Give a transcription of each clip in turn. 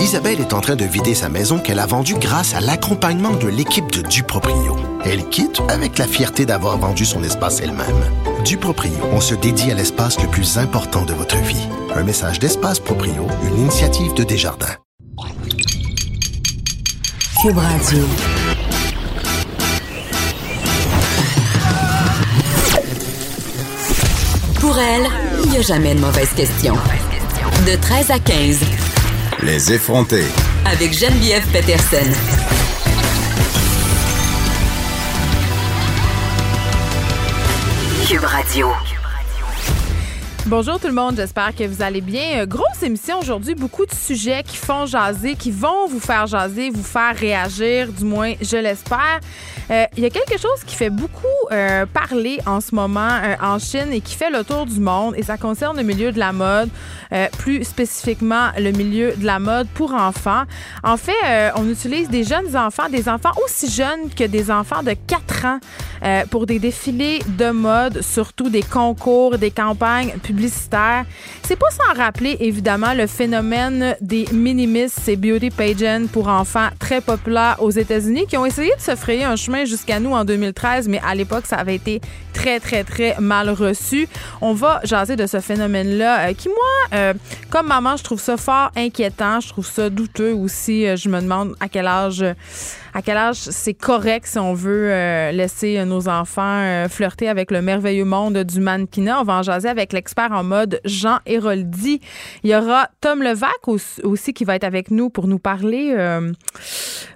Isabelle est en train de vider sa maison qu'elle a vendue grâce à l'accompagnement de l'équipe de Duproprio. Elle quitte avec la fierté d'avoir vendu son espace elle-même. Duproprio, on se dédie à l'espace le plus important de votre vie. Un message d'Espace Proprio, une initiative de Desjardins. Pour elle, il n'y a jamais de mauvaise question. De 13 à 15. Les effrontés. Avec Geneviève Peterson. Cube Radio. Bonjour tout le monde, j'espère que vous allez bien. Euh, grosse émission aujourd'hui, beaucoup de sujets qui font jaser, qui vont vous faire jaser, vous faire réagir, du moins je l'espère. Euh, il y a quelque chose qui fait beaucoup euh, parler en ce moment en Chine et qui fait le tour du monde et ça concerne le milieu de la mode, plus spécifiquement le milieu de la mode pour enfants. En fait, on utilise des jeunes enfants, des enfants aussi jeunes que des enfants de 4 ans pour des défilés de mode, surtout des concours, des campagnes C'est pas sans rappeler évidemment le phénomène des minimis et beauty pageants pour enfants très populaires aux États-Unis qui ont essayé de se frayer un chemin jusqu'à nous en 2013, mais à l'époque ça avait été très très très mal reçu. On va jaser de ce phénomène-là euh, qui moi, euh, comme maman, je trouve ça fort inquiétant, je trouve ça douteux aussi. Euh, je me demande à quel âge à quel âge c'est correct si on veut euh, laisser nos enfants euh, flirter avec le merveilleux monde du mannequinat? On va en jaser avec l'expert en mode Jean Héroldi. Il y aura Tom Levac aussi qui va être avec nous pour nous parler euh,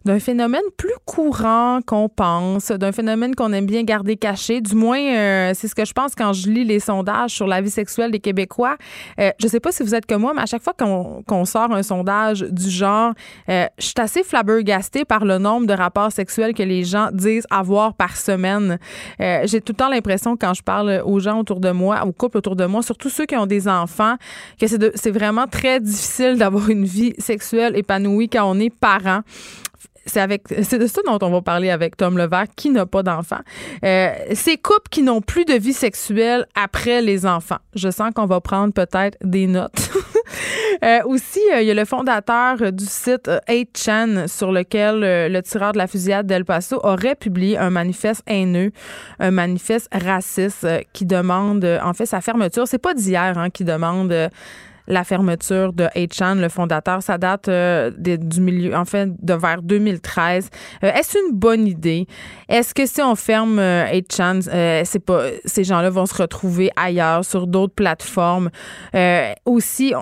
d'un phénomène plus courant qu'on pense, d'un phénomène qu'on aime bien garder caché. Du moins, c'est ce que je pense quand je lis les sondages sur la vie sexuelle des Québécois. je sais pas si vous êtes comme moi, mais à chaque fois qu'on sort un sondage du genre, je suis assez flabbergastée par le nombre de rapports sexuels que les gens disent avoir par semaine. Euh, j'ai tout le temps l'impression quand je parle aux gens autour de moi, aux couples autour de moi, surtout ceux qui ont des enfants, que c'est vraiment très difficile d'avoir une vie sexuelle épanouie quand on est parent c'est avec c'est de ça dont on va parler avec Tom Levac qui n'a pas d'enfants. Euh, ces couples qui n'ont plus de vie sexuelle après les enfants. Je sens qu'on va prendre peut-être des notes. euh, aussi, euh, il y a le fondateur du site 8chan euh, sur lequel euh, le tireur de la fusillade d'El Paso aurait publié un manifeste haineux, un manifeste raciste qui demande en fait sa fermeture. C'est pas d'hier hein, qui demande la fermeture de 8chan, le fondateur. Ça date euh, du milieu, en de vers 2013. Euh, est-ce une bonne idée? Est-ce que si on ferme 8chan, euh, c'est pas, ces gens-là vont se retrouver ailleurs, sur d'autres plateformes? aussi,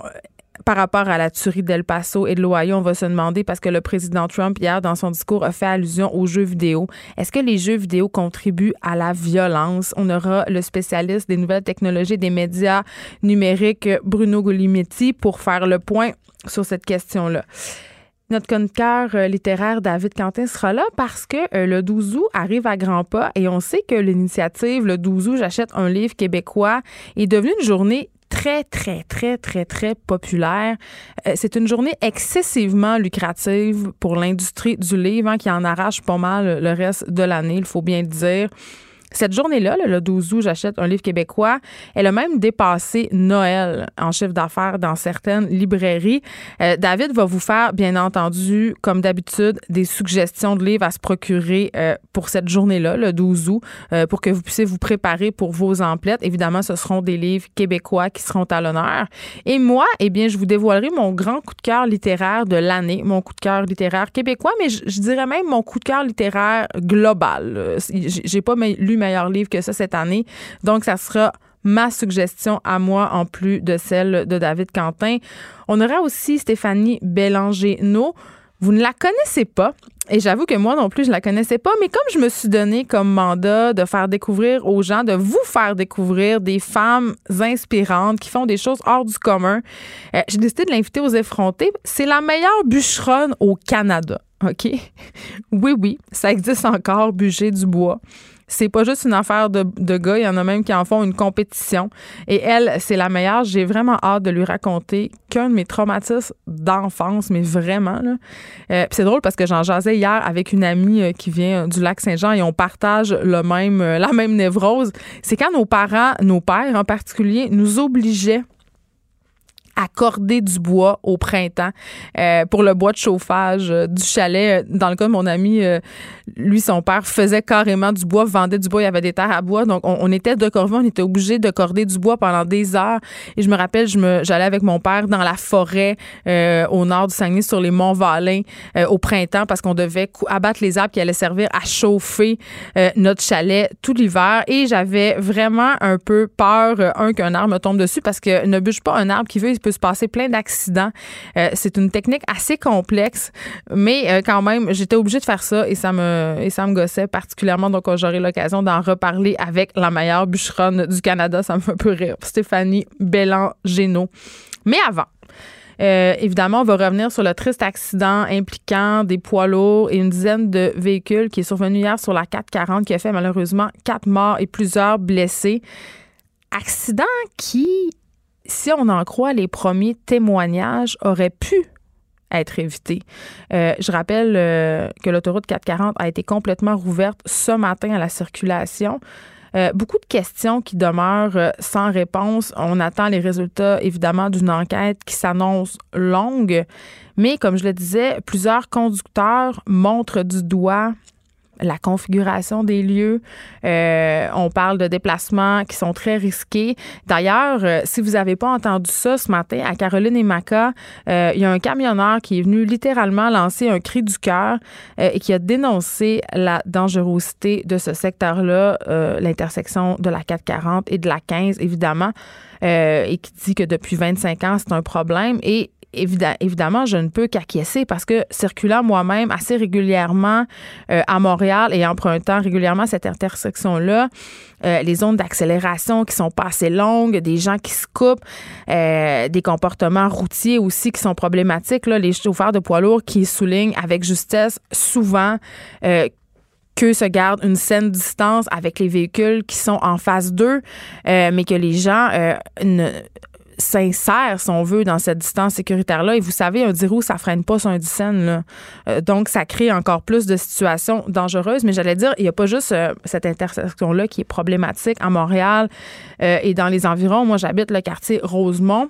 par rapport à la tuerie d'El Paso et de l'Ohio, on va se demander, parce que le président Trump, hier, dans son discours, a fait allusion aux jeux vidéo. Est-ce que les jeux vidéo contribuent à la violence? On aura le spécialiste des nouvelles technologies des médias numériques, Bruno Golimetti, pour faire le point sur cette question-là. Notre chroniqueur euh, littéraire David Quentin sera là parce que euh, le 12 août arrive à grands pas et on sait que l'initiative le 12 août, j'achète un livre québécois, est devenue une journée très, très, très, très, très populaire. Euh, c'est une journée excessivement lucrative pour l'industrie du livre hein, qui en arrache pas mal le reste de l'année, il faut bien le dire. Cette journée-là, le 12 août, j'achète un livre québécois. Elle a même dépassé Noël en chiffre d'affaires dans certaines librairies. Euh, David va vous faire, bien entendu, comme d'habitude, des suggestions de livres à se procurer euh, pour cette journée-là, le 12 août, euh, pour que vous puissiez vous préparer pour vos emplettes. Évidemment, ce seront des livres québécois qui seront à l'honneur. Et moi, eh bien, je vous dévoilerai mon grand coup de cœur littéraire de l'année, mon coup de cœur littéraire québécois, mais je, je, dirais même mon coup de cœur littéraire global. J'ai pas lu meilleur livre que ça cette année. Donc, ça sera ma suggestion à moi en plus de celle de David Quentin. On aura aussi Stéphanie Bélanger-No. Vous ne la connaissez pas. Et j'avoue que moi non plus, je la connaissais pas, mais comme je me suis donné comme mandat de faire découvrir aux gens, de vous faire découvrir des femmes inspirantes qui font des choses hors du commun, euh, j'ai décidé de l'inviter aux effrontés. C'est la meilleure bûcheronne au Canada. OK? Oui, oui, ça existe encore, bûcher du bois. C'est pas juste une affaire de, de, gars, il y en a même qui en font une compétition. Et elle, c'est la meilleure. J'ai vraiment hâte de lui raconter qu'un de mes traumatismes d'enfance, mais vraiment. Euh, c'est drôle parce que j'en jasais hier avec une amie euh, qui vient du lac Saint-Jean et on partage le même, euh, la même névrose. C'est quand nos parents, nos pères en particulier, nous obligeaient accorder du bois au printemps euh, pour le bois de chauffage euh, du chalet. Dans le cas de mon ami, euh, lui, son père faisait carrément du bois, vendait du bois, il y avait des terres à bois. Donc, on, était de corvée, on était obligé de corder du bois pendant des heures. Et je me rappelle, je me, j'allais avec mon père dans la forêt au nord du Saguenay, sur les monts Valin au printemps, parce qu'on devait abattre les arbres qui allaient servir à chauffer notre chalet tout l'hiver. Et j'avais vraiment un peu peur, un, qu'un arbre me tombe dessus, parce que ne bûche pas un arbre qui veut, il peut se passer plein d'accidents. Euh, c'est une technique assez complexe, mais euh, quand même, j'étais obligée de faire ça et ça me et ça me gossait particulièrement. Donc, j'aurai l'occasion d'en reparler avec la meilleure bûcheronne du Canada. Ça me fait un peu rire, Stéphanie Bélan-Génaud. Mais avant, euh, évidemment, on va revenir sur le triste accident impliquant des poids lourds et une dizaine de véhicules qui est survenu hier sur la 440 qui a fait malheureusement quatre morts et plusieurs blessés. Accident qui si on en croit les premiers témoignages, aurait pu être évité. Euh, je rappelle euh, que l'autoroute 440 a été complètement rouverte ce matin à la circulation. Euh, beaucoup de questions qui demeurent sans réponse. On attend les résultats, évidemment, d'une enquête qui s'annonce longue. Mais comme je le disais, plusieurs conducteurs montrent du doigt la configuration des lieux. Euh, on parle de déplacements qui sont très risqués. D'ailleurs, euh, si vous n'avez pas entendu ça ce matin à Caroline et Maca, euh, il y a un camionneur qui est venu littéralement lancer un cri du cœur et qui a dénoncé la dangerosité de ce secteur-là, l'intersection de la 440 et de la 15, évidemment, et qui dit que depuis 25 ans, c'est un problème. Et évidemment, je ne peux qu'acquiescer parce que circulant moi-même assez régulièrement euh, à Montréal et empruntant régulièrement cette intersection-là, euh, les zones d'accélération qui sont pas assez longues, des gens qui se coupent, euh, des comportements routiers aussi qui sont problématiques, là, les chauffeurs de poids lourds qui soulignent avec justesse souvent que se garde une saine distance avec les véhicules qui sont en phase 2, mais que les gens ne sincère, si on veut, dans cette distance sécuritaire-là. Et vous savez, un 10 roues, ça freine pas sur un 10 là. Euh, donc, ça crée encore plus de situations dangereuses. Mais j'allais dire, il n'y a pas juste euh, cette intersection-là qui est problématique à Montréal euh, et dans les environs. Moi, j'habite le quartier Rosemont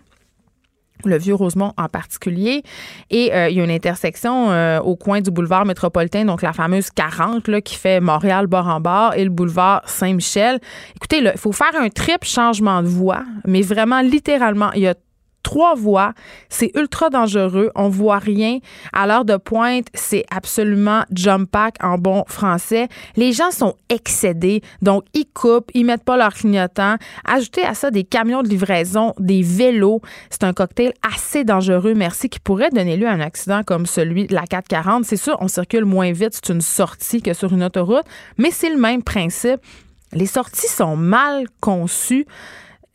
le vieux Rosemont en particulier. Et euh, il y a une intersection euh, au coin du boulevard métropolitain, donc la fameuse 40 là, qui fait Montréal bord en bord et le boulevard Saint-Michel. Écoutez, il faut faire un triple changement de voie, mais vraiment littéralement, il y a trois voies. C'est ultra dangereux. On voit rien. À l'heure de pointe, c'est absolument jump pack en bon français. Les gens sont excédés. Donc, ils coupent, ils mettent pas leur clignotant. Ajoutez à ça des camions de livraison, des vélos. C'est un cocktail assez dangereux, merci, qui pourrait donner lieu à un accident comme celui de la 440. C'est sûr, on circule moins vite. C'est une sortie que sur une autoroute, mais c'est le même principe. Les sorties sont mal conçues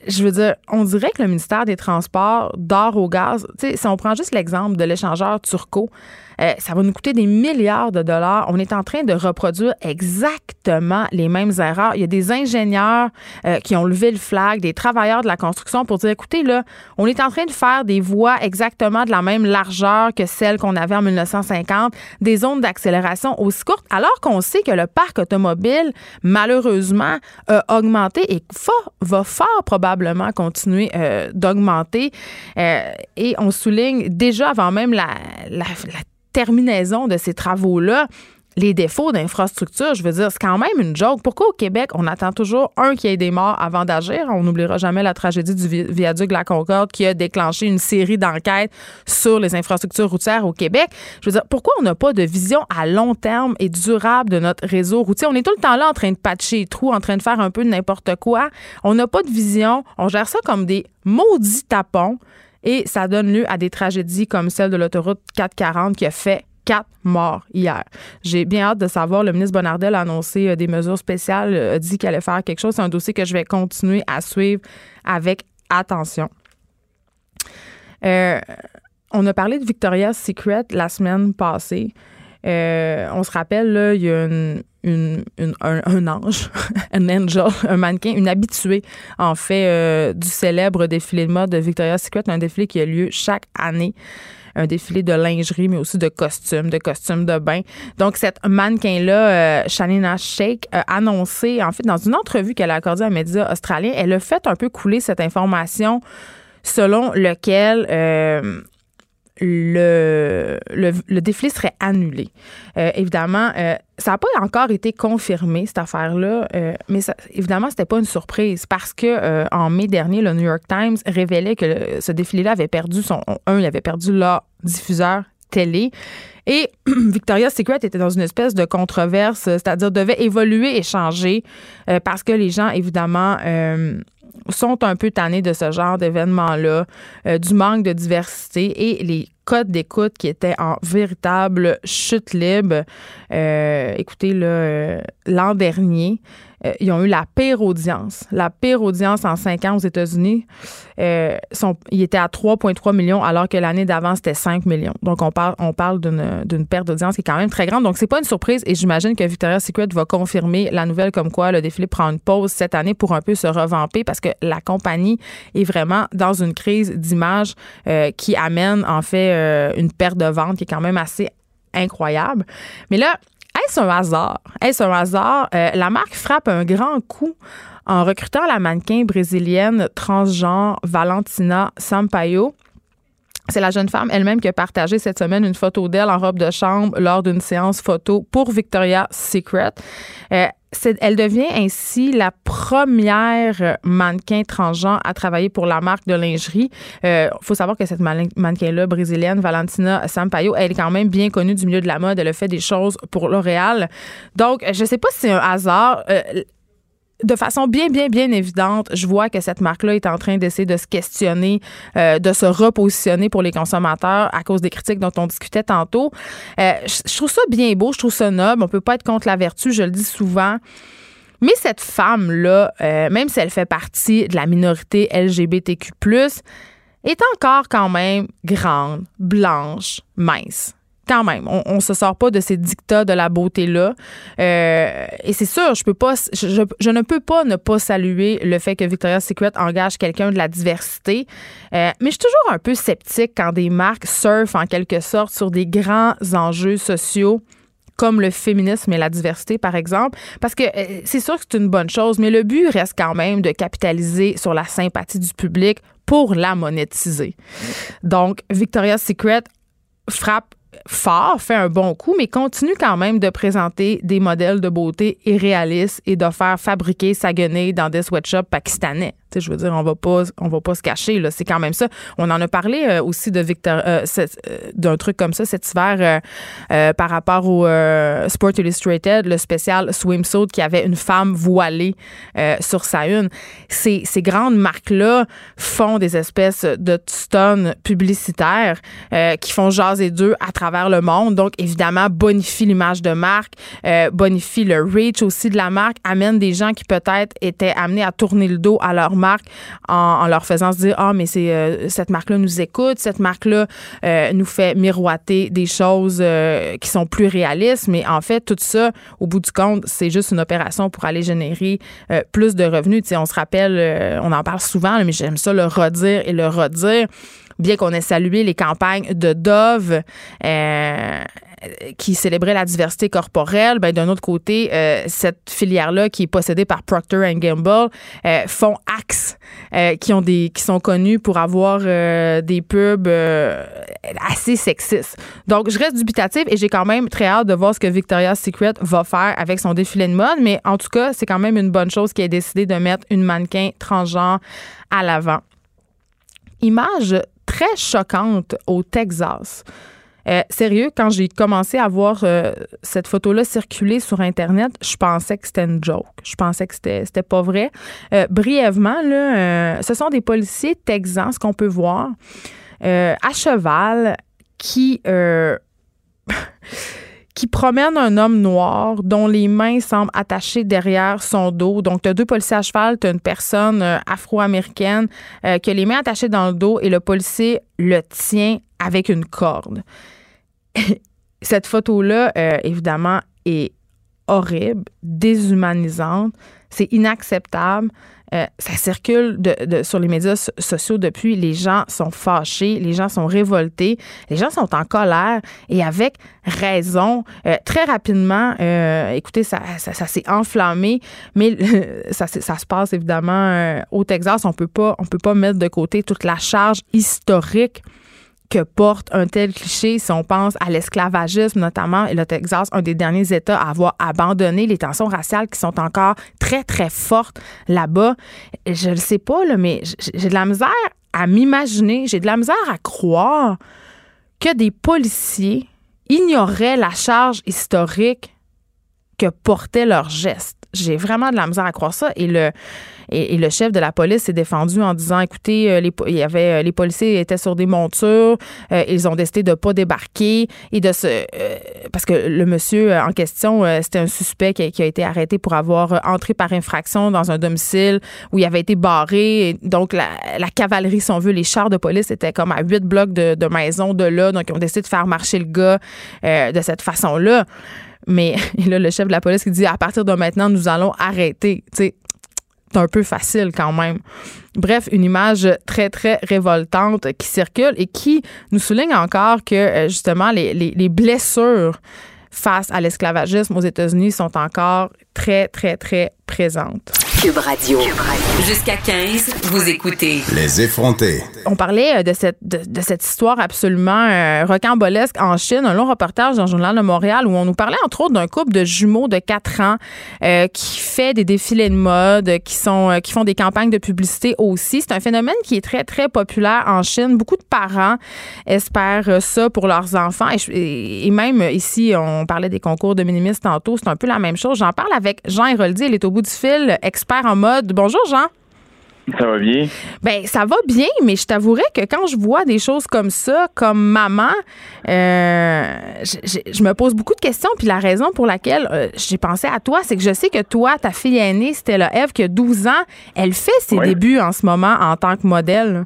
je veux dire, on dirait que le ministère des Transports dort au gaz. Tu sais, si on prend juste l'exemple de l'échangeur Turco, euh, ça va nous coûter des milliards de dollars. On est en train de reproduire exactement les mêmes erreurs. Il y a des ingénieurs euh, qui ont levé le flag, des travailleurs de la construction pour dire, écoutez, là, on est en train de faire des voies exactement de la même largeur que celles qu'on avait en 1950, des zones d'accélération aussi courtes, alors qu'on sait que le parc automobile, malheureusement, a augmenté et va fort probablement continuer euh, d'augmenter. et on souligne déjà avant même la, la, la terminaison de ces travaux-là, les défauts d'infrastructure, je veux dire, c'est quand même une joke. Pourquoi au Québec, on attend toujours un qui ait des morts avant d'agir? On n'oubliera jamais la tragédie du viaduc de la Concorde qui a déclenché une série d'enquêtes sur les infrastructures routières au Québec. Je veux dire, pourquoi on n'a pas de vision à long terme et durable de notre réseau routier? On est tout le temps là en train de patcher les trous, en train de faire un peu de n'importe quoi. On n'a pas de vision. On gère ça comme des maudits tapons. Et ça donne lieu à des tragédies comme celle de l'autoroute 440 qui a fait quatre morts hier. J'ai bien hâte de savoir. Le ministre Bonnardel a annoncé euh, des mesures spéciales, euh, a dit qu'il allait faire quelque chose. C'est un dossier que je vais continuer à suivre avec attention. Euh, on a parlé de Victoria's Secret la semaine passée. on se rappelle, là, il y a une, un, ange, un angel, un mannequin, une habituée, en fait, euh, du célèbre défilé de mode de Victoria's Secret, un défilé qui a lieu chaque année un défilé de lingerie, mais aussi de costumes, de costumes de bain. Donc, cette mannequin-là, euh, Shanina Sheikh, a annoncé, en fait, dans une entrevue qu'elle a accordée à un média australien, elle a fait un peu couler cette information selon lequel le, le, défilé serait annulé. Euh, évidemment, euh, ça n'a pas encore été confirmé, cette affaire-là, euh, mais ça, évidemment, c'était pas une surprise parce que en mai dernier, le New York Times révélait que ce défilé-là avait perdu son. Un, il avait perdu leur diffuseur télé. Et Victoria's Secret était dans une espèce de controverse, c'est-à-dire devait évoluer et changer parce que les gens, évidemment, sont un peu tannés de ce genre d'événement-là, euh, du manque de diversité et les codes d'écoute qui étaient en véritable chute libre. Euh, écoutez, euh, l'an dernier, euh, ils ont eu la pire audience. La pire audience en cinq ans aux États-Unis. Euh, ils étaient à 3,3 millions alors que l'année d'avant, c'était 5 millions. Donc, on parle, d'une perte d'audience qui est quand même très grande. Donc, c'est pas une surprise et j'imagine que Victoria's Secret va confirmer la nouvelle comme quoi le défilé prend une pause cette année pour un peu se revamper parce que la compagnie est vraiment dans une crise d'image euh, qui amène en fait une perte de vente qui est quand même assez incroyable. Mais là, est-ce un hasard? Est-ce un hasard? Euh, la marque frappe un grand coup en recrutant la mannequin brésilienne transgenre Valentina Sampaio. C'est la jeune femme elle-même qui a partagé cette semaine une photo d'elle en robe de chambre lors d'une séance photo pour Victoria's Secret. Euh, elle devient ainsi la première mannequin transgenre à travailler pour la marque de lingerie. Il euh, faut savoir que cette mannequin-là, brésilienne, Valentina Sampaio, elle est quand même bien connue du milieu de la mode. Elle a fait des choses pour L'Oréal. Donc, je ne sais pas si c'est un hasard. Euh, de façon bien, bien, bien évidente, je vois que cette marque-là est en train d'essayer de se questionner, euh, de se repositionner pour les consommateurs à cause des critiques dont on discutait tantôt. Euh, je, trouve ça bien beau, je trouve ça noble. On peut pas être contre la vertu, je le dis souvent. Mais cette femme-là, euh, même si elle fait partie de la minorité LGBTQ, est encore quand même grande, blanche, mince quand même, on, ne se sort pas de ces dictats de la beauté-là. Euh, et c'est sûr, je, ne peux pas ne pas saluer le fait que Victoria's Secret engage quelqu'un de la diversité. Euh, mais je suis toujours un peu sceptique quand des marques surfent en quelque sorte sur des grands enjeux sociaux comme le féminisme et la diversité, par exemple, parce que euh, c'est sûr que c'est une bonne chose, mais le but reste quand même de capitaliser sur la sympathie du public pour la monétiser. Donc, Victoria's Secret frappe fort, fait un bon coup, mais continue quand même de présenter des modèles de beauté irréalistes et de faire fabriquer sa guenille dans des sweatshops pakistanais je veux dire, on va pas, on va pas se cacher. Là, c'est quand même ça. On en a parlé euh, aussi de Victor, euh, euh, d'un truc comme ça cet hiver par rapport au Sport Illustrated, le spécial swimsuit qui avait une femme voilée sur sa une. Ces, grandes marques-là font des espèces de stuns publicitaires qui font jaser d'eux à travers le monde. Donc, évidemment, bonifie l'image de marque, bonifie le reach aussi de la marque, amène des gens qui peut-être étaient amenés à tourner le dos à leur marque en, leur faisant se dire ah mais c'est euh, cette marque là nous écoute cette marque là euh, nous fait miroiter des choses euh, qui sont plus réalistes. Mais en fait tout ça au bout du compte c'est juste une opération pour aller générer plus de revenus. Tu sais on se rappelle on en parle souvent mais j'aime ça le redire et le redire. Bien qu'on ait salué les campagnes de Dove qui célébrait la diversité corporelle, ben d'un autre côté, euh, cette filière-là qui est possédée par Procter Gamble euh, font Axe, euh, qui sont connus pour avoir des pubs assez sexistes. Donc je reste dubitative et j'ai quand même très hâte de voir ce que Victoria's Secret va faire avec son défilé de mode, mais en tout cas, c'est quand même une bonne chose qui ait décidé de mettre une mannequin transgenre à l'avant. Image très choquante au Texas. Euh, sérieux, quand j'ai commencé à voir euh, cette photo-là circuler sur Internet, je pensais que c'était une joke. Je pensais que c'était, pas vrai. Euh, brièvement, là, ce sont des policiers texans, ce qu'on peut voir, à cheval qui. qui promène un homme noir dont les mains semblent attachées derrière son dos. Donc, tu as deux policiers à cheval, tu as une personne afro-américaine qui a les mains attachées dans le dos et le policier le tient avec une corde. cette photo-là, euh, évidemment, est horrible, déshumanisante. C'est inacceptable. Euh, ça circule sur les médias sociaux depuis. Les gens sont fâchés, les gens sont révoltés, les gens sont en colère et avec raison. Euh, très rapidement, écoutez, ça, ça, s'est enflammé, mais ça, ça, se passe évidemment au Texas. On peut pas, on peut pas mettre de côté toute la charge historique que porte un tel cliché si on pense à l'esclavagisme notamment et le Texas, un des derniers États à avoir abandonné les tensions raciales qui sont encore très, très fortes là-bas. Je ne sais pas, là, mais j'ai de la misère à m'imaginer, j'ai de la misère à croire que des policiers ignoraient la charge historique que portaient leurs gestes. J'ai vraiment de la misère à croire ça. Et le, et, le chef de la police s'est défendu en disant, écoutez, euh, les, il y avait, euh, les policiers étaient sur des montures, euh, ils ont décidé de pas débarquer et de se... parce que le monsieur en question, c'était un suspect qui a, été arrêté pour avoir entré par infraction dans un domicile où il avait été barré. donc, la, cavalerie, si on veut, les chars de police étaient comme à huit blocs de, de maison de là. Donc, ils ont décidé de faire marcher le gars de cette façon-là. Mais là, le chef de la police qui dit à partir de maintenant, nous allons arrêter. Tu sais, c'est un peu facile quand même. Bref, une image très, très révoltante qui circule et qui nous souligne encore que euh, justement les, les blessures face à l'esclavagisme aux États-Unis sont encore très, très, très présentes. Cube Radio. Jusqu'à 15, vous écoutez. Les effrontés. On parlait euh, de cette, de, cette histoire absolument euh, rocambolesque en Chine, un long reportage dans le Journal de Montréal où on nous parlait entre autres d'un couple de jumeaux de 4 ans euh, qui fait des défilés de mode, qui, sont, qui font des campagnes de publicité aussi. C'est un phénomène qui est très, très populaire en Chine. Beaucoup de parents espèrent ça pour leurs enfants. Et, et même ici, on parlait des concours de minimistes tantôt. C'est un peu la même chose. J'en parle avec Jean Héroldi. Il est au bout du fil, expert en mode. Bonjour, Jean. Ça va bien? Ben, ça va bien, mais je t'avouerais que quand je vois des choses comme ça, comme maman, euh, je, me pose beaucoup de questions. Puis la raison pour laquelle euh, j'ai pensé à toi, c'est que je sais que toi, ta fille aînée, Stella Eve, qui a 12 ans, elle fait ses débuts en ce moment en tant que modèle.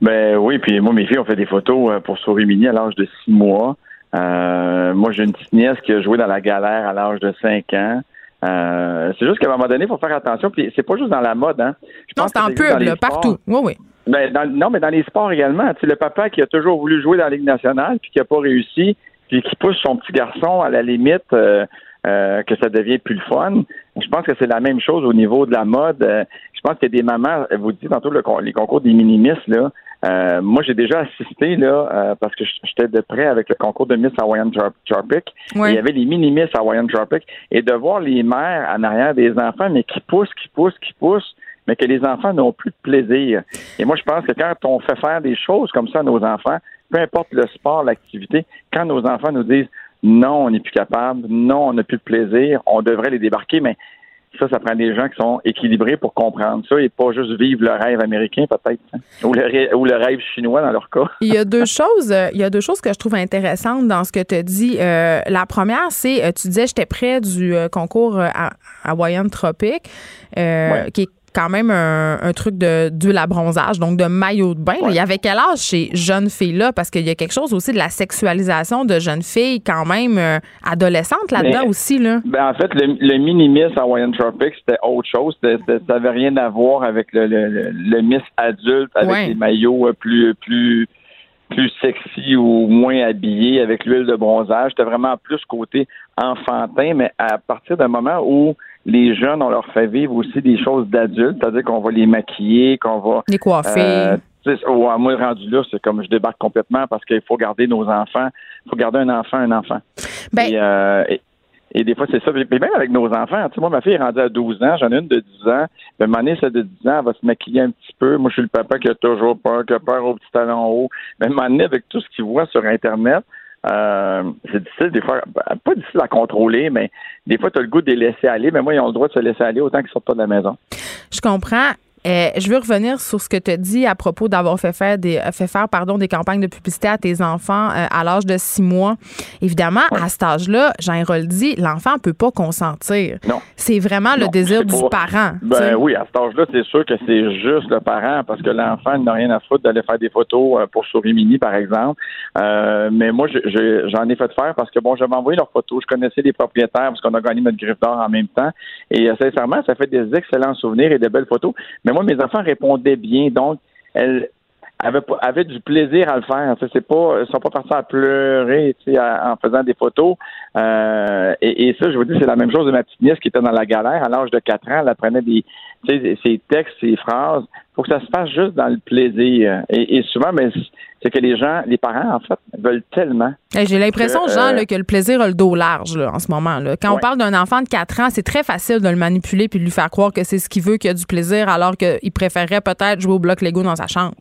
Ben oui, puis moi, mes filles ont fait des photos euh, pour Sauver Mini à l'âge de 6 mois. moi, j'ai une petite nièce qui a joué dans la galère à l'âge de 5 ans. Euh, c'est juste qu'à un moment donné, il faut faire attention. Puis c'est pas juste dans la mode, hein. Je non, c'est en pub, partout. Oui, oui. Ben, non, mais dans les sports également. Tu sais, le papa qui a toujours voulu jouer dans la Ligue nationale, puis qui n'a pas réussi, puis qui pousse son petit garçon à la limite euh, euh, que ça devient plus le fun. Je pense que c'est la même chose au niveau de la mode. je pense qu'il y a des mamans, vous dites tantôt les concours des minimistes, là. Euh, moi, j'ai déjà assisté là euh, parce que j'étais de près avec le concours de Miss Hawaiian Tropic. Il y avait les mini Miss Hawaiian Tropic et de voir les mères en arrière des enfants, mais qui poussent, qui poussent, qui poussent, mais que les enfants n'ont plus de plaisir. Et moi, je pense que quand on fait faire des choses comme ça à nos enfants, peu importe le sport, l'activité, quand nos enfants nous disent non, on n'est plus capable, non, on n'a plus de plaisir, on devrait les débarquer, mais ça, ça prend des gens qui sont équilibrés pour comprendre ça et pas juste vivre le rêve américain, peut-être, hein. ou, le, rêve chinois dans leur cas. il y a deux choses, euh, il y a deux choses que je trouve intéressantes dans ce que tu dis. Euh, la première, c'est, euh, tu disais, j'étais près du concours à Hawaiian Tropic, qui est quand même un, truc de d'huile à bronzage, donc de maillot de bain. Il y avait quel âge ces jeunes filles-là? Parce qu'il y a quelque chose aussi de la sexualisation de jeunes filles quand même euh, adolescentes là-dedans aussi. Là. Ben, en fait, le, le mini-miss Hawaiian Tropics, c'était autre chose. ça n'avait rien à voir avec le, le, miss adulte, avec des maillots euh, plus... plus plus sexy ou moins habillés avec l'huile de bronzage. C'était vraiment plus côté enfantin, mais à partir d'un moment où les jeunes, on leur fait vivre aussi des choses d'adultes, c'est-à-dire qu'on va les maquiller, qu'on va... Les coiffer. Euh, oh, moi, rendu là, c'est comme je débarque complètement parce qu'il faut garder nos enfants. Il faut garder un enfant, un enfant. Ben... Euh, et, des fois, c'est ça. Mais même avec nos enfants, tu sais, moi, ma fille est rendue à 12 ans, j'en ai une de 10 ans. Ben, ma nièce de 10 ans, elle va se maquiller un petit peu. Moi, je suis le papa qui a toujours peur, qui a peur au petit talon haut. Mais ma avec tout ce qu'il voit sur Internet, euh, c'est difficile des fois, ben, pas difficile à contrôler, mais des fois, tu as le goût de les laisser aller, mais moi, ils ont le droit de se laisser aller autant qu'ils sortent pas de la maison. Je comprends. Euh, je veux revenir sur ce que tu as dit à propos d'avoir fait faire des euh, fait faire pardon des campagnes de publicité à tes enfants euh, à l'âge de six mois. Évidemment, à cet âge-là, Jean dit, l'enfant peut pas consentir. Non. C'est vraiment le désir du parent. Ben oui, à cet âge-là, c'est sûr que c'est juste le parent parce que l'enfant n'a rien à foutre d'aller faire des photos pour Souris Mini, par exemple. mais moi, j'en ai fait faire parce que bon, je m'envoyé leurs photos, je connaissais les propriétaires parce qu'on a gagné notre griffe d'or en même temps. Et sincèrement, ça fait des excellents souvenirs et de belles photos. Mais moi, mes enfants répondaient bien, donc elles avaient, du plaisir à le faire. C'est pas, ils sont pas partis à pleurer en faisant des photos. Euh, et, ça, je vous dis, c'est la même chose de ma petite nièce qui était dans la galère à l'âge de 4 ans. Elle apprenait des, ses textes, ses phrases. faut que ça se fasse juste dans le plaisir. Et, souvent, mais c'est que les gens, les parents, en fait, veulent tellement. J'ai l'impression, Jean, euh, que le plaisir a le dos large en ce moment. Là. Quand on parle d'un enfant de 4 ans, c'est très facile de le manipuler puis de lui faire croire que c'est ce qu'il veut, qu'il a du plaisir, alors qu'il préférerait peut-être jouer au bloc Lego dans sa chambre.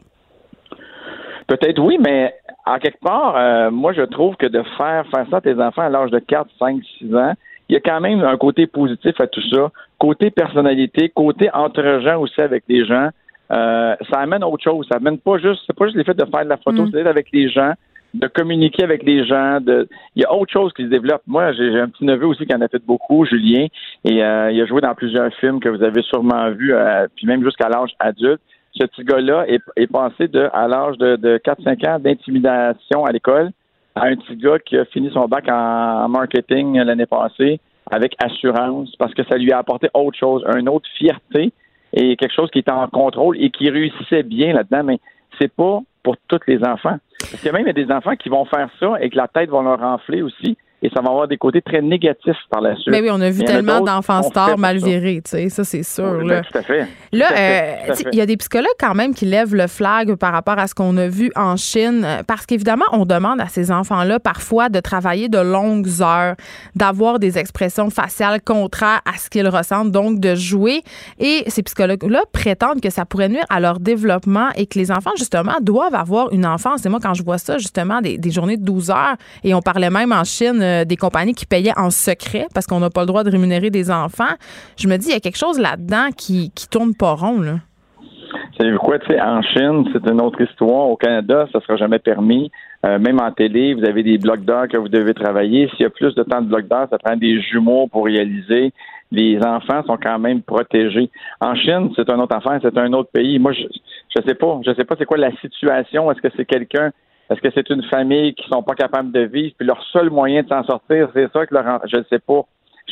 Peut-être oui, mais à quelque part, euh, moi, je trouve que de faire faire ça à tes enfants à l'âge de 4, 5, 6 ans, il y a quand même un côté positif à tout ça. Côté personnalité, côté entre gens aussi avec les gens. Euh, ça amène autre chose. Ça amène pas juste, c'est pas juste l'effet de faire de la photo, mm. c'est d'être avec les gens, de communiquer avec les gens. De, il y a autre chose qui se développe. Moi, j'ai un petit neveu aussi qui en a fait beaucoup, Julien, et euh, il a joué dans plusieurs films que vous avez sûrement vus, euh, puis même jusqu'à l'âge adulte. Ce petit gars-là est, passé de, à l'âge de, de 4-5 ans d'intimidation à l'école à un petit gars qui a fini son bac en marketing l'année passée avec assurance parce que ça lui a apporté autre chose, une autre fierté et quelque chose qui était en contrôle et qui réussissait bien là-dedans, mais c'est pas pour tous les enfants. Parce qu'il y a même des enfants qui vont faire ça et que la tête va leur enfler aussi et ça va avoir des côtés très négatifs par la suite. Mais oui, on a vu tellement d'enfants stars mal virés, tu sais, ça c'est sûr. là, tout à fait. Là, euh, il y a des psychologues quand même qui lèvent le flag par rapport à ce qu'on a vu en Chine, euh, parce qu'évidemment, on demande à ces enfants-là parfois de travailler de longues heures, d'avoir des expressions faciales contraires à ce qu'ils ressentent, donc de jouer. Et ces psychologues-là prétendent que ça pourrait nuire à leur développement et que les enfants, justement, doivent avoir une enfance. Et moi, quand je vois ça, justement, des, des journées de 12 heures, et on parlait même en Chine euh, des compagnies qui payaient en secret parce qu'on n'a pas le droit de rémunérer des enfants. Je me dis, il y a quelque chose là-dedans qui, qui tourne pas rond. Là. Savez-vous quoi, tu sais, en Chine, c'est une autre histoire. Au Canada, ça sera jamais permis. Euh, même en télé, vous avez des blocs d'heures que vous devez travailler. S'il y a plus de temps de blocs d'heures, ça prend des jumeaux pour réaliser. Les enfants sont quand même protégés. En Chine, c'est un autre affaire, c'est un autre pays. Moi, je, je sais pas. Je sais pas c'est quoi la situation. Est-ce que c'est quelqu'un est-ce que c'est une famille qui sont pas capables de vivre, puis leur seul moyen de s'en sortir, c'est ça que leur, je ne sais pas.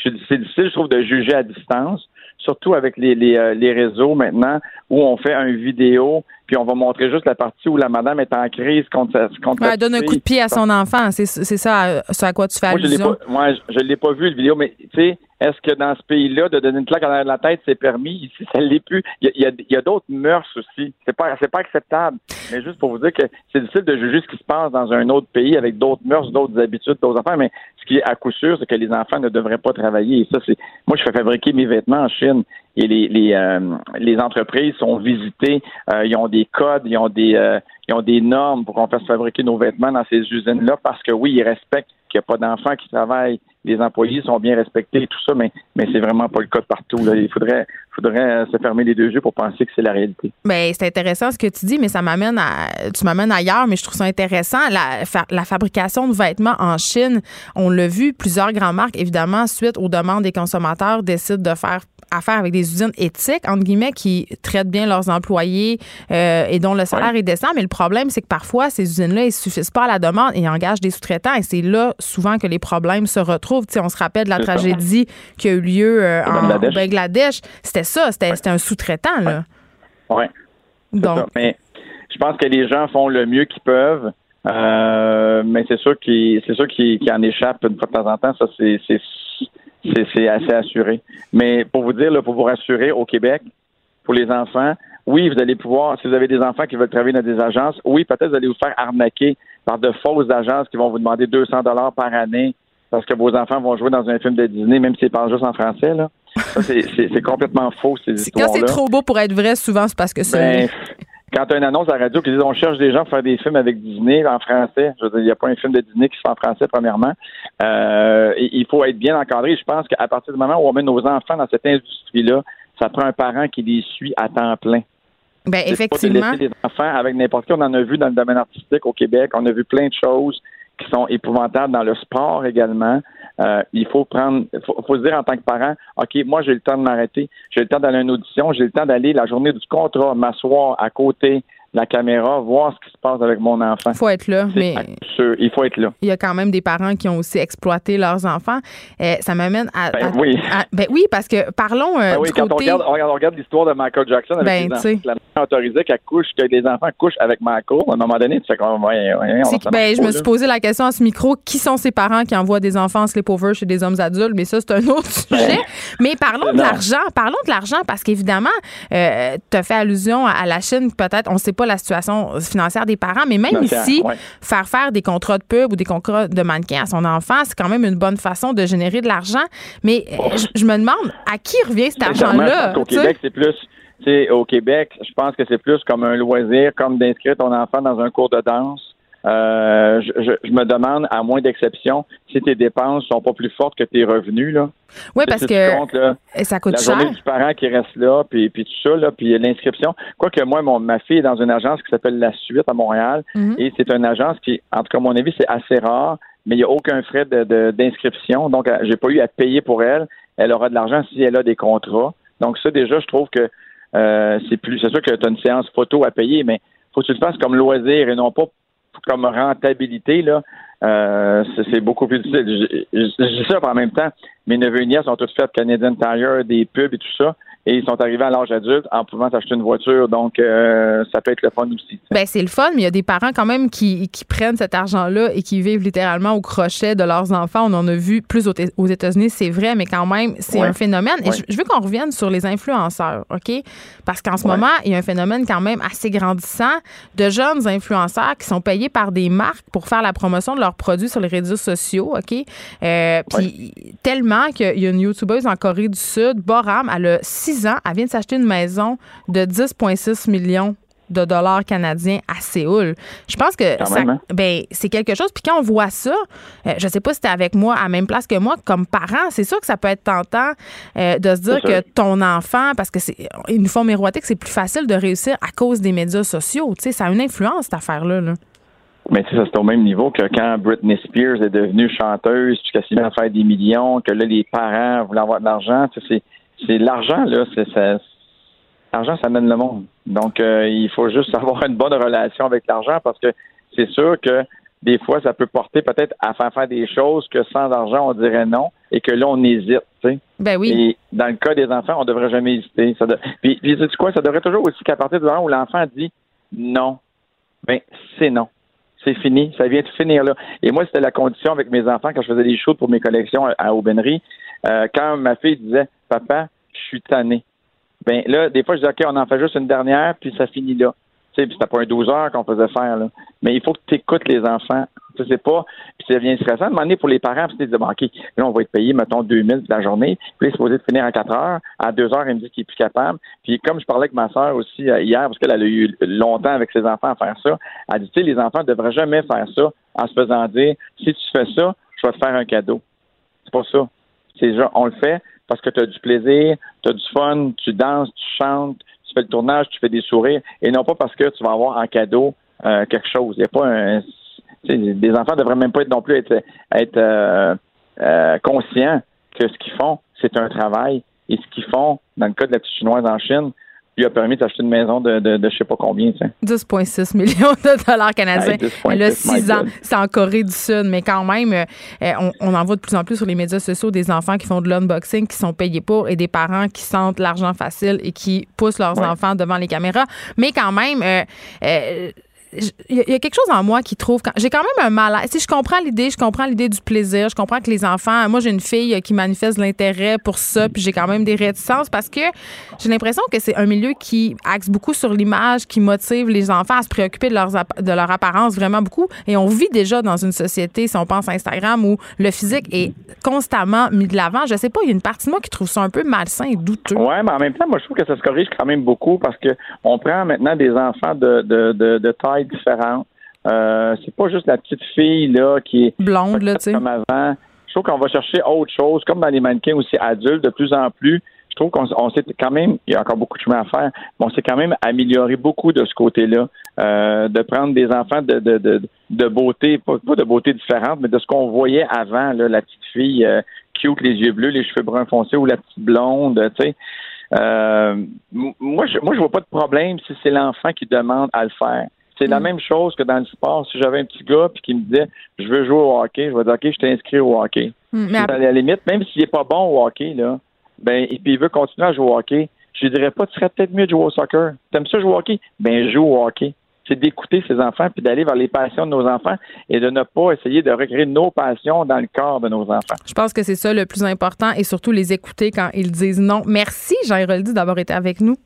C'est difficile, je trouve, de juger à distance, surtout avec les, les, euh, les réseaux maintenant, où on fait une vidéo, puis on va montrer juste la partie où la madame est en crise contre, contre Elle donne un coup de pied à son enfant, c'est ça, à quoi tu fais allusion. Moi, je ne l'ai pas vu, le vidéo, mais tu sais, est-ce que dans ce pays-là, de donner une claque à la tête, c'est permis? Ici, ça ne l'est plus. Il y a, a d'autres mœurs aussi. C'est pas, c'est pas acceptable. Mais juste pour vous dire que c'est difficile de juger ce qui se passe dans un autre pays avec d'autres mœurs, d'autres habitudes, d'autres enfants. Mais ce qui est à coup sûr, c'est que les enfants ne devraient pas travailler. Et ça, c'est, moi, je fais fabriquer mes vêtements en Chine et les, les, euh, les entreprises sont visitées. Euh, ils ont des codes, ils ont des, euh, ils ont des normes pour qu'on fasse fabriquer nos vêtements dans ces usines-là parce que oui, ils respectent qu'il n'y a pas d'enfants qui travaillent les employés sont bien respectés et tout ça, mais, mais c'est vraiment pas le cas partout. Il faudrait, faudrait euh, se fermer les deux yeux pour penser que c'est la réalité. Bien, c'est intéressant ce que tu dis, mais ça m'amène à. Tu m'amènes ailleurs, mais je trouve ça intéressant. La, la fabrication de vêtements en Chine, on l'a vu, plusieurs grandes marques, évidemment, suite aux demandes des consommateurs, décident de faire affaire avec des usines éthiques, entre guillemets, qui traitent bien leurs employés euh, et dont le salaire est décent. Mais le problème, c'est que parfois, ces usines-là, ils ne suffisent pas à la demande et engagent des sous-traitants. Et c'est là, souvent, que les problèmes se retrouvent. on se rappelle de la tragédie qui a eu lieu euh, en Bangladesh. C'était ça, c'était un sous-traitant. là. Oui. Donc. Mais je pense que les gens font le mieux qu'ils peuvent. Euh, mais c'est sûr qu'ils c'est sûr qu'ils en échappent une fois de temps en temps. Ça, c'est c'est assez assuré. Mais pour vous dire, là, pour vous rassurer, au Québec, pour les enfants, oui, vous allez pouvoir, si vous avez des enfants qui veulent travailler dans des agences, oui, peut-être vous allez vous faire arnaquer par de fausses agences qui vont vous demander 200 dollars par année parce que vos enfants vont jouer dans un film de Disney, même s'ils parlent juste en français. Là. c'est complètement faux, ces histoires-là. Quand c'est trop beau pour être vrai, souvent, c'est parce que c'est... Ben, quand tu as une annonce à la radio qui dit on cherche des gens pour faire des films avec Disney en français, je veux dire, il n'y a pas un film de Disney qui se fait en français, premièrement. Euh, il faut être bien encadré. Je pense qu'à partir du moment où on met nos enfants dans cette industrie-là, ça prend un parent qui les suit à temps plein. Ben, effectivement. Pas de laisser les enfants avec n'importe qui. On en a vu dans le domaine artistique au Québec. On a vu plein de choses qui sont épouvantables dans le sport également. Euh, il faut prendre, faut, faut se dire en tant que parent, OK, moi j'ai le temps de m'arrêter, j'ai le temps d'aller à une audition, j'ai le temps d'aller la journée du contrat, m'asseoir à côté la caméra, voir ce qui se passe avec mon enfant. faut être là, mais sûr, il faut être là. il y a quand même des parents qui ont aussi exploité leurs enfants. Euh, ça m'amène à, Ben à- oui. à- ben oui, parce que parlons euh, Ben oui, du quand on côté. regarde, on regarde, on regarde l'histoire de Michael Jackson avec Ben, les enfants, la mère autorisait qu'elle couche, que les enfants couchent avec Michael, à un moment donné, tu fais comme, ouais, ouais, ben, je me suis posé la question à ce micro qui sont ces parents qui envoient des enfants en sleepover chez des hommes adultes, mais ça, c'est un autre sujet. Mais parlons de Ben, l'argent. Parlons de l'argent parce qu'évidemment, euh, tu as fait allusion à, à la Chine, peut-être, on ne sait pas la situation financière des parents, mais même ici, ouais. faire faire des contrats de pub ou des contrats de mannequin à son enfant, c'est quand même une bonne façon de générer de l'argent. Mais je, je me demande à qui revient cet argent-là? sais? Québec, c'est plus. au Québec, je pense que c'est plus comme un loisir, comme d'inscrire ton enfant dans un cours de danse. Euh, je, je- je me demande, à moins d'exception, si tes dépenses sont pas plus fortes que tes revenus. Là. Oui, parce que comptes, là, ça coûte la cher. journée du parent qui reste là, puis, puis tout ça, là, puis l'inscription. Quoique moi, mon, ma fille est dans une agence qui s'appelle La Suite à Montréal, Mhm. et c'est une agence qui, en tout cas, à mon avis, c'est assez rare, mais il n'y a aucun frais de- de- d'inscription. Donc, j'ai pas eu à payer pour elle. Elle aura de l'argent si elle a des contrats. Donc, ça, déjà, je trouve que euh, c'est plus. C'est sûr que tu as une séance photo à payer, mais faut que tu le fasses comme loisir et non pas comme rentabilité, là. Euh, c'est beaucoup plus difficile. Je dis ça en même temps. Mes neveux et nièces ont tous fait Canadian Tire, des pubs et tout ça. Et ils sont arrivés à l'âge adulte en pouvant s'acheter une voiture. Donc, euh, ça peut être le fun aussi. Ben, c'est le fun, mais il y a des parents quand même qui, qui prennent cet argent-là et qui vivent littéralement au crochet de leurs enfants. On en a vu plus aux, États-Unis, c'est vrai, mais quand même, c'est Ouais. un phénomène. Et je, je veux qu'on revienne sur les influenceurs, OK? Parce qu'en ce Ouais. moment, il y a un phénomène quand même assez grandissant de jeunes influenceurs qui sont payés par des marques pour faire la promotion de leurs produits sur les réseaux sociaux, OK? Euh, Puis tellement qu'il y a une YouTubeuse en Corée du Sud, Boram, elle a 6 ans, elle vient de s'acheter une maison de 10,6 millions de dollars canadiens à Séoul. Je pense que Quand ça- même, hein? ben, c'est quelque chose. Puis quand on voit ça, euh, je sais pas si tu avec moi à la même place que moi, comme parent, c'est sûr que ça peut être tentant euh, de se dire que ton enfant, parce que c'est ils nous font miroiter que c'est plus facile de réussir à cause des médias sociaux. Tu sais, ça a une influence, cette affaire-là. là. Mais tu sais, ça, c'est au même niveau que quand Britney Spears est devenue chanteuse, puis qu'elle s'est mise à faire des millions, que là, les parents voulaient avoir de l'argent. Tu sais, c'est, c'est l'argent, là. C'est, ça, l'argent, ça mène le monde. Donc, euh, il faut juste avoir une bonne relation avec l'argent parce que c'est sûr que des fois, ça peut porter peut-être à faire faire des choses que sans argent, on dirait non et que là, on hésite, tu sais. Ben oui. Et dans le cas des enfants, on devrait jamais hésiter. Ça de- Puis, puis sais-tu quoi? Ça devrait toujours aussi qu'à partir du moment où l'enfant dit non, ben c'est non. C'est fini. Ça vient de finir là. Et moi, c'était la condition avec mes enfants quand je faisais des shoots pour mes collections à, à Aubainerie. Euh, quand ma fille disait Papa, je suis tanné. Ben là, des fois, je disais OK, on en fait juste une dernière, puis ça finit là. Tu sais, puis c'était pas un 12 heures qu'on faisait faire, là. Mais il faut que tu écoutes les enfants. Tu sais, pas. Puis ça devient stressant. À un pour les parents, puis tu dis, bon, OK, là, on va être payé, mettons, 2000 la journée. Puis il est supposé de finir à 4 heures. À 2 heures, il me dit qu'il est plus capable. Puis comme je parlais avec ma soeur aussi euh, hier, parce qu'elle elle a eu longtemps avec ses enfants à faire ça, elle dit, tu sais, les enfants ne devraient jamais faire ça en se faisant dire, si tu fais ça, je vais te faire un cadeau. C'est pas ça. C'est on le fait parce que tu as du plaisir, tu as du fun, tu danses, tu chantes, tu fais le tournage, tu fais des sourires, et non pas parce que tu vas avoir en cadeau euh, quelque chose. Il n'y a pas un. Des enfants ne devraient même pas être non plus être, être euh, euh, conscients que ce qu'ils font, c'est un travail. Et ce qu'ils font, dans le cas de la petite chinoise en Chine, lui a permis d'acheter une maison de, de, de je sais pas combien. tu sais. 10,6 millions de dollars canadiens. Hey, 10,6, Elle a my 6 ans. C'est en Corée du Sud. Mais quand même, euh, euh, on, on en voit de plus en plus sur les médias sociaux des enfants qui font de l'unboxing, qui sont payés pour, et des parents qui sentent l'argent facile et qui poussent leurs Ouais. enfants devant les caméras. Mais quand même, euh, euh, il y, a- quelque chose en moi qui trouve j'ai quand même un malaise. Sais, je comprends l'idée, je comprends l'idée du plaisir, je comprends que les enfants, moi j'ai une fille euh, qui manifeste l'intérêt pour ça, puis j'ai quand même des réticences parce que j'ai l'impression que c'est un milieu qui axe beaucoup sur l'image, qui motive les enfants à se préoccuper de, leurs de leur apparence vraiment beaucoup. Et on vit déjà dans une société, si on pense à Instagram, où le physique est constamment mis de l'avant. Je sais pas, il y a une partie de moi qui trouve ça un peu malsain et douteux. Ouais, mais en même temps, moi, je trouve que ça se corrige quand même beaucoup parce que on prend maintenant des enfants de, de, tailles différentes. Euh, c'est pas juste la petite fille là qui est Blonde, là, comme avant. Je trouve qu'on va chercher autre chose, comme dans les mannequins aussi adultes, de plus en plus. Je trouve qu'on s'est quand même, il y a encore beaucoup de chemin à faire, mais on s'est quand même amélioré beaucoup de ce côté-là, euh, de prendre des enfants de, de, de, de beauté, pas, de beauté différente, mais de ce qu'on voyait avant, là, la petite fille euh, cute, les yeux bleus, les cheveux bruns foncés ou la petite blonde, tu sais. Euh, moi, je, moi, je vois pas de problème si c'est l'enfant qui demande à le faire. C'est la mm. même chose que dans le sport. Si j'avais un petit gars puis qui me disait je veux jouer au hockey, je vais dire OK, je inscrit au hockey. Mm, à la limite, même s'il n'est pas bon au hockey, là, ben, et puis il veut continuer à jouer au hockey, je lui dirais pas, tu serais peut-être mieux de jouer au soccer. T'aimes ça jouer au hockey? Ben, joue au hockey. C'est d'écouter ses enfants puis d'aller vers les passions de nos enfants et de ne pas essayer de recréer nos passions dans le corps de nos enfants. Je pense que c'est ça le plus important et surtout les écouter quand ils disent non. Merci, Jean-Héroldi, d'avoir été avec nous.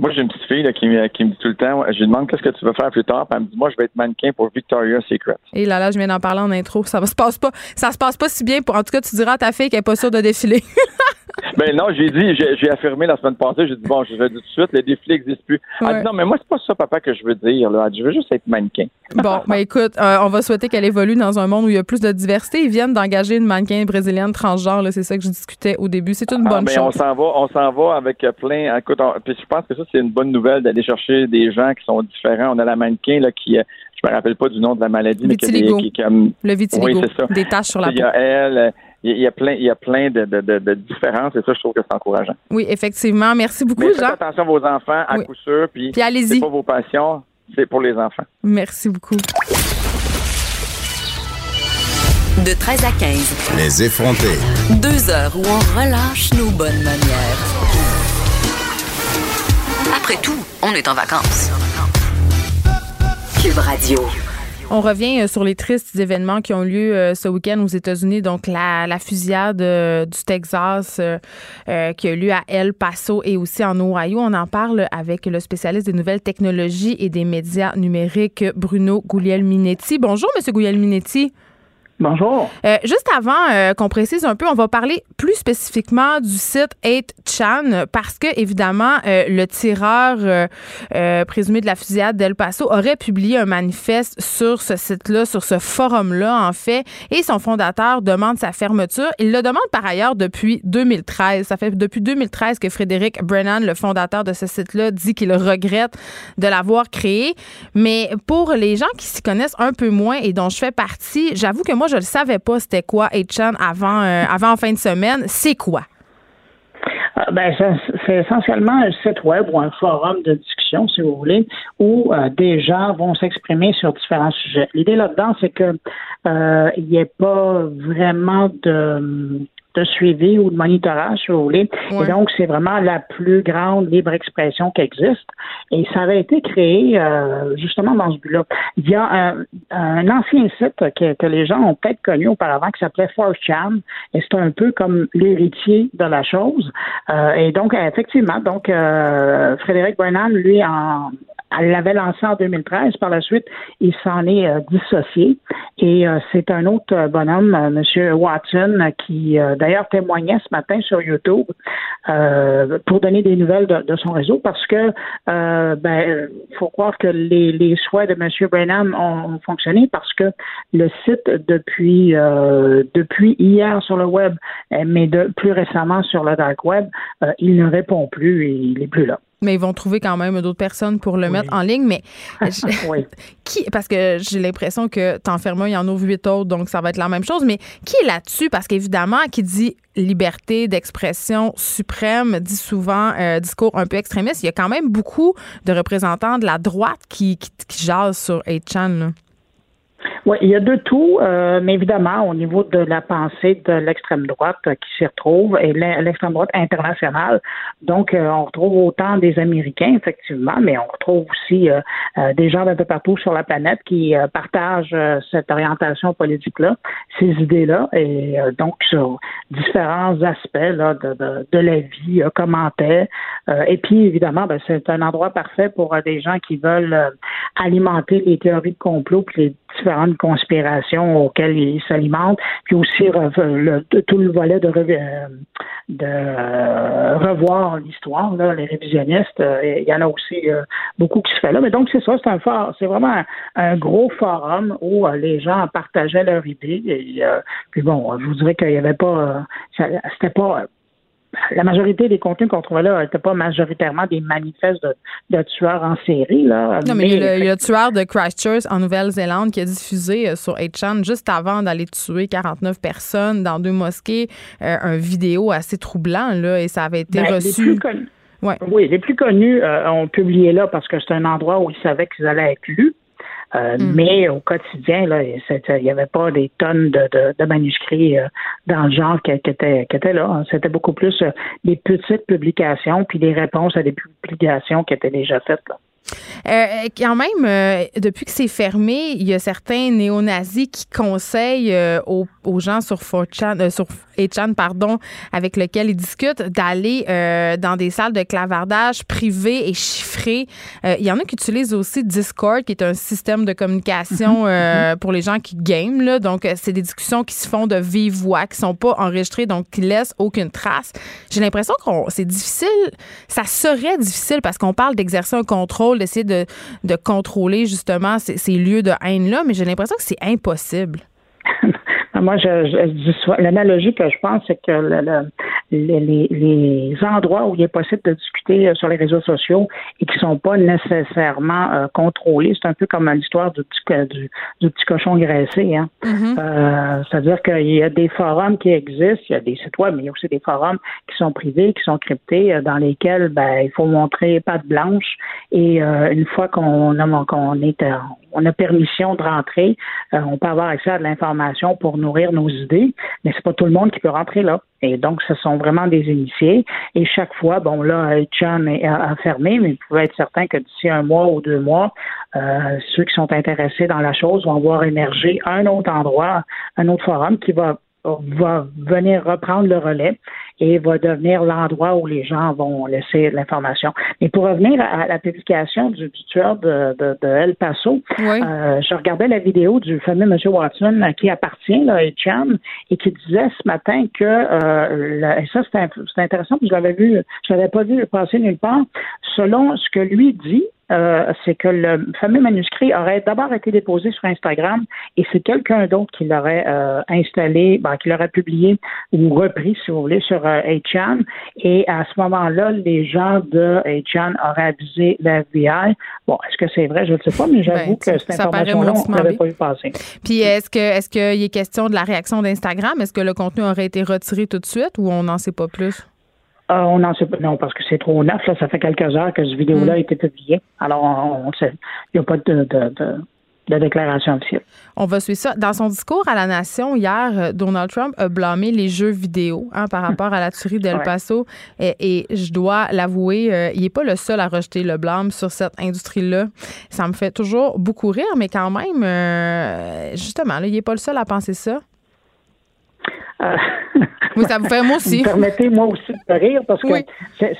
Moi, j'ai une petite fille qui, me, qui me dit tout le temps, je lui demande qu'est-ce que tu veux faire plus tard, puis elle me dit, moi, je vais être mannequin pour Victoria's Secret. Et là, là, je viens d'en parler en intro. Ça se passe pas, ça se passe pas si bien. Pour, en tout cas, tu diras à ta fille qu'elle est pas sûre de défiler. ben non, j'ai dit, j'ai affirmé la semaine passée, j'ai dit, bon, je vais dire tout de suite, les défilés n'existent plus. Elle dit, non, mais moi, c'est pas ça, papa, que je veux dire, là. Elle dit, je veux juste être mannequin. Bon, ben écoute, euh, on va souhaiter qu'elle évolue dans un monde où il y a plus de diversité. Ils viennent d'engager une mannequin brésilienne transgenre, c'est ça que je discutais au début. C'est une ah, bonne ben, chose. On s'en va, on s'en va avec plein. Écoute, puis je pense que ça, c'est une bonne nouvelle d'aller chercher des gens qui sont différents. On a la mannequin là, qui, euh, je me rappelle pas du nom de la maladie, mais qui, qui, qui, Le vitiligo. Oui, c'est ça. Des taches sur la peau. Il y a elle. Il y a plein, il y a plein de, de, de, différences et ça, je trouve que c'est encourageant. Oui, effectivement. Merci beaucoup, mais Jean. Faites attention à vos enfants, à coup sûr. Puis, puis allez-y. C'est pas vos passions, c'est pour les enfants. Merci beaucoup. De 13 à 15. Les effrontés. Deux heures où on relâche nos bonnes manières. Après tout, on est en vacances. Cube Radio. On revient euh, sur les tristes événements qui ont lieu euh, ce week-end aux États-Unis. Donc, la, fusillade euh, du Texas qui a lieu à El Paso et aussi en Ohio. On en parle avec le spécialiste des nouvelles technologies et des médias numériques, Bruno Guglielminetti. Bonjour, Monsieur Guglielminetti. Bonjour. Euh, juste avant euh, qu'on précise un peu, on va parler plus spécifiquement du site 8chan parce que, évidemment, euh, le tireur présumé de la fusillade d'El Paso aurait publié un manifeste sur ce site-là, sur ce forum-là, en fait, et son fondateur demande sa fermeture. Il le demande par ailleurs depuis 2013. Ça fait depuis 2013 que Frédéric Brennan, le fondateur de ce site-là, dit qu'il regrette de l'avoir créé. Mais pour les gens qui s'y connaissent un peu moins et dont je fais partie, j'avoue que moi, je ne savais pas c'était quoi 8chan avant, euh, avant fin de semaine. C'est quoi? Euh, ben, c'est essentiellement un site web ou un forum de discussion, si vous voulez, où euh, des gens vont s'exprimer sur différents sujets. L'idée là-dedans, c'est que il n'y ait pas vraiment de de suivi ou de monitorage, si vous voulez. Et donc, c'est vraiment la plus grande libre expression qui existe. Et ça avait été créé euh, justement dans ce but-là. Il y a un, un ancien site que, que, les gens ont peut-être connu auparavant qui s'appelait 4chan, et c'est un peu comme l'héritier de la chose. Euh, et donc, effectivement, donc euh, Frédéric Brennan, lui, en, elle l'avait lancé en 2013. Par la suite, il s'en est euh, dissocié. Et euh, c'est un autre euh, bonhomme, M. Watson, qui d'ailleurs témoignait ce matin sur YouTube pour donner des nouvelles de, son réseau parce que ben faut croire que les, les souhaits de M. Brennan ont, fonctionné parce que le site depuis depuis hier sur le web, mais de, plus récemment sur le dark web, il ne répond plus et il n'est plus là mais ils vont trouver quand même d'autres personnes pour le mettre en ligne. Mais qui, parce que j'ai l'impression que un, il y en a huit autres, donc ça va être la même chose. Mais qui est là-dessus? Parce qu'évidemment, qui dit liberté d'expression suprême dit souvent euh, discours un peu extrémiste. Il y a quand même beaucoup de représentants de la droite qui, qui, jasent sur 8chan. Oui, il y a de tout, euh, mais évidemment, au niveau de la pensée de l'extrême droite qui s'y retrouve, et l'extrême droite internationale, donc euh, on retrouve autant des Américains, effectivement, mais on retrouve aussi euh, des gens d'un peu partout sur la planète qui partagent cette orientation politique-là, ces idées-là, et donc sur différents aspects là, de, de, de la vie, commentaires. et puis, évidemment, ben, c'est un endroit parfait pour des gens qui veulent alimenter les théories de complot puis les différentes conspirations auxquelles ils s'alimentent, puis aussi tout le volet de, euh, euh, revoir l'histoire, les révisionnistes, euh, il y en a aussi beaucoup qui se fait là. Mais donc c'est ça, c'est un fort, c'est vraiment un, gros forum où les gens partageaient leurs idées. Et, puis bon, je vous dirais qu'il n'y avait pas, c'était pas la majorité des contenus qu'on trouvait là n'étaient pas majoritairement des manifestes de, tueurs en série. Là, non, mais, il, y a le, tueur de Christchurch en Nouvelle-Zélande qui a diffusé euh, sur 8chan juste avant d'aller tuer 49 personnes dans deux mosquées euh, un vidéo assez troublant là, et ça avait été ben, reçu. Oui, les plus connus euh, ont publié là parce que c'est un endroit où ils savaient qu'ils allaient être lus. Euh, mm. Mais au quotidien, là, il n'y avait pas des tonnes de, manuscrits euh, dans le genre qui, étaient, qui étaient là. Hein. C'était beaucoup plus des petites publications puis des réponses à des publications qui étaient déjà faites. Là. Euh, quand même, euh, depuis que c'est fermé, il y a certains néo-nazis qui conseillent euh, aux, gens sur 4chan, sur 8chan, pardon, avec lesquels ils discutent, d'aller dans des salles de clavardage privées et chiffrées. il y en a qui utilisent aussi Discord, qui est un système de communication mhm. Mhm. pour les gens qui game. Là. Donc, c'est des discussions qui se font de vive voix, qui sont pas enregistrées, donc qui laissent aucune trace. J'ai l'impression que c'est difficile, ça serait difficile parce qu'on parle d'exercer un contrôle d'essayer de, de contrôler justement ces, ces lieux de haine-là, mais j'ai l'impression que c'est impossible. Moi, je, je l'analogie que je pense, c'est que le, les, les, endroits où il est possible de discuter euh, sur les réseaux sociaux et qui sont pas nécessairement euh, contrôlés, c'est un peu comme l'histoire du petit, du, du, petit cochon graissé. Hein? Mm-hmm. euh, C'est-à-dire qu'il y a des forums qui existent, il y a des sites web, mais il y a aussi des forums qui sont privés, qui sont cryptés, euh, dans lesquels ben, il faut montrer patte blanche et une fois qu'on qu'on est on a permission de rentrer, on peut avoir accès à de l'information pour nourrir nos idées, mais c'est pas tout le monde qui peut rentrer là. Et donc, ce sont vraiment des initiés. Et chaque fois, bon, là, est à, fermé, mais vous pouvez être certain que d'ici un mois ou deux mois, euh, ceux qui sont intéressés dans la chose vont voir émerger un autre endroit, un autre forum qui va va venir reprendre le relais et va devenir l'endroit où les gens vont laisser l'information. Mais pour revenir à la publication du, tueur de, de, El Paso, euh, je regardais la vidéo du fameux M. Watson qui appartient à Chan et qui disait ce matin que euh, et ça c'est intéressant, je l'avais vu, je l'avais pas vu passer nulle part. Selon ce que lui dit, euh, c'est que le fameux manuscrit aurait d'abord été déposé sur Instagram et c'est quelqu'un d'autre qui l'aurait euh, installé, ben, qui l'aurait publié ou repris, si vous voulez, sur euh, Et à ce moment-là, les gens de HN auraient abusé la FBI. Bon, est-ce que c'est vrai? Je ne sais pas, mais j'avoue ben, que cette information-là, on n'avait pas eu passer. Puis est-ce que est-ce qu'il est question de la réaction d'Instagram? Est-ce que le contenu aurait été retiré tout de suite ou on n'en sait pas plus? Ah, on n'en sait pas. Non, parce que c'est trop neuf. Là. Ça fait quelques heures que ce vidéo-là a mm. été publié. Alors, on, sait. Il n'y a pas de, de, déclaration officielle. On va suivre ça. Dans son discours à la Nation hier, euh, Donald Trump a blâmé les jeux vidéo hein, par rapport à la tuerie d'El Paso. Et, je dois l'avouer, euh, il n'est pas le seul à rejeter le blâme sur cette industrie-là. Ça me fait toujours beaucoup rire, mais quand même, euh, justement, il n'est pas le seul à penser ça. Oui, ça vous fait moi aussi. Permettez-moi aussi de rire parce que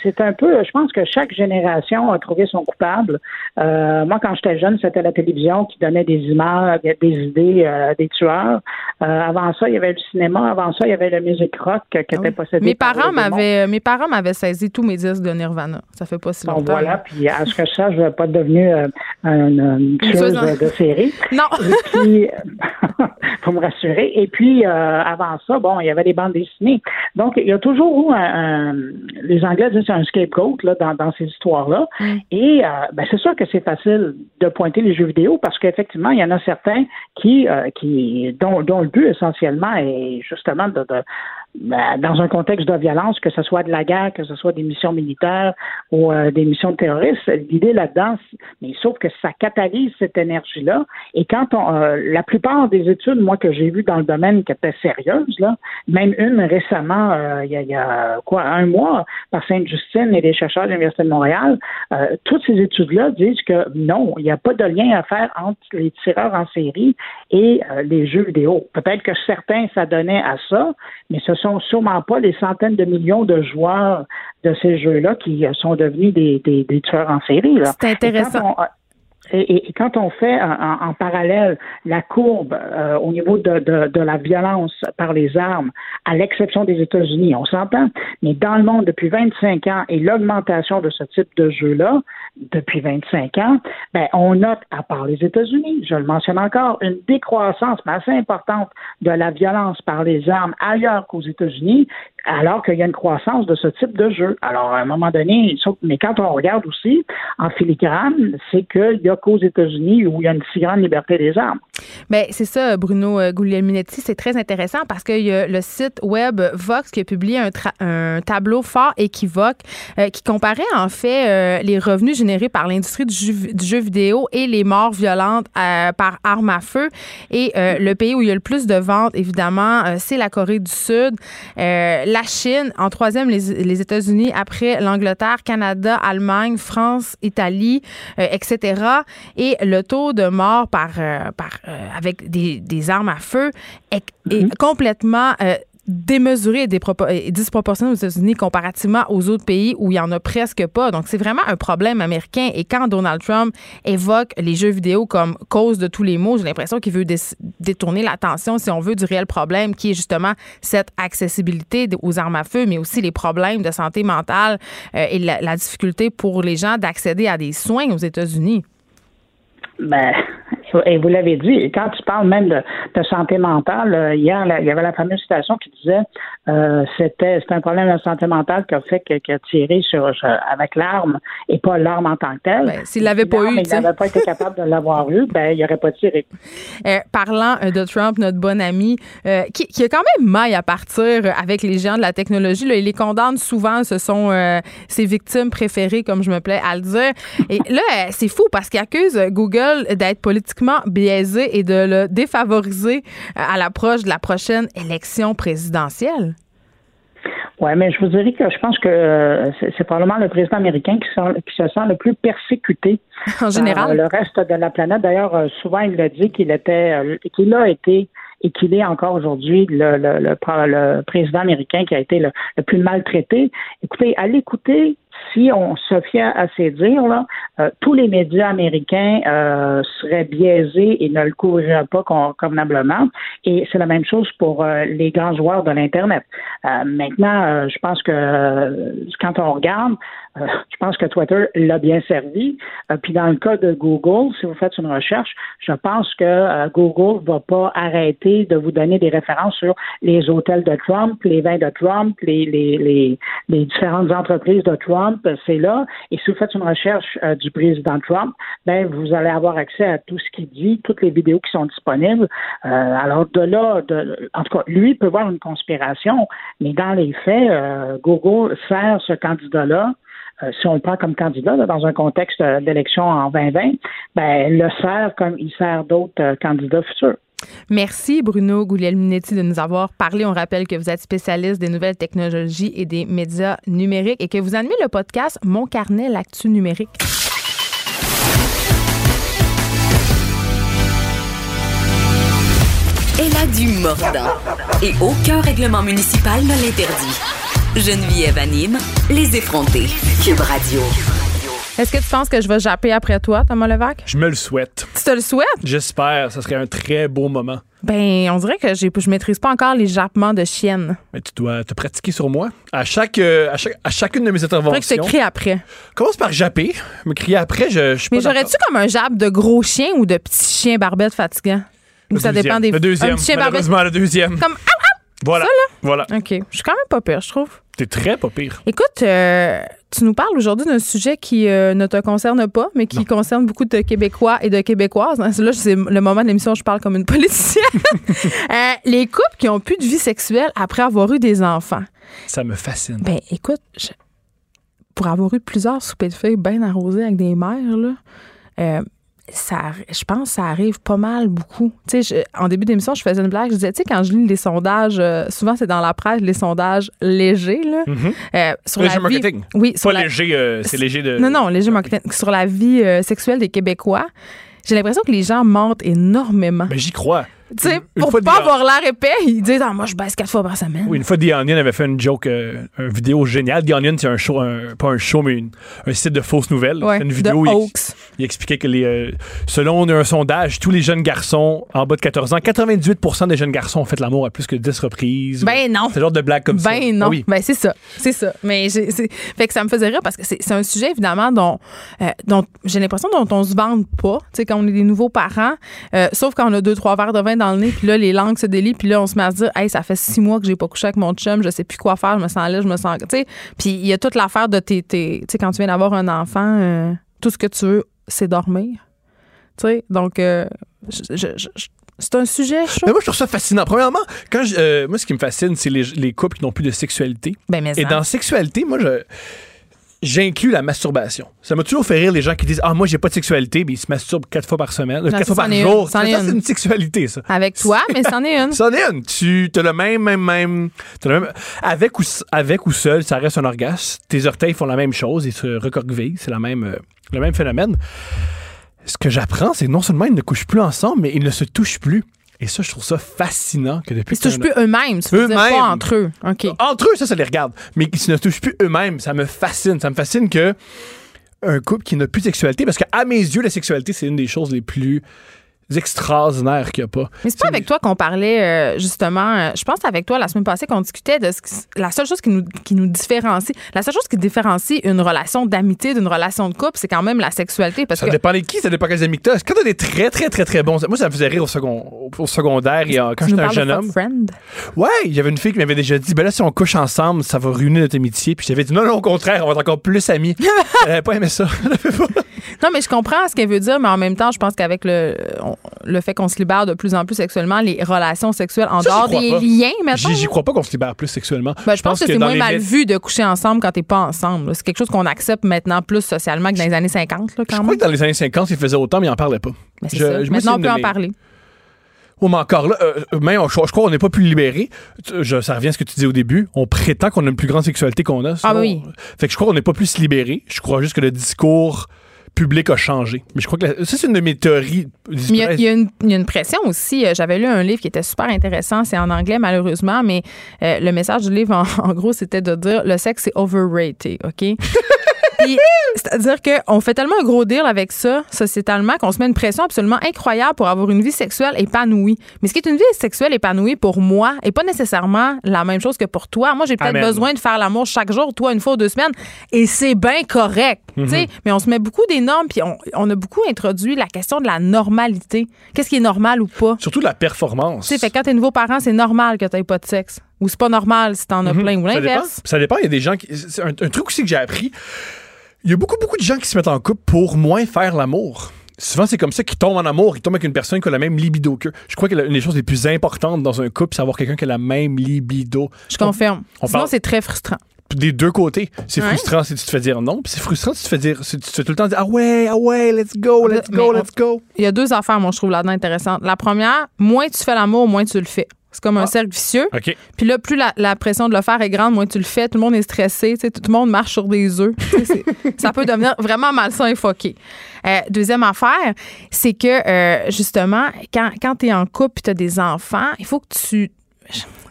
c'est un peu, je pense que chaque génération a trouvé son coupable. Euh, moi, quand j'étais jeune, c'était la télévision qui donnait des images, des idées euh, des tueurs. Euh, avant ça, il y avait le cinéma. Avant ça, il y avait le music rock qui était ah possédé. Mes parents m'avaient, mes parents m'avaient saisi tous mes disques de Nirvana. Ça fait pas si longtemps. Bon, voilà. Puis à ce que ça, je vais pas devenir une, tueuse de série. Non. Et puis, pour me rassurer. Et puis, avant ça, bon, il y avait des bandes dessinées donc, il y a toujours eu un, les Anglais disent un scapegoat là, dans, ces histoires-là. Mm. Et euh, ben, c'est sûr que c'est facile de pointer les jeux vidéo parce qu'effectivement, il y en a certains qui, euh, qui dont, dont, le but essentiellement est justement de, dans un contexte de violence, que ce soit de la guerre, que ce soit des missions militaires ou euh, des missions terroristes, l'idée là-dedans, mais sauf que ça catalyse cette énergie-là. Et quand on, euh, la plupart des études, moi que j'ai vues dans le domaine qui étaient sérieuses, là, même une récemment, euh, il, y a, quoi, un mois, par Sainte-Justine et des chercheurs de l'Université de Montréal, toutes ces études-là disent que non, il n'y a pas de lien à faire entre les tireurs en série et les jeux vidéo. Peut-être que certains s'adonnaient à ça, mais ce sont sûrement pas les centaines de millions de joueurs de ces jeux-là qui sont devenus des, des, tueurs en série. C'est intéressant. Et, quand on fait en, parallèle la courbe euh, au niveau de, de, la violence par les armes, à l'exception des États-Unis, on s'entend, mais dans le monde depuis 25 ans et l'augmentation de ce type de jeu-là depuis 25 ans, ben, on note, à part les États-Unis, je le mentionne encore, une décroissance assez importante de la violence par les armes ailleurs qu'aux États-Unis. Alors qu'il y a une croissance de ce type de jeu. Alors, à un moment donné, mais quand on regarde aussi en filigrane, c'est qu'il y a qu'aux États-Unis où il y a une si grande liberté des armes. Bien, c'est ça, Bruno euh, Guglielminetti, c'est très intéressant parce qu'il y a le site web Vox qui a publié un, tableau fort équivoque euh, qui comparait en fait euh, les revenus générés par l'industrie du, jeu, vidéo et les morts violentes par arme à feu. Et le pays où il y a le plus de ventes, évidemment, c'est la Corée du Sud la Chine, en troisième, les, États-Unis, après l'Angleterre, Canada, Allemagne, France, Italie, euh, etc. Et le taux de mort par, euh, par avec des, des, armes à feu est, est mm-hmm. complètement démesuré et, disproportionné aux États-Unis comparativement aux autres pays où il n'y en a presque pas. Donc, c'est vraiment un problème américain. Et quand Donald Trump évoque les jeux vidéo comme cause de tous les maux, j'ai l'impression qu'il veut détourner l'attention, si on veut, du réel problème qui est justement cette accessibilité aux armes à feu, mais aussi les problèmes de santé mentale euh, et la difficulté pour les gens d'accéder à des soins aux États-Unis. Ben, et vous l'avez dit, quand tu parles même de, santé mentale, euh, hier, il y avait la fameuse citation qui disait euh, c'était un problème de santé mentale qui a fait qu'il a tiré sur, avec l'arme et pas l'arme en tant que telle. Ben, S'il l'avait pas eu, il n'avait pas été capable de l'avoir eu, ben il n'aurait pas tiré. Euh, parlant de Trump, notre bon ami, qui, qui, a quand même maille à partir avec les géants de la technologie, là, il les condamne souvent, ce sont ses victimes préférées, comme je me plais à le dire. Et là, c'est fou parce qu'il accuse Google d'être politiquement biaisé et de le défavoriser euh, à l'approche de la prochaine élection présidentielle? Oui, mais je vous dirais que je pense que euh, c'est probablement le président américain qui, se sent le plus persécuté. En général. le reste de la planète. D'ailleurs, euh, souvent, il a dit qu'il était, qu'il a été et qu'il est encore aujourd'hui le, le, président américain qui a été le, plus maltraité. Écoutez, à l'écouter, si on se fie à ces dires, là, euh, tous les médias américains euh, seraient biaisés et ne le couvriraient pas convenablement. Et c'est la même chose pour euh, les grands joueurs de l'Internet. maintenant, je pense que quand on regarde, je pense que Twitter l'a bien servi. puis dans le cas de Google, si vous faites une recherche, je pense que Google va pas arrêter de vous donner des références sur les hôtels de Trump, les vins de Trump, les, les, les, les différentes entreprises de Trump c'est là. Et si vous faites une recherche euh, du président Trump, ben vous allez avoir accès à tout ce qu'il dit, toutes les vidéos qui sont disponibles. Euh, alors de là, en tout cas, lui peut voir une conspiration, mais dans les faits, euh, Google sert ce candidat-là si on le prend comme candidat dans un contexte d'élection en 2020, ben, le sert comme il sert d'autres candidats futurs. Merci Bruno Guglielminetti de nous avoir parlé. On rappelle que vous êtes spécialiste des nouvelles technologies et des médias numériques et que vous animez le podcast Mon carnet, l'actu numérique. Elle a du mordant et aucun règlement municipal ne l'interdit. Geneviève anime les effrontés. Cube Radio. Est-ce que tu penses que je vais japper après toi, Thomas Levac? Je me le souhaite. Tu te le souhaites? J'espère. Ce serait un très beau moment. Ben, on dirait que je maîtrise pas encore les jappements de chienne. Mais tu dois te pratiquer sur moi. À chaque, euh, à, chacune de mes interventions. Faudrait que je te crie après. Commence par japper. Me crier après, je, je suis Mais j'aurais-tu comme un jappe de gros chien ou de petit chien barbette fatigant? Ou ça dépend des. Le deuxième. Un chien malheureusement, le deuxième. Comme. Voilà. Ça, là? Voilà. OK. Je suis quand même pas pire, je trouve. T'es très pas pire. Écoute, euh, tu nous parles aujourd'hui d'un sujet qui euh, ne te concerne pas, mais qui concerne beaucoup de Québécois et de Québécoises. Là, c'est le moment de l'émission où je parle comme une politicienne. Euh, les couples qui ont plus de vie sexuelle après avoir eu des enfants. Ça me fascine. Ben, écoute, pour avoir eu plusieurs soupers de feuilles bien arrosés avec des mères, là, ça, je pense que ça arrive pas mal beaucoup. Tu sais, en début d'émission, je faisais une blague. Je disais, tu sais, quand je lis les sondages, euh, souvent c'est dans la presse, les sondages légers, là. Mm-hmm. Euh, sur léger la marketing. oui, pas léger, euh, c'est léger de. Non, non, léger marketing. Sur la vie sexuelle des Québécois, j'ai l'impression que les gens mentent énormément. Mais j'y crois. Tu sais, pour pas avoir l'air épais, ils disent ah, moi je baisse quatre fois par semaine. Oui, une fois The Onion avait fait une joke, euh, une vidéo géniale. The Onion, c'est un show, pas un show, mais un site de fausses nouvelles. Ouais, une vidéo où il, expliquait que les, euh, selon un sondage, tous les jeunes garçons en bas de 14 ans, 98 des jeunes garçons ont fait l'amour à plus que 10 reprises. Ben non. C'est genre de blague comme ça. Ben non. Ah oui. Ben c'est ça. C'est ça. Mais fait que ça me faisait rire parce que c'est un sujet évidemment dont, euh, dont j'ai l'impression dont on se vante pas, tu sais, quand on est des nouveaux parents, sauf quand on a deux, trois verres de vin dans le nez, puis là, les langues se délient, puis là, on se met à se dire, hey, ça fait six mois que j'ai pas couché avec mon chum, je sais plus quoi faire, je me sens là, je me sens. Tu sais, puis il y a toute l'affaire de tes. tu sais, quand tu viens d'avoir un enfant, euh, tout ce que tu veux, c'est dormir. Tu sais, donc, euh, je- je- je- je- c'est un sujet chaud. Mais moi, je trouve ça fascinant. Premièrement, quand je- euh, moi, ce qui me fascine, c'est les, les couples qui n'ont plus de sexualité. Ben, mais Et ça. dans sexualité, moi, je. J'inclus la masturbation. Ça m'a toujours fait rire les gens qui disent Ah, moi, j'ai pas de sexualité, mais ils se masturbent quatre fois par semaine, euh, Non, quatre fois par jour. c'est une. une sexualité, ça. Avec toi, mais c'en est une. C'en est une. Tu as le même, même, même, t'as le même- Avec ou, avec ou seul, ça reste un orgasme. Tes orteils font la même chose, ils se recroquevillent. C'est la même, euh, le même phénomène. Ce que j'apprends, c'est non seulement ils ne couchent plus ensemble, mais ils ne se touchent plus. Et ça, je trouve ça fascinant que depuis Ils se touchent plus eux-mêmes. Eux-mêmes. pas entre eux. OK. Entre eux, ça, ça les regarde. Mais qu'ils ne touchent plus eux-mêmes, ça me fascine. Ça me fascine que un couple qui n'a plus de sexualité, parce qu'à mes yeux, la sexualité, c'est une des choses les plus extraordinaires qu'il n'y a pas. Mais c'est pas avec toi qu'on parlait, euh, justement. euh, je pense que avec toi la semaine passée qu'on discutait de ce qui- la seule chose qui nous, qui nous différencie. La seule chose qui différencie une relation d'amitié d'une relation de couple, c'est quand même la sexualité. Parce Ça que. dépend de qui, ça dépend quels amis que t'as. Quand t'as des très, très, très, très bons. Moi, ça me faisait rire au, second, au, secondaire et euh, quand j'étais un de jeune fuck homme. friend? Ouais, il y avait une fille qui m'avait déjà dit ben là, si on couche ensemble, ça va ruiner notre amitié. Puis j'avais dit non, non, au contraire, on va être encore plus amis. Elle avait pas aimé ça. Non, mais je comprends ce qu'elle veut dire, mais en même temps, je pense qu'avec le, on- le fait qu'on se libère de plus en plus sexuellement, les relations sexuelles en Ça, dehors des pas. liens, maintenant. J'y crois pas qu'on se libère plus sexuellement. Ben, je, pense que, c'est moins mal vu de coucher ensemble quand t'es pas ensemble. C'est quelque chose qu'on accepte maintenant plus socialement que dans les années 50, là, Je crois que dans les années 50, ils faisaient autant, mais ils en parlaient pas. Mais c'est je- ça. je- moi, Maintenant, on peut en parler. Oh, mais encore là, euh, mais on- je, je crois qu'on n'est pas plus libéré. Je- ça revient à ce que tu disais au début. On prétend qu'on a une plus grande sexualité qu'on a. Ah oui. Fait que je crois qu'on n'est pas plus libéré. Je crois juste que le discours public a changé. Mais je crois que la- ça, c'est une de mes théories. Il y, a, il y a une, il y a une pression aussi. Euh, J'avais lu un livre qui était super intéressant. C'est en anglais, malheureusement, mais euh, le message du livre, en, en gros, c'était de dire le sexe, c'est overrated, OK? C'est-à-dire qu'on fait tellement un gros deal avec ça, sociétalement, qu'on se met une pression absolument incroyable pour avoir une vie sexuelle épanouie. Mais ce qui est une vie sexuelle épanouie pour moi n'est pas nécessairement la même chose que pour toi. Moi, j'ai peut-être besoin de faire l'amour chaque jour, toi une fois ou deux semaines, et c'est bien correct. sais. Mais on se met beaucoup des normes, puis on, on a beaucoup introduit la question de la normalité. Qu'est-ce qui est normal ou pas? Surtout la performance. Tu sais, quand t'es nouveau parent, c'est normal que t'aies pas de sexe. Ou c'est pas normal si t'en as plein, ou. Ça dépend. l'inverse. Ça dépend. Il y a des gens qui. Un truc aussi que j'ai appris. Il y a beaucoup, beaucoup de gens qui se mettent en couple pour moins faire l'amour. Souvent, c'est comme ça qu'ils tombent en amour. Ils tombent avec une personne qui a la même libido qu'eux. Je crois que la- une des choses les plus importantes dans un couple, c'est avoir quelqu'un qui a la même libido. Je confirme. on Sinon, parle- c'est très frustrant. Des deux côtés. C'est Ouais. frustrant si tu te fais dire non, puis c'est frustrant si tu te fais dire, si tu te fais tout le temps dire ah ouais, ah ouais, let's go, let's go, let's go. Il y a deux affaires, moi, je trouve là-dedans intéressantes. La première, moins tu fais l'amour, moins tu le fais. C'est comme un cercle vicieux. Puis là, plus la, la pression de le faire est grande, moins tu le fais. Tout le monde est stressé. Tout le monde marche sur des œufs. Ça peut devenir vraiment malsain et foqué. Euh, deuxième affaire, c'est que, euh, justement, quand, quand tu es en couple et tu as des enfants, il faut que tu.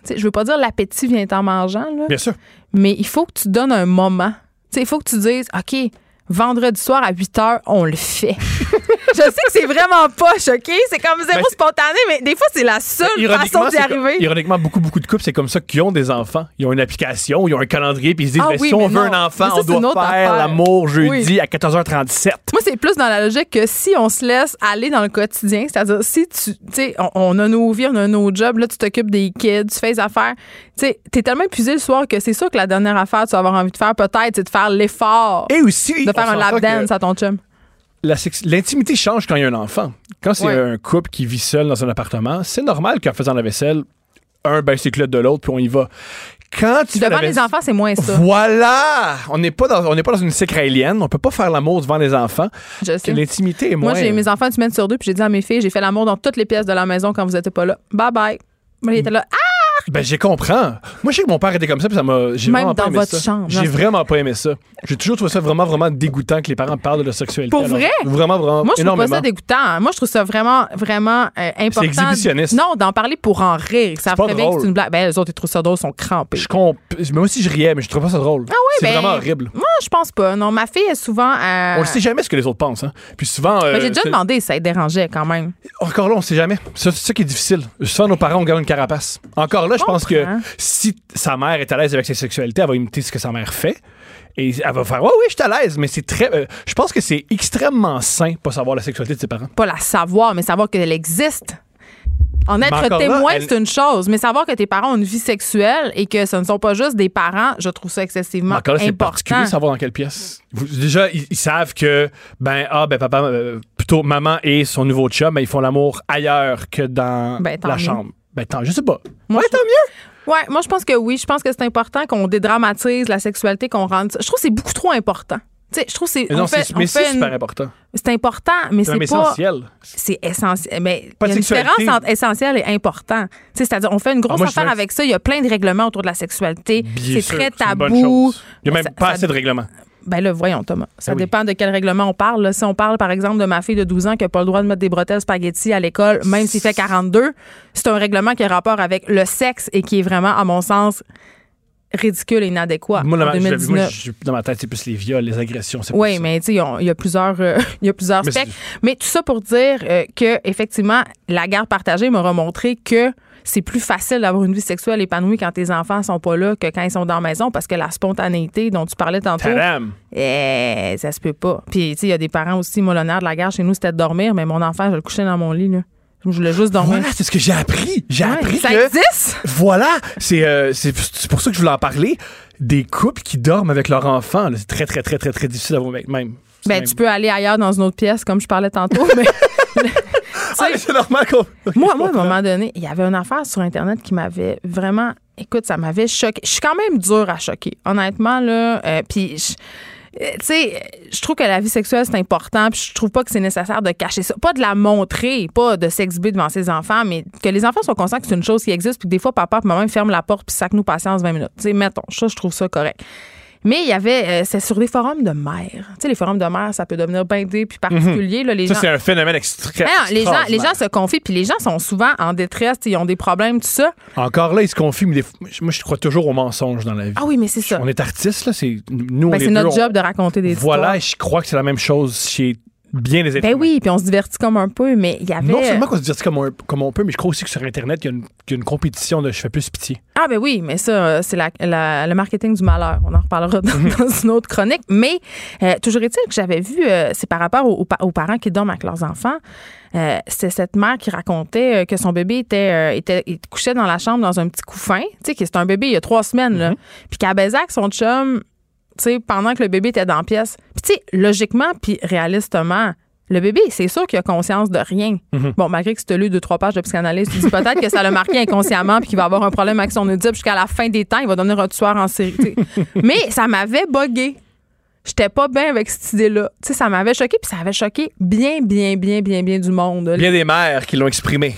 Je veux pas dire l'appétit vient en mangeant, là, Bien sûr. mais il faut que tu donnes un moment. Il faut que tu dises, OK, vendredi soir à 8 heures, on le fait. je sais que c'est vraiment poche, OK? C'est comme zéro Ben, spontané, mais des fois, c'est la seule façon d'y comme- arriver. ironiquement, beaucoup, beaucoup de couples, c'est comme ça qu'ils ont des enfants. Ils ont une application, ils ont un calendrier, puis ils se disent Ah ben, oui, si on veut non. un enfant, ça, on doit faire l'amour jeudi Oui. à 14h37. Moi, c'est plus dans la logique que si on se laisse aller dans le quotidien, c'est-à-dire si tu, tu sais, on, on a nos vies, on a nos jobs, là, tu t'occupes des kids, tu fais les affaires, tu t'es tellement épuisé le soir que c'est sûr que la dernière affaire que tu vas avoir envie de faire, peut-être, c'est de faire l'effort Et aussi, de faire un lap dance à ton chum. L'intimité change quand il y a un enfant. Quand c'est Ouais. un couple qui vit seul dans un appartement, c'est normal qu'en faisant la vaisselle, un baisse les de l'autre, puis on y va. Quand tu Devant les enfants, c'est moins ça. Voilà! On n'est pas, dans- on pas dans une secte aérienne. On peut pas faire l'amour devant les enfants. Je sais. l'intimité est moins. Moi, j'ai mes enfants une semaine sur deux, puis j'ai dit à mes filles, j'ai fait l'amour dans toutes les pièces de la maison quand vous n'étiez pas là. Bye bye. Moi, il était là. Ah! Ben, j'ai comprends. Moi, je sais que mon père était comme ça, puis ça m'a. J'ai Même vraiment pas dans aimé votre ça. chambre. J'ai vraiment pas aimé ça. J'ai toujours trouvé ça vraiment, vraiment dégoûtant que les parents parlent de leur sexualité. Pour Alors, vrai? Vraiment, vraiment. Moi, je trouve pas énormément. ça dégoûtant. Moi, je trouve ça vraiment, vraiment euh, important. exhibitionniste. Non, d'en parler pour en rire. Ça pas ferait bien que drôle. c'est une blague. Ben, les autres, ils trouvent ça drôle, ils sont crampés. Je comp... Moi aussi, je riais, mais je trouve pas ça drôle. Ah oui, C'est ben- vraiment horrible. Moi, je pense pas. Non, ma fille est souvent. euh, On ne sait jamais ce que les autres pensent. Hein. Puis souvent. euh, ben, j'ai déjà c'est- demandé si ça les dérangeait quand même. Encore là, on sait jamais. Ça, C'est ça qui est difficile. Souvent, nos parents, on garde une carapace. Encore là, je pense que si sa mère est à l'aise avec sa sexualité, elle va imiter ce que sa mère fait. Et elle va faire, ouais, oui, je suis à l'aise. Mais c'est très. euh, je pense que c'est extrêmement sain pas savoir la sexualité de ses parents. Pas la savoir, mais savoir qu'elle existe. En être encore là, témoin, elle- c'est une chose, mais savoir que tes parents ont une vie sexuelle et que ce ne sont pas juste des parents, je trouve ça excessivement Encore là, c'est particulier important. de savoir dans quelle pièce. Vous- déjà, ils, ils savent que, ben, ah, ben, papa, euh, plutôt maman et son nouveau chum, ben, ils font l'amour ailleurs que dans Ben, tant la mieux. chambre. Ben, tant, je sais pas. Moi, ouais, tant mieux. Ouais, moi je pense que oui. Je pense que c'est important qu'on dédramatise la sexualité, qu'on rende. ça- Je trouve que c'est beaucoup trop important. Tu sais, je trouve que c'est. Mais on non, fait- c'est on mais fait c'est une- super important. C'est important, mais C'est pas. essentiel. C'est essentiel. Mais Pas il y a de une sexualité. différence entre essentiel et important. Tu sais, C'est-à-dire, on fait une grosse Ah, moi, je affaire avec ça. Il y a plein de règlements autour de la sexualité. C'est très tabou. Il y a même Ça- pas ça- assez de règlements. Ben là, voyons, Thomas. Ça oui. dépend de quel règlement on parle. là. Si on parle, par exemple, de ma fille de 12 ans qui n'a pas le droit de mettre des bretelles spaghetti à l'école, même s'il fait 42, c'est un règlement qui a rapport avec le sexe et qui est vraiment, à mon sens, ridicule et inadéquat. Moi, en ma, je- moi, 2019. je- dans ma tête, c'est plus les viols, les agressions. Oui, ça. mais tu sais, il y a plusieurs, euh, il y a plusieurs Mais spectres. Mais tout ça pour dire euh, que effectivement, la garde partagée m'aura montré que c'est plus facile d'avoir une vie sexuelle épanouie quand tes enfants sont pas là que quand ils sont dans la maison parce que la spontanéité dont tu parlais tantôt, eh, ça se peut pas. Puis tu sais, il y a des parents aussi, moi, l'honneur de la garde chez nous, c'était de dormir, mais mon enfant, je le couchais dans mon lit, là. Je voulais juste dormir. Voilà, c'est ce que j'ai appris. J'ai Ouais, appris ça que. existe? Voilà, c'est euh, pour ça que je voulais en parler. Des couples qui dorment avec leur enfant, c'est très, très, très, très, très difficile à vous mettre même. Ben, même- tu peux aller ailleurs dans une autre pièce, comme je parlais tantôt, mais c'est normal qu'on. Moi, moi, à un moment donné, il y avait une affaire sur Internet qui m'avait vraiment. Écoute, ça m'avait choqué. Je suis quand même dure à choquer. Honnêtement, là. euh, puis, je- euh, tu sais, je trouve que la vie sexuelle, c'est important. Puis, je trouve pas que c'est nécessaire de cacher ça. Pas de la montrer, pas de s'exhiber devant ses enfants, mais que les enfants soient conscients que c'est une chose qui existe. Puis, que des fois, papa et maman ferment la porte, puis sac nous patience 20 minutes. Tu sais, mettons, ça, je trouve ça correct. Mais il y avait, euh, c'est sur des forums de mères. Tu sais, les forums de mères, ça peut devenir bindé puis particulier. là, les Ça, gens, c'est un phénomène extrême. ah non, les, gens, les gens se confient, puis les gens sont souvent en détresse, ils ont des problèmes, tout ça. Encore là, ils se confient, mais des moi, je crois toujours au mensonge dans la vie. Ah oui, mais c'est ça. On est artistes, là. C'est, nous, Ben, est c'est notre on- job de raconter des Voilà, histoires. je crois que c'est la même chose chez bien les Ben oui, puis on se divertit comme un peu, mais il y avait. Non seulement qu'on se divertit comme on, comme on peut, mais je crois aussi que sur Internet, il y a une, qu'il y a une compétition de je fais plus pitié. Ah ben oui, mais ça, euh, c'est la, la- le marketing du malheur. On en reparlera dans, Mhm. dans une autre chronique. Mais euh, toujours est-il que j'avais vu, euh, c'est par rapport aux, aux pa- aux parents qui dorment avec leurs enfants. Euh, c'est cette mère qui racontait que son bébé était, euh, était il couchait dans la chambre dans un petit couffin. Tu sais, que c'est un bébé il y a trois semaines, Mhm. là. Puis qu'elle baisait avec son chum, pendant que le bébé était dans la pièce. Puis tu sais, logiquement puis réalistement, le bébé, c'est sûr qu'il a conscience de rien. Mhm. Bon, malgré que tu as lu deux, trois pages de psychanalyse, tu dis peut-être que ça l'a marqué inconsciemment puis qu'il va avoir un problème avec son Oedipe jusqu'à la fin des temps. Il va devenir un tueur en série. Mais ça m'avait buggé. J'étais pas bien avec cette idée-là. Tu sais, ça m'avait choqué puis ça avait choqué bien, bien, bien, bien, bien du monde. Bien des mères qui l'ont exprimé.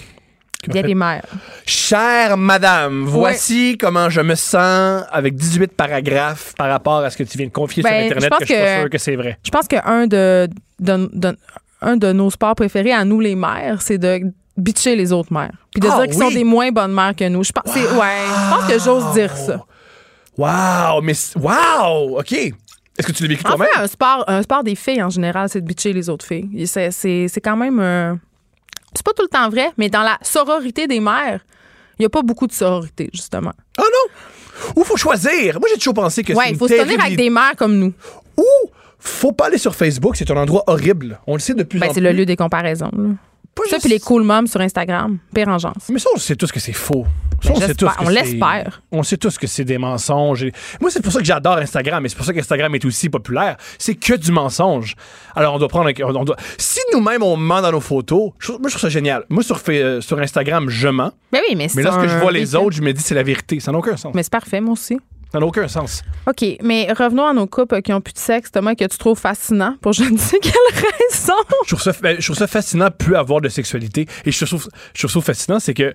Bien des mères. Chère madame, voici comment je me sens avec 18 paragraphes par rapport à ce que tu viens de confier Ben, sur je Internet, pense que je suis pas que- sûr que c'est vrai. Je pense qu'un de, de- de- un de nos sports préférés à nous, les mères, c'est de bitcher les autres mères. Puis de Ah dire qu'ils sont des moins bonnes mères que nous. Je pense, c'est- ouais, je pense que j'ose dire ça. Wow, mais wow, OK. Est-ce que tu l'as vécu En toi-même? un sport, un sport des filles en général, c'est de bitcher les autres filles. C'est, c'est quand même. euh, c'est pas tout le temps vrai, mais dans la sororité des mères, il n'y a pas beaucoup de sororité, justement. Oh non! Ou faut choisir. Moi, j'ai toujours pensé que Ouais, c'est il faut se tenir avec des mères comme nous. Ou faut pas aller sur Facebook, c'est un endroit horrible. On le sait de plus Ben, en c'est le lieu des comparaisons. là. Pas Ça, juste- puis les cool moms sur Instagram, pire engeance. Mais ça, on sait tous que c'est faux. Ça, on sait tous On l'espère. On sait tous que c'est des mensonges. Moi, c'est pour ça que j'adore Instagram, et c'est pour ça qu'Instagram est aussi populaire. C'est que du mensonge. Alors, on doit prendre. un- on doit... Si nous-mêmes, on ment dans nos photos, je moi, je trouve ça génial. Moi, sur, euh, sur Instagram, je mens. Ben oui, mais c'est Mais lorsque un je vois les autres, je me dis c'est la vérité. Ça n'a aucun sens. Mais c'est parfait, moi aussi. Ça n'a aucun sens. OK, mais revenons à nos couples qui ont plus de sexe, Thomas, que tu trouves fascinant pour je ne sais quelle raison? Je trouve ça, ben, je trouve ça fascinant, plus avoir de sexualité. Et je trouve, je trouve ça fascinant, c'est que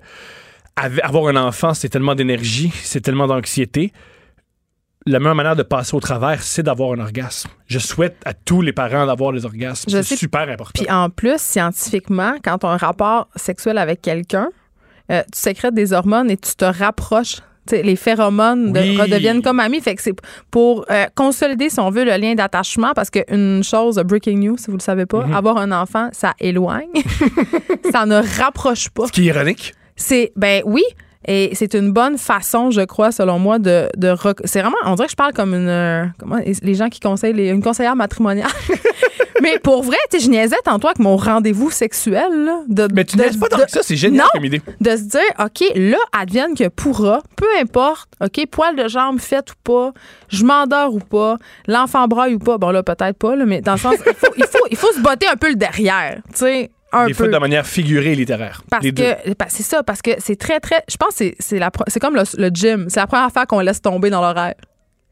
avoir un enfant, c'est tellement d'énergie, c'est tellement d'anxiété. La meilleure manière de passer au travers, c'est d'avoir un orgasme. Je souhaite à tous les parents d'avoir des orgasmes. Je C'est sais. super important. Puis en plus, scientifiquement, quand tu as un rapport sexuel avec quelqu'un, euh, tu sécrètes des hormones et tu te rapproches. Les phéromones de- Oui. redeviennent comme amis. Fait que c'est pour euh, consolider, si on veut, le lien d'attachement. Parce qu'une chose, breaking news, si vous le savez pas, Mhm. avoir un enfant, ça éloigne. ça ne rapproche pas. Ce qui est ironique. C'est ben oui. Et c'est une bonne façon, je crois, selon moi, de, de c'est vraiment, on dirait que je parle comme une, euh, comment, les gens qui conseillent, les- une conseillère matrimoniale. Mais pour vrai, tu je niaisais tantôt avec mon rendez-vous sexuel. Là, de, Mais tu n'aimes pas tant que ça, c'est génial Non. comme idée. de se dire, OK, là, advienne que pourra, peu importe, OK, poil de jambe fait ou pas, je m'endors ou pas, l'enfant braille ou pas, bon là, peut-être pas, là, mais dans le sens, il faut, il faut, il faut se botter un peu le derrière, tu sais, un Des fois peu. de manière figurée et littéraire. Parce Les que parce- c'est ça, parce que c'est très, très. Je pense que c'est- la c'est comme le, le gym. C'est la première affaire qu'on laisse tomber dans l'horaire.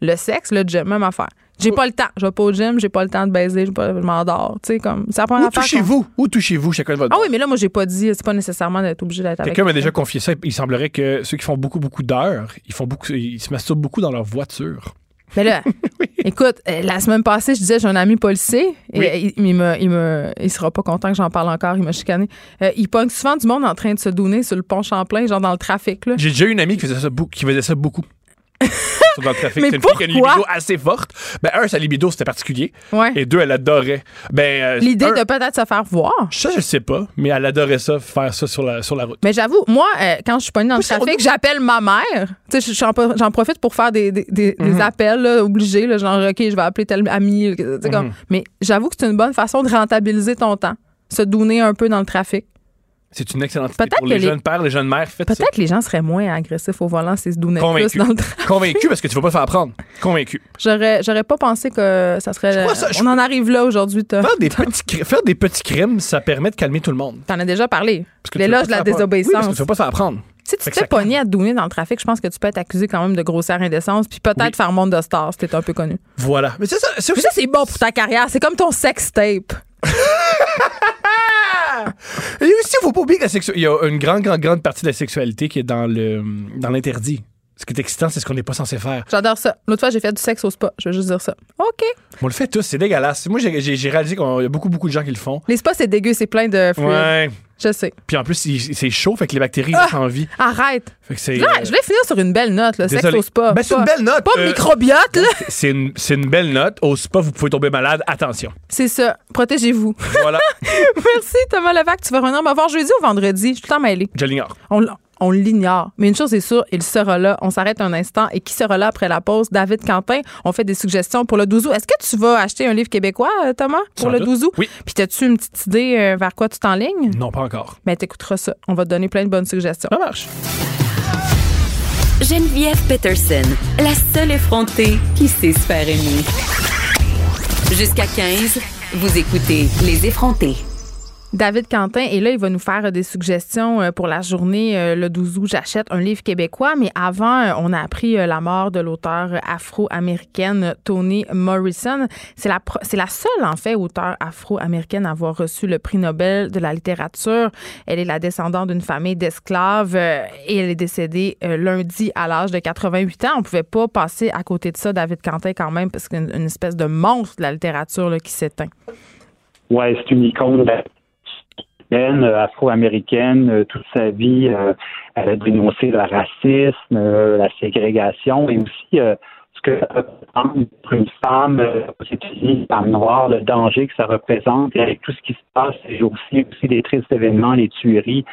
Le sexe, le gym, même affaire. J'ai pas le temps. Je vais pas au gym, j'ai pas le temps de baiser, pas- je m'endors. Tu sais, comme. Où affaire. qu'on- touchez-vous? Où touchez-vous chacun de votre Ah oui, mais là, moi, j'ai pas dit. C'est pas nécessairement d'être obligé d'être avec. Quelqu'un m'a déjà confié ça. Il semblerait que ceux qui font beaucoup, beaucoup d'heures, ils font beaucoup, ils se masturbent beaucoup dans leur voiture. Mais là, écoute, euh, la semaine passée, je disais, j'ai un ami policier. Et, Oui. il, il me, il, me, il sera pas content que j'en parle encore. Il m'a chicané. Euh, il pogne souvent du monde en train de se donner sur le pont Champlain, genre dans le trafic. J'ai déjà eu une amie qui faisait ça, qui faisait ça beaucoup. le trafic. Mais C'est une fille qui a une pourquoi? libido assez forte. Ben, un, sa libido, c'était particulier. Ouais. Et deux, elle adorait. Ben, euh, L'idée un, de peut-être se faire voir. Ça, je sais pas, mais elle adorait ça, faire ça sur la, sur la route. Mais j'avoue, moi, euh, quand je suis pognée dans le Oui, trafic, on- j'appelle ma mère. Tu sais, j'en j'en profite pour faire des, des, des- Mhm. des appels là, obligés, là, genre, OK, je vais appeler tel ami. tu sais, comme- Mhm. Mais j'avoue que c'est une bonne façon de rentabiliser ton temps. Se donner un peu dans le trafic. C'est une excellente idée. Peut-être Pour que les les- jeunes pères, les jeunes mères. Peut-être que les gens seraient moins agressifs au volant s'ils se donnaient plus dans le trafic. Convaincu parce que tu vas pas te faire prendre. Convaincu. J'aurais, j'aurais pas pensé que ça serait. ça, on en arrive là aujourd'hui. Faire des, petits, faire des petits crimes, ça permet de calmer tout le monde. T'en as déjà parlé. L'éloge de la prendre. Oui, parce désobéissance. que tu vas pas te faire prendre. Si tu te fais pogner à te donner dans le trafic, je pense que tu peux être accusé quand même de grossière indécence, puis peut-être Oui. faire monde de star si t'es un peu connu. Voilà. Mais ça. c'est ça, bon pour ta carrière. C'est comme ton sex tape. Et aussi, il faut pas oublier que la sexu- il y a une grande, grande, grande partie de la sexualité qui est dans le dans l'interdit. Ce qui est excitant, c'est ce qu'on n'est pas censé faire. J'adore ça. L'autre fois, j'ai fait du sexe au spa. Je veux juste dire ça. OK. On le fait tous, c'est dégueulasse. Moi, j'ai réalisé qu'il y a beaucoup, beaucoup de gens qui le font. Les spas, c'est dégueu. C'est plein de fluides. Ouais. Je sais. Puis en plus, c'est chaud, fait que les bactéries Ah! restent en vie. Arrête. Fait que c'est. Là, je vais finir sur une belle note. Le sexe au spa. Ben, c'est une belle note. Pas euh, microbiote, là. C'est une, une belle note. Au spa, vous pouvez tomber malade. Attention. C'est ça. Protégez-vous. Voilà. Merci, Thomas Levac. Tu vas revenir me voir jeudi ou vendredi? Je suis tout le temps mêlée. Je l'ignore. On, on l'ignore. Mais une chose est sûre, il sera là. On s'arrête un instant. Et qui sera là après la pause? David Quentin. On fait des suggestions pour le 12 août. Est-ce que tu vas acheter un livre québécois, euh, Thomas, pour Sans le doute. 12 août? Oui. Puis, as-tu une petite idée euh, vers quoi tu t'enlignes? Non, pas encore. Ben, t'écouteras ça. On va te donner plein de bonnes suggestions. Ça marche. Geneviève Peterson, la seule effrontée qui sait se faire aimer. Jusqu'à 15, vous écoutez Les effrontés. David Quentin est là, il va nous faire euh, des suggestions euh, pour la journée euh, le 12 août. J'achète un livre québécois, mais avant, on a appris la mort de l'auteure afro-américaine Toni Morrison. C'est la, la seule, en fait, auteure afro-américaine à avoir reçu le prix Nobel de la littérature. Elle est la descendante d'une famille d'esclaves et elle est décédée lundi à l'âge de 88 ans. On pouvait pas passer à côté de ça, David Quentin, quand même, parce qu'une une espèce de monstre de la littérature qui s'éteint. Ouais, c'est une icône euh, afro-américaine. euh, toute sa vie, euh, elle a dénoncé le racisme, la ségrégation et aussi ce que ça représente pour une femme aux États-Unis, femme noire, le danger que ça représente et avec tout ce qui se passe et aussi, aussi les tristes événements, les tueries.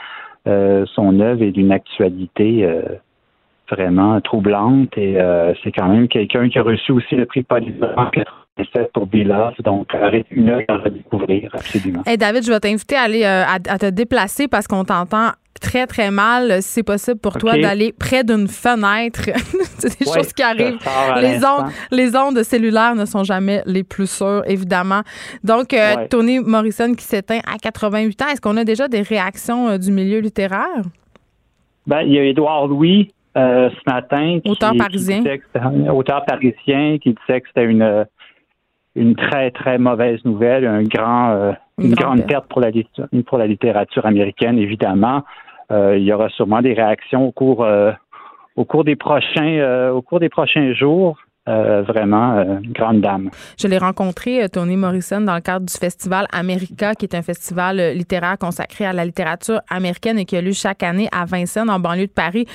son œuvre est d'une actualité vraiment troublante et c'est quand même quelqu'un qui a reçu aussi le prix Pulitzer 87 pour donc euh, une œuvre à redécouvrir absolument. Hey David, je vais t'inviter à aller euh, à, à te déplacer parce qu'on t'entend très très mal. Si c'est possible pour toi d'aller près d'une fenêtre, c'est des Ouais, choses qui arrivent. Les ondes, les ondes cellulaires ne sont jamais les plus sûres, évidemment. Donc, euh, Ouais. Tony Morrison qui s'éteint à 88 ans. Est-ce qu'on a déjà des réactions euh, du milieu littéraire? Ben, il y a Édouard Louis euh, ce matin. qui- Auteur qui parisien. disait que c'était- auteur parisien qui disait que c'était une, une très, très mauvaise nouvelle, un grand, euh, Une une, grande perte pour la, lit- pour la littérature américaine, évidemment. Euh, il y aura sûrement des réactions au cours, euh, au cours, des, prochains, au cours des prochains jours. Euh, vraiment, euh, une grande dame. Je l'ai rencontré, Tony Morrison, dans le cadre du festival America, qui est un festival littéraire consacré à la littérature américaine et qui a lieu chaque année à Vincennes, en banlieue de Paris.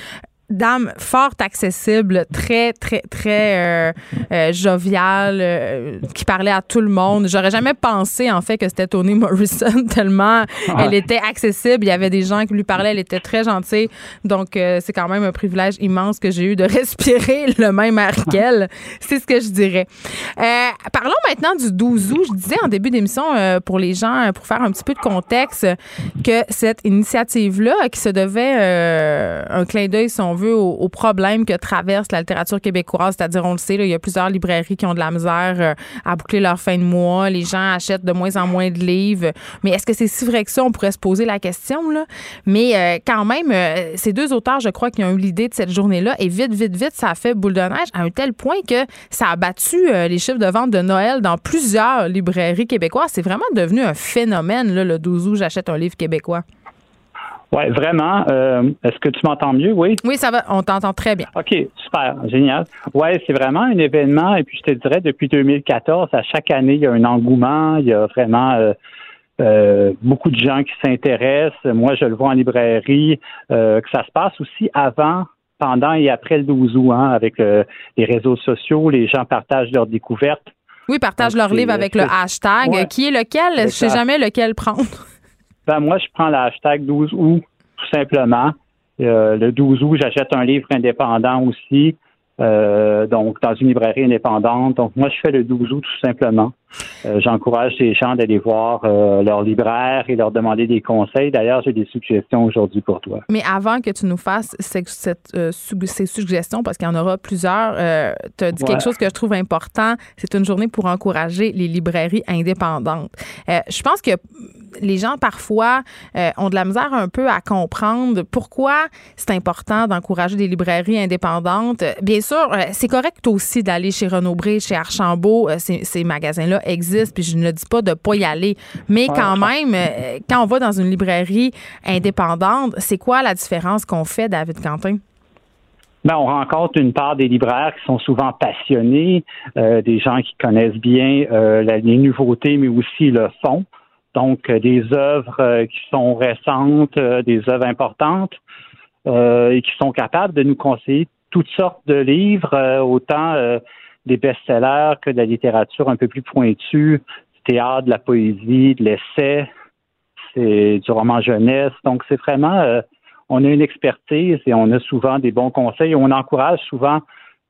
Dame fort accessible, très, très, très euh, euh, joviale, euh, qui parlait à tout le monde. J'aurais jamais pensé, en fait, que c'était Toni Morrison, tellement elle était accessible. Il y avait des gens qui lui parlaient, elle était très gentille. Donc, c'est quand même un privilège immense que j'ai eu de respirer le même air qu'elle. C'est ce que je dirais. parlons maintenant du 12 août. Je disais en début d'émission, pour les gens, pour faire un petit peu de contexte, que cette initiative-là, qui se devait un clin d'œil, si on veut, aux, que traverse la littérature québécoise. C'est-à-dire, on le sait, il y a plusieurs librairies qui ont de la misère euh, à boucler leur fin de mois. Les gens achètent de moins en moins de livres. Mais est-ce que c'est si vrai que ça? On pourrait se poser la question. Là. Mais euh, quand même, euh, ces deux auteurs, je crois, qui ont eu l'idée de cette journée-là. Et vite, vite, vite, ça a fait boule de neige à un tel point que ça a battu les chiffres de vente de Noël dans plusieurs librairies québécoises. C'est vraiment devenu un phénomène, là, le 12 août, j'achète un livre québécois. Oui, vraiment. Euh, est-ce que tu m'entends mieux? Oui. Oui, ça va. On t'entend très bien. OK, super. Génial. Oui, c'est vraiment un événement. Et puis, je te dirais, depuis 2014, à chaque année, il y a un engouement. Il y a vraiment euh, euh, beaucoup de gens qui s'intéressent. Moi, je le vois en librairie. que ça se passe aussi avant, pendant et après le 12 août, hein, avec les réseaux sociaux. Les gens partagent leurs découvertes. Oui, partagent leurs livres avec le hashtag. Qui est lequel? Je ne sais jamais lequel prendre. Ben, moi, je prends le hashtag 12 août, tout simplement. Euh, le 12 août, j'achète un livre indépendant aussi. Euh, donc dans une librairie indépendante. Donc moi, je fais le 12 août tout simplement. Euh, j'encourage les gens d'aller voir leur libraire et leur demander des conseils. D'ailleurs, j'ai des suggestions aujourd'hui pour toi. Mais avant que tu nous fasses ces, suggestions, parce qu'il y en aura plusieurs, tu as dit quelque chose que je trouve important. C'est une journée pour encourager les librairies indépendantes. je pense que les gens parfois euh, ont de la misère un peu à comprendre pourquoi c'est important d'encourager des librairies indépendantes. Bien sûr, euh, c'est correct aussi d'aller chez Renaud Bré, chez Archambault. Euh, ces, magasins-là existent, puis je ne dis pas de pas y aller. Mais quand même, quand on va dans une librairie indépendante, c'est quoi la différence qu'on fait, David Quentin? Ben, on rencontre une part des libraires qui sont souvent passionnés, des gens qui connaissent bien les nouveautés, mais aussi le fond donc euh, des œuvres euh, qui sont récentes, euh, des œuvres importantes et qui sont capables de nous conseiller toutes sortes de livres, autant des best-sellers que de la littérature un peu plus pointue, du théâtre, de la poésie, de l'essai, c'est du roman jeunesse. Donc c'est vraiment, on a une expertise et on a souvent des bons conseils. On encourage souvent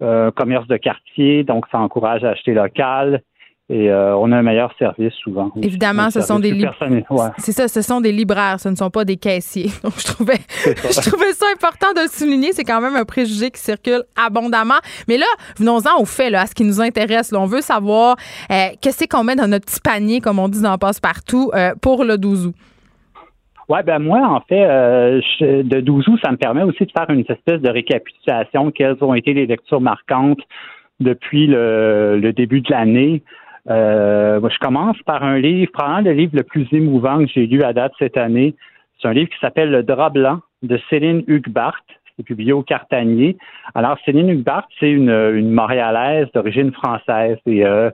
euh, commerce de quartier, donc ça encourage à acheter local et euh, on a un meilleur service souvent. Évidemment, ce sont des libraires. C'est ça, ce sont des libraires, ce ne sont pas des caissiers. Donc, je trouvais, je trouvais ça important de le souligner. C'est quand même un préjugé qui circule abondamment. Mais là, venons-en au fait, là, à ce qui nous intéresse. Là. On veut savoir euh, qu'est-ce qu'on met dans notre petit panier, comme on dit dans Passe-Partout, euh, pour le 12 août? Oui, ben moi, en fait, euh, de 12 août, ça me permet aussi de faire une espèce de récapitulation. Quelles ont été les lectures marquantes depuis le début de l'année? Euh, je commence par un livre, probablement le livre le plus émouvant que j'ai lu à date cette année. C'est un livre qui s'appelle Le drap blanc de Céline Hugbart. C'est publié au Cartanier. Alors, Céline Hugbart, c'est une, une Montréalaise d'origine française. Et euh,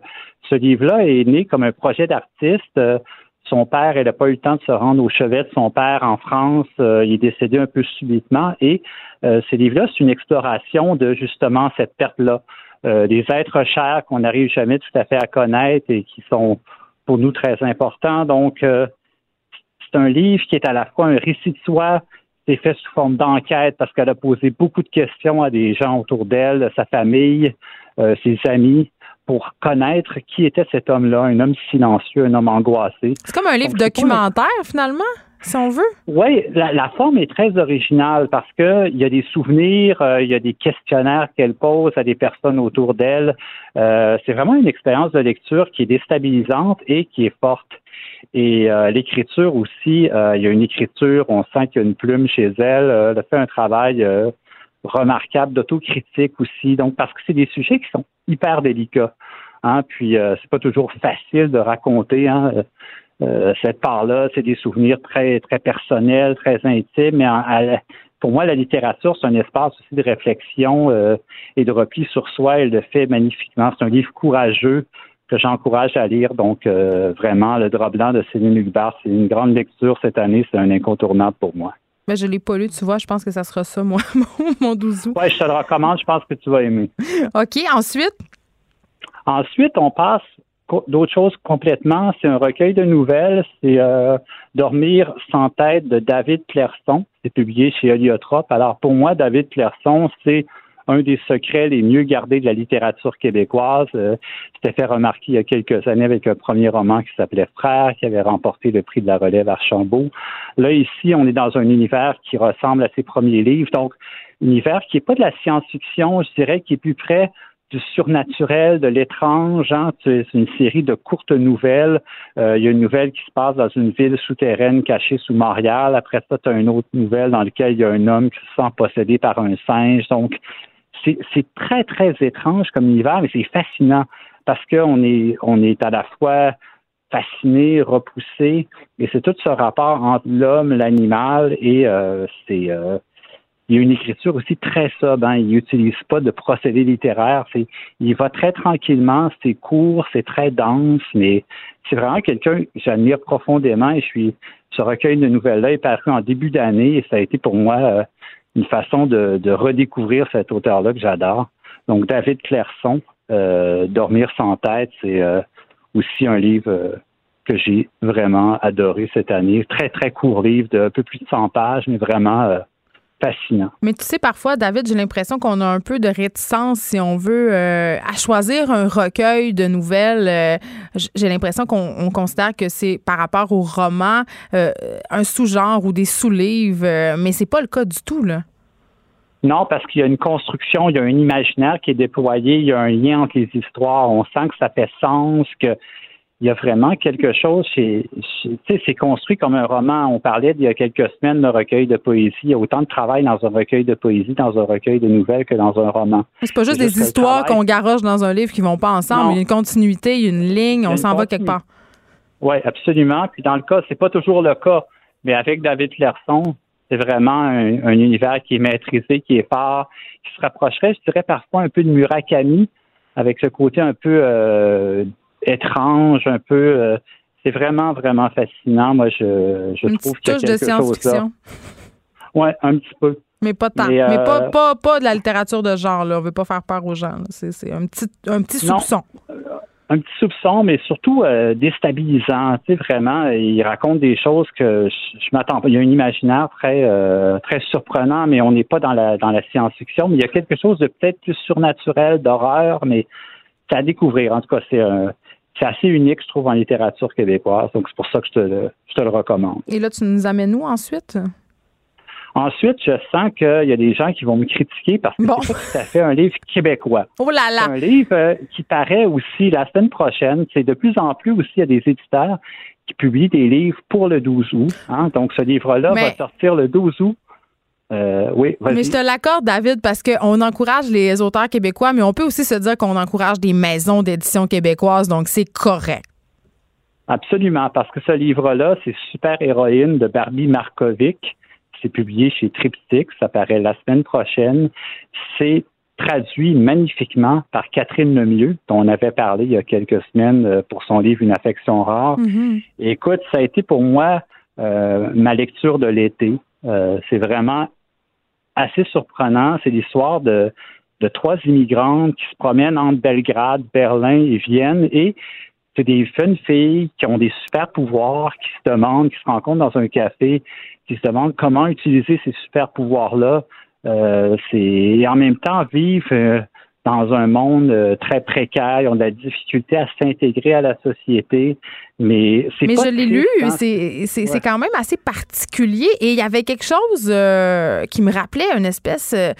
ce livre-là est né comme un projet d'artiste. Euh, son père, elle n'a pas eu le temps de se rendre au chevet de son père en France. Euh, il est décédé un peu subitement. Et ce livre-là, c'est une exploration de justement cette perte-là. Euh, des êtres chers qu'on n'arrive jamais tout à fait à connaître et qui sont pour nous très importants. Donc, euh, c'est un livre qui est à la fois un récit de soi, c'est fait sous forme d'enquête parce qu'elle a posé beaucoup de questions à des gens autour d'elle, sa famille, euh, ses amis, pour connaître qui était cet homme-là, un homme silencieux, un homme angoissé. C'est comme un livre documentaire, finalement? Veut? Oui, la, forme est très originale parce que il y a des souvenirs, euh, il y a des questionnaires qu'elle pose à des personnes autour d'elle. Euh, c'est vraiment une expérience de lecture qui est déstabilisante et qui est forte. Et euh, l'écriture aussi, il y a une écriture, on sent qu'il y a une plume chez elle. elle a fait un travail remarquable d'autocritique aussi. Donc, parce que c'est des sujets qui sont hyper délicats. Hein, puis c'est pas toujours facile de raconter. Hein, euh, cette part-là, c'est des souvenirs très, très personnels, très intimes. Mais pour moi, la littérature, c'est un espace aussi de réflexion euh, et de repli sur soi. Elle le fait magnifiquement. C'est un livre courageux que j'encourage à lire. Donc, euh, vraiment, Le drap blanc de Céline Hugbart, c'est une grande lecture cette année. C'est un incontournable pour moi. Ben, je l'ai pas lu, tu vois. Je pense que ça sera ça, moi, mon 12 août. Oui, je te le recommande. Je pense que tu vas aimer. OK. Ensuite? Ensuite, on passe d'autres choses complètement. C'est un recueil de nouvelles. C'est euh, Dormir sans tête de David Clairson. C'est publié chez Heliotrope. Alors, pour moi, David Clairson, c'est un des secrets les mieux gardés de la littérature québécoise. Euh, C'était fait remarquer il y a quelques années avec un premier roman qui s'appelait Frères, qui avait remporté le prix de la relève Archambault. Là, ici, on est dans un univers qui ressemble à ses premiers livres. Donc, univers qui n'est pas de la science-fiction, je dirais, qui est plus près du surnaturel, de l'étrange. Hein? C'est une série de courtes nouvelles. Euh, il y a une nouvelle qui se passe dans une ville souterraine cachée sous Montréal. Après ça, tu as une autre nouvelle dans laquelle il y a un homme qui se sent possédé par un singe. Donc, c'est très, très étrange comme univers, mais c'est fascinant parce qu'on est, on est à la fois fasciné, repoussé, et c'est tout ce rapport entre l'homme, l'animal, et euh, c'est euh, il y a une écriture aussi très sobre. Hein. Il n'utilise pas de procédé littéraire. Il va très tranquillement. C'est court, c'est très dense, mais c'est vraiment quelqu'un que j'admire profondément. Et je suis, ce recueil de nouvelles-là est paru en début d'année et ça a été pour moi euh, une façon de, redécouvrir cet auteur-là que j'adore. Donc, David Clairson, euh, Dormir sans tête, c'est euh, aussi un livre euh, que j'ai vraiment adoré cette année. Très, très court livre de un peu plus de 100 pages, mais vraiment fascinant. Mais tu sais, parfois, David, j'ai l'impression qu'on a un peu de réticence, si on veut, à choisir un recueil de nouvelles. j'ai l'impression qu'on considère que c'est par rapport au roman un sous-genre ou des sous-livres, mais c'est pas le cas du tout, là. Non, parce qu'il y a une construction, il y a un imaginaire qui est déployé, il y a un lien entre les histoires. On sent que ça fait sens, que il y a vraiment quelque chose c'est construit comme un roman. On parlait il y a quelques semaines de recueil de poésie. Il y a autant de travail dans un recueil de poésie, dans un recueil de nouvelles que dans un roman. C'est pas juste des histoires qu'on garoche dans un livre qui vont pas ensemble. Il y a une continuité, il y a une ligne, on s'en va quelque part. Oui, absolument. Puis dans le cas, c'est pas toujours le cas. Mais avec David Clerson, c'est vraiment un, univers qui est maîtrisé, qui est fort, qui se rapprocherait, je dirais, parfois un peu de Murakami, avec ce côté un peu euh, étrange, un peu. Euh, c'est vraiment, vraiment fascinant. Moi, je, je trouve y a quelque de science-fiction. Oui, un petit peu. Mais pas tant. Mais, pas, euh, pas, pas, de la littérature de genre, là. On veut pas faire peur aux gens. C'est un petit, un petit soupçon un petit soupçon, mais surtout euh, déstabilisant. Tu sais, vraiment, il raconte des choses que je, m'attends pas. Il y a un imaginaire très euh, très surprenant, mais on n'est pas dans la dans la science-fiction. Mais il y a quelque chose de peut-être plus surnaturel, d'horreur, mais c'est à découvrir. En tout cas, c'est c'est assez unique, je trouve, en littérature québécoise. Donc, c'est pour ça que je te, je te le recommande. Et là, tu nous amènes où ensuite? Ensuite, je sens qu'il y a des gens qui vont me critiquer parce que c'est pas tout à fait un livre québécois. Oh là là! C'est un livre euh, qui paraît aussi la semaine prochaine. C'est de plus en plus aussi, il y a des éditeurs qui publient des livres pour le 12 août. Hein. Donc, ce livre-là va sortir le 12 août. Euh, oui, mais je te l'accorde, David, parce qu'on encourage les auteurs québécois, mais on peut aussi se dire qu'on encourage des maisons d'édition québécoises, donc c'est correct. Absolument, parce que ce livre-là, c'est Super Héroïne de Barbie Markovic c'est publié chez Triptyque, ça paraît la semaine prochaine. C'est traduit magnifiquement par Catherine Lemieux, dont on avait parlé il y a quelques semaines euh, pour son livre Une affection rare. Mm-hmm. écoute, ça a été pour moi euh, ma lecture de l'été. Euh, c'est vraiment assez surprenant. C'est l'histoire de, de trois immigrantes qui se promènent entre Belgrade, Berlin et Vienne et c'est des jeunes filles qui ont des super pouvoirs, qui se demandent, qui se rencontrent dans un café, qui se demandent comment utiliser ces super pouvoirs-là. Euh, c'est en même temps vivre euh, dans un monde euh, très précaire, ils ont de la difficulté à s'intégrer à la société. Mais c'est Mais je l'ai lu, c'est quand même assez particulier. Et il y avait quelque chose euh, qui me rappelait une espèce euh,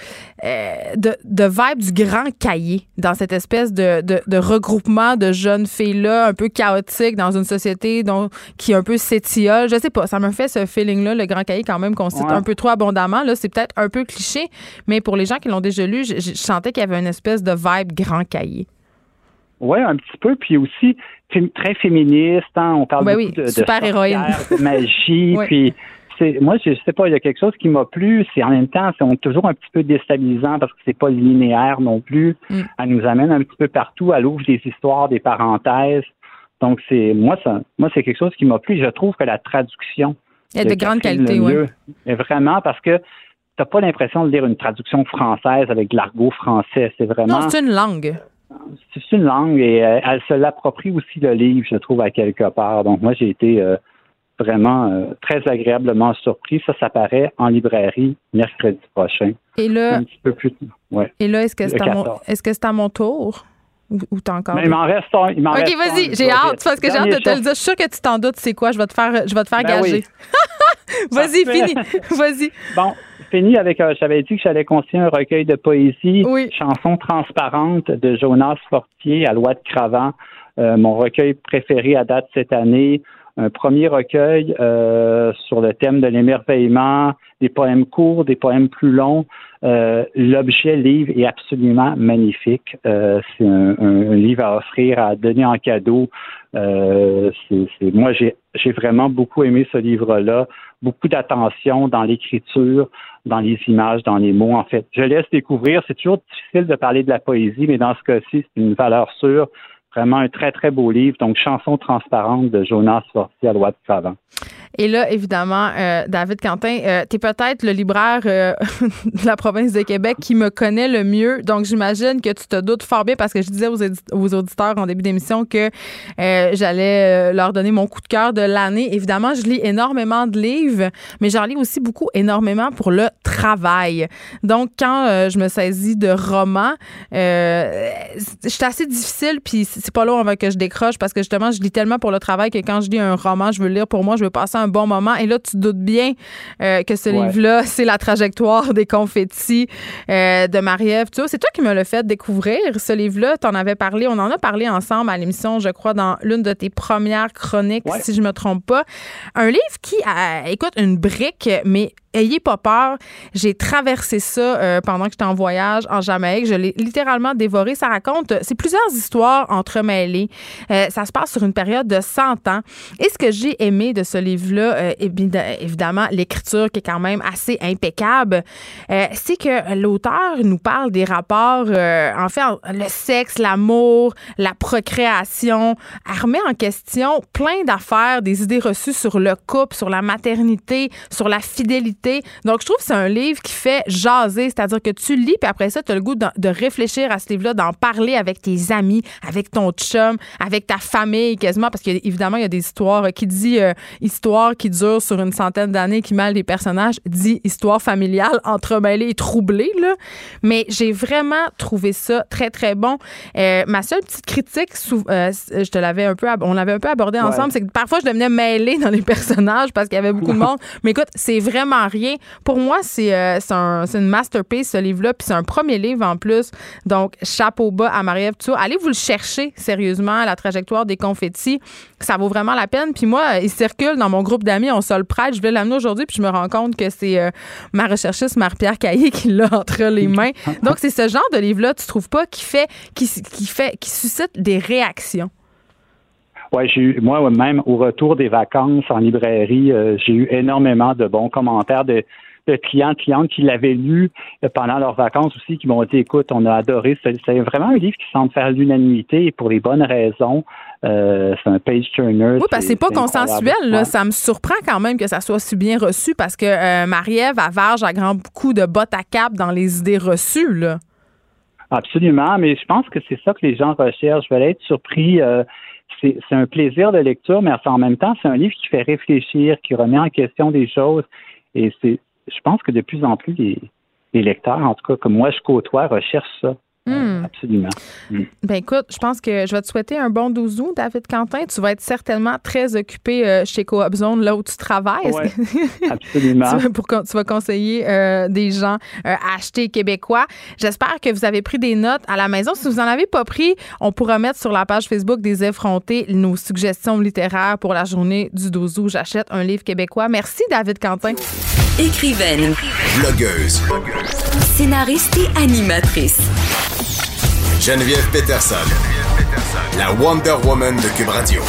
de, de, vibe du grand cahier dans cette espèce de, de, regroupement de jeunes filles-là, un peu chaotique dans une société dont, qui est un peu s'étiole. Je sais pas, ça me fait ce feeling-là, le grand cahier quand même qu'on cite un peu trop abondamment. Là, c'est peut-être un peu cliché, mais pour les gens qui l'ont déjà lu, je, je sentais qu'il y avait une espèce de vibe grand cahier. Oui, un petit peu. Puis aussi, très féministe. Hein, on parle ben beaucoup de, super héroïne. de magie. Puis moi, je sais pas, il y a quelque chose qui m'a plu. C'est en même temps, c'est toujours un petit peu déstabilisant parce que c'est pas linéaire non plus. Mm. Elle nous amène un petit peu partout. Elle ouvre des histoires, des parenthèses. Donc c'est moi, ça, moi, c'est quelque chose qui m'a plu. Je trouve que la traduction Et de grande qualité, oui. Vraiment, parce que t'as pas l'impression de lire une traduction française avec de l'argot français. C'est vraiment. Non, c'est une langue. C'est une langue et euh, elle se l'approprie aussi le livre, je trouve, à quelque part. Donc, moi, j'ai été euh, vraiment euh, très agréablement surpris. Ça, ça paraît en librairie mercredi prochain. Et là, un petit peu plus. Ouais. Et là, est-ce que c'est à, mon, est -ce à mon tour? Ou, t'as encore. Mais il m'en reste un. Il OK, vas-y, j'ai hâte, parce que j'ai hâte de te le dire. Je suis sûre que tu t'en doutes, c'est quoi? Je vais te faire, je vais te faire ben gager. Vas-y, fini. vas-y. Bon, fini avec. Euh, j'avais dit que j'allais continuer un recueil de poésie. Oui. Chanson transparente de Jonas Fortier à Loi de Cravant. Euh, mon recueil préféré à date cette année un premier recueil euh, sur le thème de l'émerveillement, des poèmes courts, des poèmes plus longs. L'objet livre est absolument magnifique. C'est un, livre à offrir, à donner en cadeau. moi, j'ai, j'ai vraiment beaucoup aimé ce livre-là. Beaucoup d'attention dans l'écriture, dans les images, dans les mots. En fait, je laisse découvrir. C'est toujours difficile de parler de la poésie, mais dans ce cas-ci, c'est une valeur sûre. Vraiment un très, très beau livre. Donc, Chanson transparente de Jonas Fortier à droite Savant. Et là, évidemment, euh, David Quentin, euh, tu es peut-être le libraire euh, de la province de Québec qui me connaît le mieux. Donc, j'imagine que tu te doutes fort bien parce que je disais aux, auditeurs en début d'émission que j'allais leur donner mon coup de cœur de l'année. Évidemment, je lis énormément de livres, mais j'en lis aussi beaucoup énormément pour le travail. Donc, quand je me saisis de romans, c'est assez difficile, puis c'est pas long avant que je décroche parce que justement, je lis tellement pour le travail que quand je lis un roman, je veux le lire pour moi, je veux passer un bon moment. Et là, tu doutes bien euh, que ce livre-là, c'est la trajectoire des confettis euh, de Marie-Ève. Tu vois, c'est toi qui me l'as fait découvrir, ce livre-là. Tu en avais parlé, on en a parlé ensemble à l'émission, je crois, dans l'une de tes premières chroniques, si je me trompe pas. Un livre qui, a, écoute, une brique, mais ayez pas peur. J'ai traversé ça euh, pendant que j'étais en voyage en Jamaïque. Je l'ai littéralement dévoré. Ça raconte, c'est plusieurs histoires entremêlées. Euh, ça se passe sur une période de 100 ans. Et ce que j'ai aimé de ce livre-là, euh, évidemment, l'écriture qui est quand même assez impeccable, c'est que l'auteur nous parle des rapports, en fait, le sexe, l'amour, la procréation, elle remet en question plein d'affaires, des idées reçues sur le couple, sur la maternité, sur la fidélité donc, je trouve que c'est un livre qui fait jaser, c'est-à-dire que tu lis, puis après ça, tu as le goût de, réfléchir à ce livre-là, d'en parler avec tes amis, avec ton chum, avec ta famille quasiment, parce qu'évidemment, il y a des histoires qui dit euh, histoire qui dure sur une centaine d'années, qui mêle des personnages, dit histoire familiale entremêlée et troublée, là. Mais j'ai vraiment trouvé ça très, très bon. Euh, ma seule petite critique, euh, je te l'avais un peu, on l'avait un peu abordé ensemble, c'est que parfois, je devenais mêlée dans les personnages parce qu'il y avait beaucoup de monde. Mais écoute, c'est vraiment rien. Pour moi, c'est euh, une masterpiece, ce livre-là. Puis c'est un premier livre en plus. Donc, chapeau bas à Marie-Ève Allez vous le chercher sérieusement, la trajectoire des confettis. Ça vaut vraiment la peine. Puis moi, il circule dans mon groupe d'amis. On se le prête. Je vais l'amener aujourd'hui. Puis je me rends compte que c'est euh, ma recherchiste, Marie-Pierre Caillé, qui l'a entre les mains. Donc, c'est ce genre de livre-là, tu trouves pas, qui fait, qui, qui fait, qui suscite des réactions. Ouais, j'ai eu, moi même au retour des vacances en librairie, euh, j'ai eu énormément de bons commentaires de, de clients, clientes qui l'avaient lu pendant leurs vacances aussi, qui m'ont dit écoute, on a adoré. C'est vraiment un livre qui semble faire l'unanimité et pour les bonnes raisons. Euh, c'est un page turner. Oui, parce que c'est pas consensuel. Là. Ça me surprend quand même que ça soit si bien reçu parce que euh, Marie-Ève avarge à grand coup de bottes à cap dans les idées reçues. Là. Absolument, mais je pense que c'est ça que les gens recherchent. Je vais être surpris. Euh, c'est un plaisir de lecture, mais en même temps, c'est un livre qui fait réfléchir, qui remet en question des choses. Et c'est, je pense que de plus en plus, les, lecteurs, en tout cas, comme moi, je côtoie, recherchent ça. Hmm. Absolument. Hmm. Ben écoute, je pense que je vais te souhaiter un bon 12 août, David Quentin. Tu vas être certainement très occupé euh, chez Coop Zone, là où tu travailles. absolument. tu, vas, pour, tu vas conseiller euh, des gens euh, à acheter québécois. J'espère que vous avez pris des notes à la maison. Si vous n'en avez pas pris, on pourra mettre sur la page Facebook des effrontés nos suggestions littéraires pour la journée du 12 août. J'achète un livre québécois. Merci, David Quentin. Écrivaine. Blogueuse. Scénariste et animatrice. Geneviève Peterson, la Wonder Woman de Cube Radio.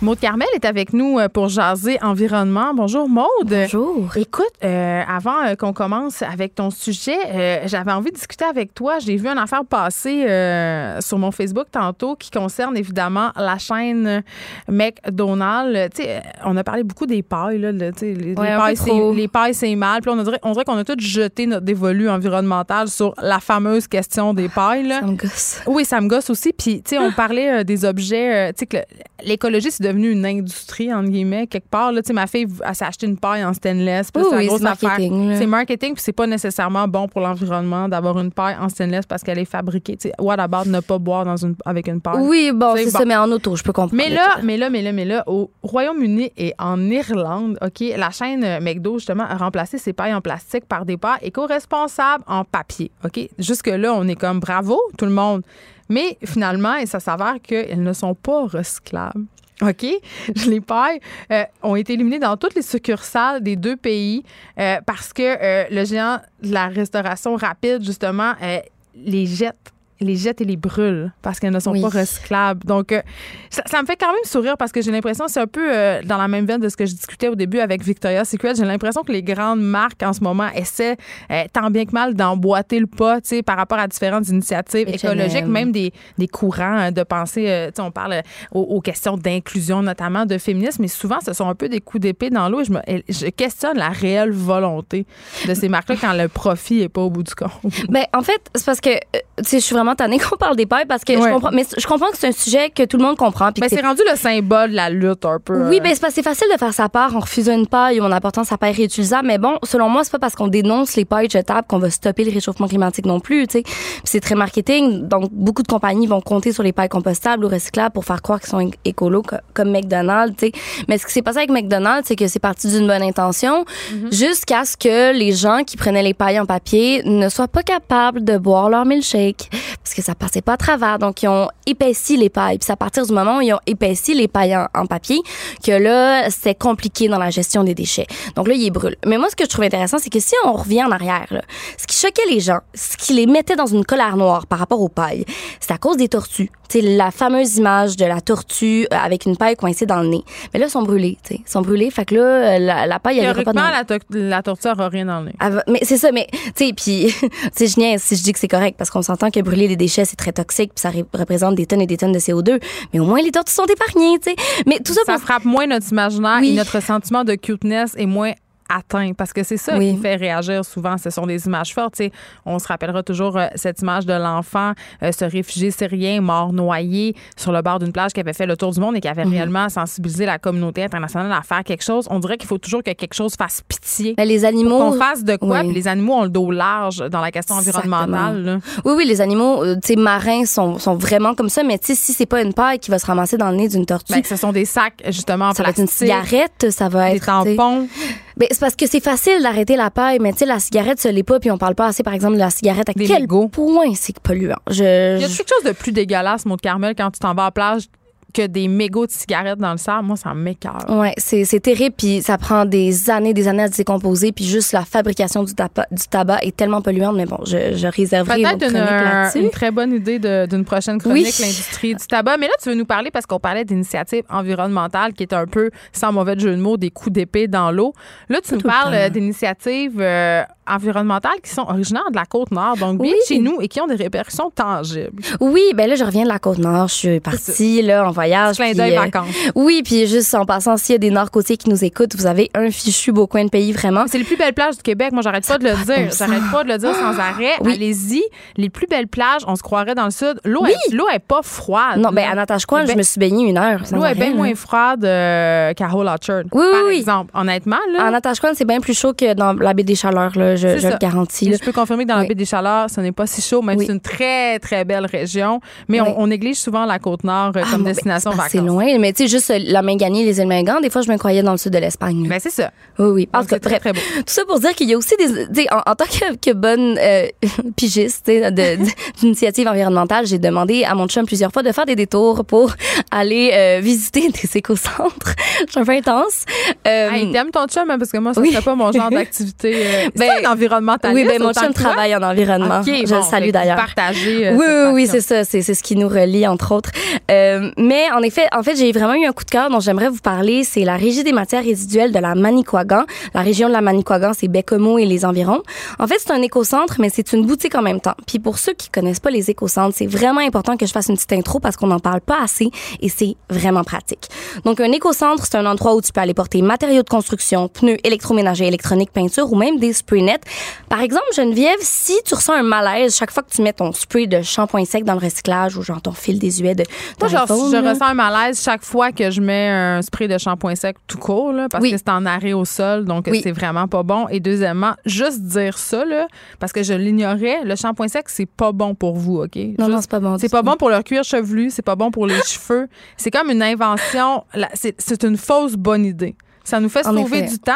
Maude Carmel est avec nous euh, pour jaser environnement. Bonjour Maude. Bonjour. Écoute, euh, avant euh, qu'on commence avec ton sujet, euh, j'avais envie de discuter avec toi. J'ai vu une affaire passer euh, sur mon Facebook tantôt qui concerne évidemment la chaîne McDonald's. On a parlé beaucoup des pailles. Là, les, Ouais, pailles, c'est, trop. les pailles, c'est mal. Puis on dirait, on dirait qu'on a tous jeté notre dévolu environnemental sur la fameuse question des pailles. là. Ça me gosse. Oui, ça me gosse aussi. Puis, tu sais, on parlait des objets. tu sais, que l'écologie, c'est devenu une industrie, entre guillemets, quelque part. Là, ma fille, elle s'est acheté une paille en stainless. Oui, c'est oui, grosse marketing. C'est marketing, puis c'est pas nécessairement bon pour l'environnement d'avoir une paille en stainless parce qu'elle est fabriquée. Tu sais, what about ne pas boire dans une, avec une paille? Oui, bon, C'est c'est bon. ça, mais en auto, je peux comprendre. Mais là, mais là, mais là, mais là, au Royaume-Uni et en Irlande, OK, la chaîne euh, McDo, justement, a remplacé ses pailles en plastique par des pailles éco-responsables en papier. OK? Jusque-là, on est comme bravo, tout le monde. Mais finalement, et ça s'avère qu'elles ne sont pas recyclables. OK? Les pailles euh, ont été éliminées dans toutes les succursales des deux pays euh, parce que euh, le géant de la restauration rapide, justement, euh, les jette les jette et les brûle parce qu'elles ne sont Oui. pas recyclables. Donc, euh, ça, ça me fait quand même sourire parce que j'ai l'impression, c'est un peu euh, dans la même veine de ce que je discutais au début avec Victoria's Secret. J'ai l'impression que les grandes marques en ce moment essaient euh, tant bien que mal d'emboîter le pas, tu sais, par rapport à différentes initiatives écologiques, même des, des courants de pensée. tu sais, on parle aux, aux questions d'inclusion, notamment de féminisme, mais souvent, ce sont un peu des coups d'épée dans l'eau et je, me, je questionne la réelle volonté de ces marques-là quand le profit n'est pas au bout du compte. Ben, en fait, c'est parce que, tu sais, je suis vraiment tannée qu'on parle des pailles parce que Ouais. je comprends, mais je comprends que c'est un sujet que tout le monde comprend. Ben, c'est rendu le symbole de la lutte un peu. Oui, euh, ben c'est facile de faire sa part en refusant une paille ou en apportant sa paille réutilisable. Mais bon, selon moi, c'est pas parce qu'on dénonce les pailles jetables qu'on va stopper le réchauffement climatique non plus. Tu sais, Puis c'est très marketing. Donc beaucoup de compagnies vont compter sur les pailles compostables ou recyclables pour faire croire qu'ils sont écolos co- comme McDonald's. Tu sais, mais ce qui s'est passé avec McDonald's, c'est que c'est parti d'une bonne intention jusqu'à ce que les gens qui prenaient les pailles en papier ne soient pas capables de boire leur milkshake parce que ça passait pas à travers. Donc ils ont épaissi les pailles. Puis c'est à partir du moment où ils ont épaissi les pailles en, en papier que là, c'est compliqué dans la gestion des déchets. Donc là, ils brûlent. Mais moi, ce que je trouve intéressant, c'est que si on revient en arrière, là, ce qui choquait les gens, ce qui les mettait dans une colère noire par rapport aux pailles, c'est à cause des tortues. Tu sais, la fameuse image de la tortue euh, avec une paille coincée dans le nez. Mais là, ils sont brûlés, tu sais. Ils sont brûlés. Fait que là, euh, la, la paille, elle pas dans la, to- la torture n'a rien dans le nez. elle mais c'est ça, mais tu sais, puis c'est je niaise si je dis que c'est correct parce qu'on s'entend que brûler des déchets c'est très toxique puis ça ré- représente des tonnes et des tonnes de CO2, mais au moins les tortues sont épargnées, tu sais. Mais tout ça, Ça pour frappe moins notre imaginaire Oui. et notre sentiment de cuteness est moins atteint parce que c'est ça Oui. qui fait réagir souvent. Ce sont des images fortes. on se rappellera toujours euh, cette image de l'enfant, euh, ce réfugié syrien mort noyé sur le bord d'une plage qui avait fait le tour du monde et qui avait réellement sensibilisé la communauté internationale à faire quelque chose. On dirait qu'il faut toujours que quelque chose fasse pitié. Ben, les animaux Qu'on fasse de quoi, Oui. puis les animaux ont le dos large dans la question environnementale. là. Oui, oui, les animaux, euh, marins sont, sont vraiment comme ça, mais si c'est pas une paille qui va se ramasser dans le nez d'une tortue, Ben, ce sont des sacs, justement, en ça va être une cigarette, ça va Des être sais. tampons. Ben, c'est parce que c'est facile d'arrêter la paille, mais tu sais, la cigarette, ça l'est pas, puis on parle pas assez, par exemple, de la cigarette. À Des quel mégots. point c'est polluant? Je, Y a je- quelque chose de plus dégueulasse, Maud Carmel, quand tu t'en vas à la plage que des mégots de cigarettes dans le sable? Moi, ça m'écœure. Ouais, c'est c'est terrible puis ça prend des années des années à se décomposer puis juste la fabrication du tabac du tabac est tellement polluante mais bon, je, je réserverai Peut-être une, une très bonne idée d'une prochaine chronique, Oui. l'industrie du tabac. Mais là, tu veux nous parler parce qu'on parlait d'initiatives environnementales qui est un peu, sans mauvais jeu de mots, des coups d'épée dans l'eau. Là, tu nous parles temps. euh, d'initiatives euh, environnementales qui sont originaires de la Côte-Nord, donc bien Oui. chez nous et qui ont des répercussions tangibles. Oui, ben là je reviens de la côte nord, je suis partie là en voyage. Puis, d'œil euh, vacances. oui, puis juste en passant s'il y a des nord-côtiers qui nous écoutent, vous avez un fichu beau coin de pays vraiment. C'est les plus belles plages du Québec. Moi, j'arrête pas de le dire. J'arrête pas de le dire sans arrêt. Oui. Allez-y. Les plus belles plages, on se croirait dans le sud. L'eau est, l'eau est pas froide. Non, ben à Natashquan, Ben- je me suis baignée une heure. L'eau est bien moins froide euh, qu'à Whole Orchard, Oui, par oui, oui. exemple. Honnêtement, là, En Natashquan, c'est bien plus chaud que dans la baie des Chaleurs là, je, le garantis. là. je peux confirmer que dans la Oui. baie des Chaleurs, ce n'est pas si chaud, même Oui. si c'est une très, très belle région. Mais Oui. on, on néglige souvent la Côte-Nord euh, Ah, comme ben, destination c'est parce que vacances. C'est loin, mais tu sais, juste euh, la main gagnée, les îles Mingan, des fois, je me croyais dans le sud de l'Espagne. Ben, c'est ça. oui, oui. Cas, c'est très, bref. très beau. Tout ça pour dire qu'il y a aussi des, tu sais, en, en tant que, que bonne euh, pigiste d'initiative environnementale, j'ai demandé à mon chum plusieurs fois de faire des détours pour aller euh, visiter des éco-centres. Je suis un peu intense. Euh, Hey, t'aimes ton chum, hein, parce que moi, ça serait pas mon genre d'activité. Ben- environnementaliste. Oui, ben mon chum travaille en environnement. OK, je bon, le salue d'ailleurs. euh, oui, oui, oui, c'est ça. C'est c'est ce qui nous relie, entre autres. Euh, mais en effet, en fait, j'ai vraiment eu un coup de cœur dont j'aimerais vous parler. C'est la Régie des matières résiduelles de la Manicouagan. La région de la Manicouagan, c'est Bécomo et les environs. En fait, c'est un écocentre, mais c'est une boutique en même temps. Puis pour ceux qui connaissent pas les écocentres, c'est vraiment important que je fasse une petite intro parce qu'on n'en parle pas assez et c'est vraiment pratique. Donc, un écocentre, c'est un endroit où tu peux aller porter matériaux de construction, pneus, électroménager, électronique, peinture ou même des spray nets. Par exemple, Geneviève, si tu ressens un malaise chaque fois que tu mets ton spray de shampoing sec dans le recyclage ou genre ton fil désuet de Moi, genre, je là. ressens un malaise chaque fois que je mets un spray de shampoing sec tout court, là, parce Oui. que c'est en arrêt au sol, donc Oui. c'est vraiment pas bon. Et deuxièmement, juste dire ça, là, parce que je l'ignorais, le shampoing sec, c'est pas bon pour vous, OK? Non, Juste- non, c'est pas bon. C'est pas bon pour leur cuir chevelu, c'est pas bon pour les cheveux. C'est comme une invention. C'est c'est une fausse bonne idée. Ça nous fait En sauver effet. du temps.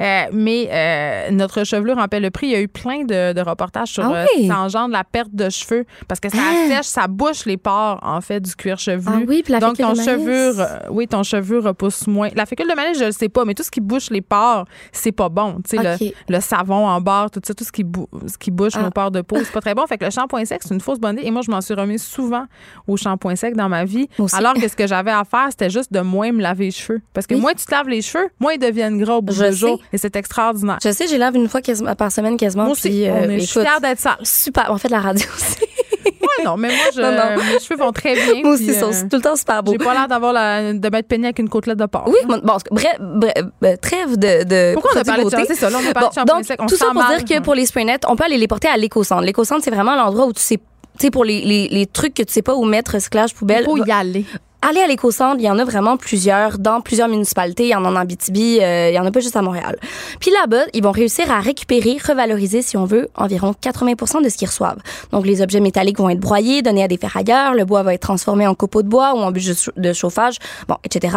Euh, mais euh, notre chevelure en paie le prix. Il y a eu plein de, de reportages sur Ah euh, ça engendre la perte de cheveux parce que ça Ah! sèche, ça bouche les pores en fait du cuir chevelu. Ah oui, puis la Donc ton cheveux, euh, oui, ton cheveu repousse moins. La fécule de maïs, je le sais pas, mais tout ce qui bouche les pores, c'est pas bon. Tu sais, le, le savon en barre, tout ça, tout ce qui, bou- ce qui bouche Ah. nos pores de peau, c'est pas très bon. Fait que le shampoing sec, c'est une fausse bonne idée. Et moi, je m'en suis remis souvent au shampoing sec dans ma vie. Aussi. Alors que ce que j'avais à faire, c'était juste de moins me laver les cheveux. Parce que Oui. moins tu te laves les cheveux, moins ils deviennent gras au bout Je de jour. Et c'est extraordinaire. Je sais, j'ai lave une fois par semaine quasiment. Moi aussi, puis, euh, on est, je suis écoute, fière d'être sale. super. En fait, la radio aussi. Ouais, non, mais moi, je, Non, non. mes cheveux vont très bien. Moi aussi, euh, c'est tout le temps super beau. J'ai pas l'air d'avoir la, de m'être peignée avec une côtelette de porc. Oui, mon- bon, bref, bref, euh, trêve de, de Pourquoi on a parlé de ça? C'est ça, là, on a parlé Bon, de donc, sec. On tout ça pour mal. dire que pour les spray nets, on peut aller les porter à l'éco-centre. L'éco-centre, c'est vraiment l'endroit où tu sais, tu sais, pour les, les, les trucs que tu sais pas où mettre, recyclage, poubelle. Il faut y aller. Allez à l'éco-centre, il y en a vraiment plusieurs dans plusieurs municipalités. Il y en a en Abitibi, euh, il y en a pas juste à Montréal. Puis là-bas, ils vont réussir à récupérer, revaloriser, si on veut, environ 80% de ce qu'ils reçoivent. Donc, les objets métalliques vont être broyés, donnés à des ferrailleurs, le bois va être transformé en copeaux de bois ou en bûches de chau- de chauffage, bon, etc.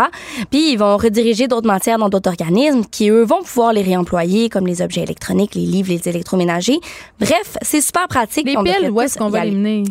Puis, ils vont rediriger d'autres matières dans d'autres organismes qui, eux, vont pouvoir les réemployer, comme les objets électroniques, les livres, les électroménagers. Bref, c'est super pratique. Les On piles, où est-ce qu'on va les mener?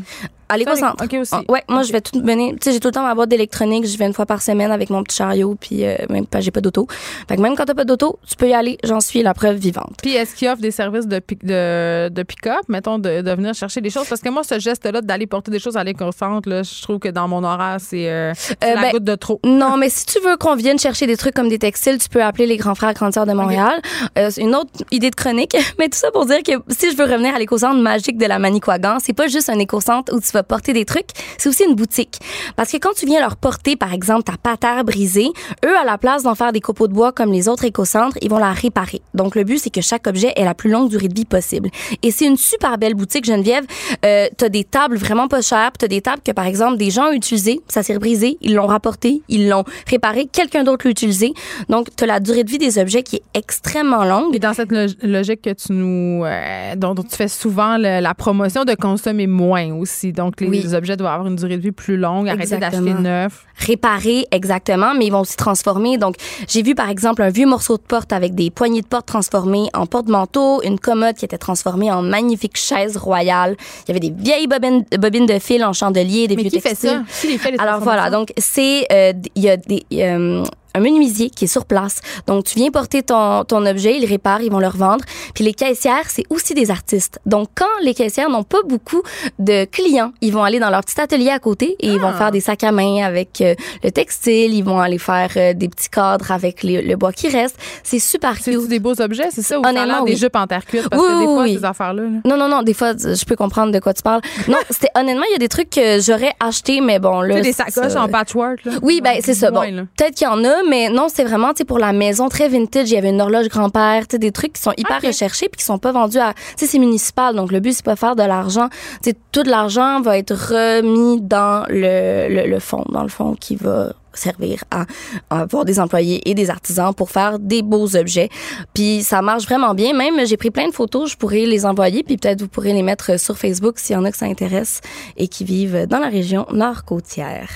À l'éco-centre. OK, aussi. Ah, Ouais, moi, je vais tout mener. Tu sais, j'ai tout le temps ma boîte d'électronique. Je vais une fois par semaine avec mon petit chariot, puis euh, même pas, j'ai pas d'auto. Fait que même quand t'as pas d'auto, tu peux y aller. J'en suis la preuve vivante. Puis est-ce qu'ils offrent des services de, pick- de, de pick-up, mettons, de, de venir chercher des choses? Parce que moi, ce geste-là d'aller porter des choses à l'éco-centre, là, je trouve que dans mon horaire, c'est euh, Euh, la ben, goutte de trop. Non, mais si tu veux qu'on vienne chercher des trucs comme des textiles, tu peux appeler les grands frères grandes sœurs de Montréal. Euh, c'est une autre idée de chronique, mais tout ça pour dire que si je veux revenir à l'éco-centre magique de la Manicouagan, c'est pas juste un éco-centre où tu vas porter des trucs, c'est aussi une boutique. Parce que quand tu viens leur porter, par exemple, ta patère brisée, eux, à la place d'en faire des copeaux de bois comme les autres éco-centres, ils vont la réparer. Donc, le but, c'est que chaque objet ait la plus longue durée de vie possible. Et c'est une super belle boutique, Geneviève. Euh, t'as des tables vraiment pas chères, t'as des tables que, par exemple, des gens ont utilisées, ça s'est brisé, ils l'ont rapporté, ils l'ont réparé, quelqu'un d'autre l'a utilisé. Donc, t'as la durée de vie des objets qui est extrêmement longue. Et dans cette log- logique que tu nous, euh, dont, tu fais souvent la promotion de consommer moins aussi. Les, Oui. objets doivent avoir une durée de vie plus longue, arrêter d'acheter neuf. réparer exactement, mais ils vont aussi transformer. Donc, j'ai vu par exemple un vieux morceau de porte avec des poignées de porte transformées en porte-manteau, une commode qui était transformée en magnifique chaise royale. Il y avait des vieilles bobines, bobines de fil en chandelier, des Mais vieux qui fait ça? Qui les fait, les Alors voilà, donc c'est euh, il y a des euh, un menuisier qui est sur place. Donc, tu viens porter ton, ton objet, ils réparent, ils vont le revendre. Puis les caissières, c'est aussi des artistes. Donc, quand les caissières n'ont pas beaucoup de clients, ils vont aller dans leur petit atelier à côté et ils vont Ah. faire des sacs à main avec euh, le textile, ils vont aller faire euh, des petits cadres avec les- le bois qui reste. C'est super C'est cute. des beaux objets, c'est ça? Ou Honnêtement, des oui. jupes en terre cuite? Parce Oui, que des oui, fois, oui. ces affaires-là... là. Non, non, non, des fois, je peux comprendre de quoi tu parles. Non, c'était honnêtement, il y a des trucs que j'aurais acheté, mais bon, là. Tu sais, des sacoches en patchwork, là. Oui, ben c'est ça. Bon, Moins, peut-être qu'il y en a, mais non, c'est vraiment tu sais pour la maison très vintage. Il y avait une horloge grand-père, tu sais des trucs qui sont hyper recherchés puis qui sont pas vendus à. Tu sais, c'est municipal, donc le but c'est pas faire de l'argent. Tu sais, tout l'argent va être remis dans le, le le fond, dans le fond qui va servir à, à avoir des employés et des artisans pour faire des beaux objets. Puis ça marche vraiment bien. Même j'ai pris plein de photos, je pourrais les envoyer puis peut-être vous pourrez les mettre sur Facebook s'il y en a que ça intéresse et qui vivent dans la région nord-côtière.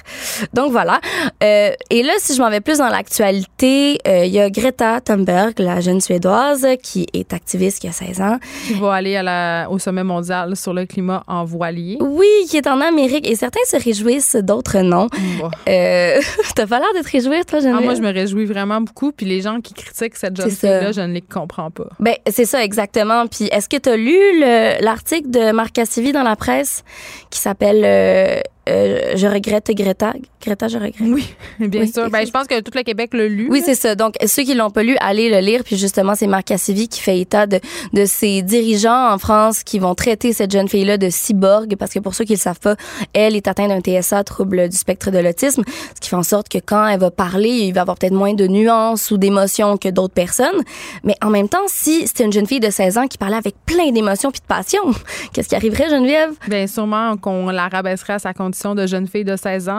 Donc voilà. Euh, et là, si je m'en vais plus dans l'actualité, euh, il y a Greta Thunberg, la jeune Suédoise, qui est activiste, qui a 16 ans. Qui va aller à la, au sommet mondial sur le climat en voilier. Oui, qui est en Amérique et certains se réjouissent, d'autres non. Bon. Euh, T'as pas l'air de te réjouir, toi, Ah, Geneviève? moi, je me réjouis vraiment beaucoup. Puis les gens qui critiquent cette jeune C'est ça. fille-là, je ne les comprends pas. Ben, c'est ça, exactement. Puis, est-ce que tu as lu le- l'article de Marc Cassivi dans la presse qui s'appelle euh, euh, Je regrette Greta? Greta, je regrette. Oui, bien Oui, sûr. Ben, je pense que tout le Québec l'a lu. Oui, c'est ça. Donc, ceux qui l'ont pas lu, allez le lire. Puis justement, c'est Marc Cassivi qui fait état de, de ces dirigeants en France qui vont traiter cette jeune fille-là de cyborg parce que pour ceux qui le savent pas, elle est atteinte d'un TSA, trouble du spectre de l'autisme, ce qui fait en sorte que quand elle va parler, il va avoir peut-être moins de nuances ou d'émotions que d'autres personnes. Mais en même temps, si c'était une jeune fille de 16 ans qui parlait avec plein d'émotions puis de passion, qu'est-ce qui arriverait, Geneviève? Bien, sûrement qu'on la rabaisserait à sa condition de jeune fille de 16 ans.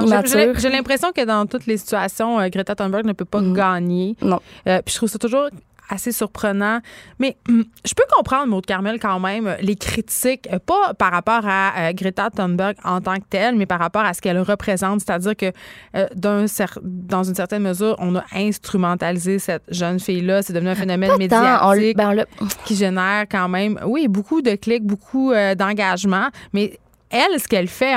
J'ai- l'impression que dans toutes les situations, euh, Greta Thunberg ne peut pas gagner. Non. Euh, puis je trouve ça toujours assez surprenant. Mais hum, je peux comprendre, Maud Carmel, quand même, les critiques, euh, pas par rapport à euh, Greta Thunberg en tant que telle, mais par rapport à ce qu'elle représente. C'est-à-dire que euh, dans une certaine mesure, on a instrumentalisé cette jeune fille-là. C'est devenu un phénomène Pas tant. On l- médiatique ben, on qui génère quand même, oui, beaucoup de clics, beaucoup euh, d'engagement, mais elle, ce qu'elle fait,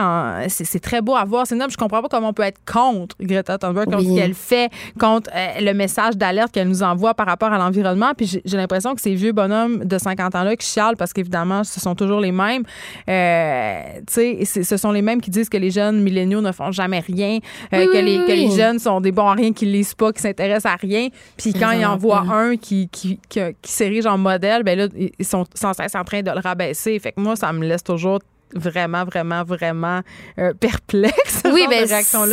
c'est très beau à voir. C'est noble. Je comprends pas comment on peut être contre Greta Thunberg, contre Oui. ce qu'elle fait, contre euh, le message d'alerte qu'elle nous envoie par rapport à l'environnement. Puis j'ai l'impression que ces vieux bonhommes de 50 ans-là qui chialent, parce qu'évidemment, ce sont toujours les mêmes, euh, tu sais, ce sont les mêmes qui disent que les jeunes milléniaux ne font jamais rien, euh, Oui, que, les, oui, que les oui. jeunes sont des bons à rien, qui lisent pas, qui s'intéressent à rien. Puis quand ils en voient un qui, qui, qui, qui s'érige en modèle, ben là, ils sont sans cesse en train de le rabaisser. Fait que moi, ça me laisse toujours vraiment, vraiment, vraiment euh, perplexe. Oui, ben,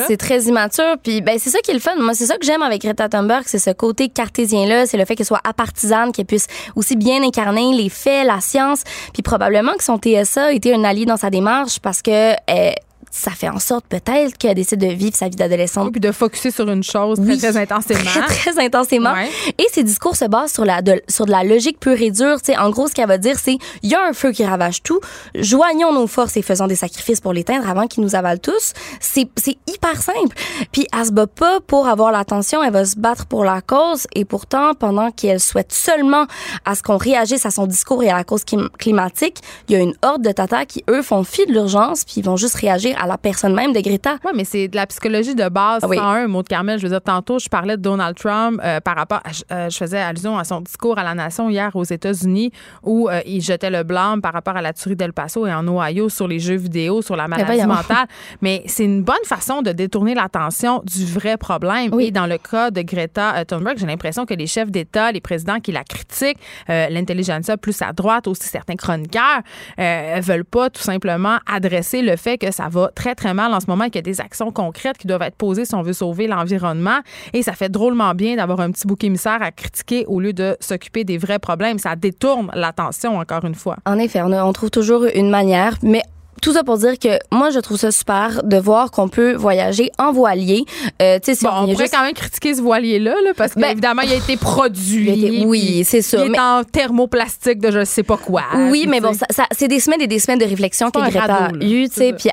c'est très immature. Puis, ben, c'est ça qui est le fun. Moi, c'est ça que j'aime avec Greta Thunberg, c'est ce côté cartésien-là, c'est le fait qu'elle soit apartisane, qu'elle puisse aussi bien incarner les faits, la science. Puis, probablement que son TSA a été un allié dans sa démarche parce que euh, ça fait en sorte peut-être qu'elle décide de vivre sa vie d'adolescente puis de focuser sur une chose très, Oui. très intensément. très, très intensément. Ouais. Et ses discours se basent sur, la, de, sur de la logique pure et dure. Tu sais, en gros, ce qu'elle va dire, c'est il y a un feu qui ravage tout. Joignons nos forces et faisons des sacrifices pour l'éteindre avant qu'il nous avale tous. C'est c'est hyper simple. Puis elle se bat pas pour avoir l'attention, elle va se battre pour la cause. Et pourtant, pendant qu'elle souhaite seulement à ce qu'on réagisse à son discours et à la cause clim- climatique, il y a une horde de tatas qui, eux, font fi de l'urgence puis ils vont juste réagir à la personne même de Greta. Oui, mais c'est de la psychologie de base. Ah oui. 101, mot de Carmel. Je veux dire, tantôt, je parlais de Donald Trump euh, par rapport. à- euh, je faisais allusion à son discours à la nation hier aux États-Unis où euh, il jetait le blâme par rapport à la tuerie d'El Paso et en Ohio sur les jeux vidéo, sur la maladie voyons. mentale. Mais c'est une bonne façon de détourner l'attention du vrai problème. Oui. Et dans le cas de Greta Thunberg, j'ai l'impression que les chefs d'État, les présidents qui la critiquent, l'intelligentsia plus à droite, aussi certains chroniqueurs, veulent pas tout simplement adresser le fait que ça va très, très mal en ce moment et qu'il y a des actions concrètes qui doivent être posées si on veut sauver l'environnement. Et ça fait drôlement bien d'avoir un petit bouc émissaire à critiquer au lieu de s'occuper des vrais problèmes. Ça détourne l'attention, encore une fois. En effet, on, on trouve toujours une manière, mais tout ça pour dire que moi, je trouve ça super de voir qu'on peut voyager en voilier. Euh, tu sais, si Bon, on, on pourrait juste- quand même critiquer ce voilier-là, là, parce Ben, qu'évidemment, il a été produit. il a été- oui, c'est ça, Il mais- est en thermoplastique de je sais pas quoi. Oui, mais bon, ça, ça- c'est des semaines et des semaines de réflexion que Greta a là. eu, tu sais, puis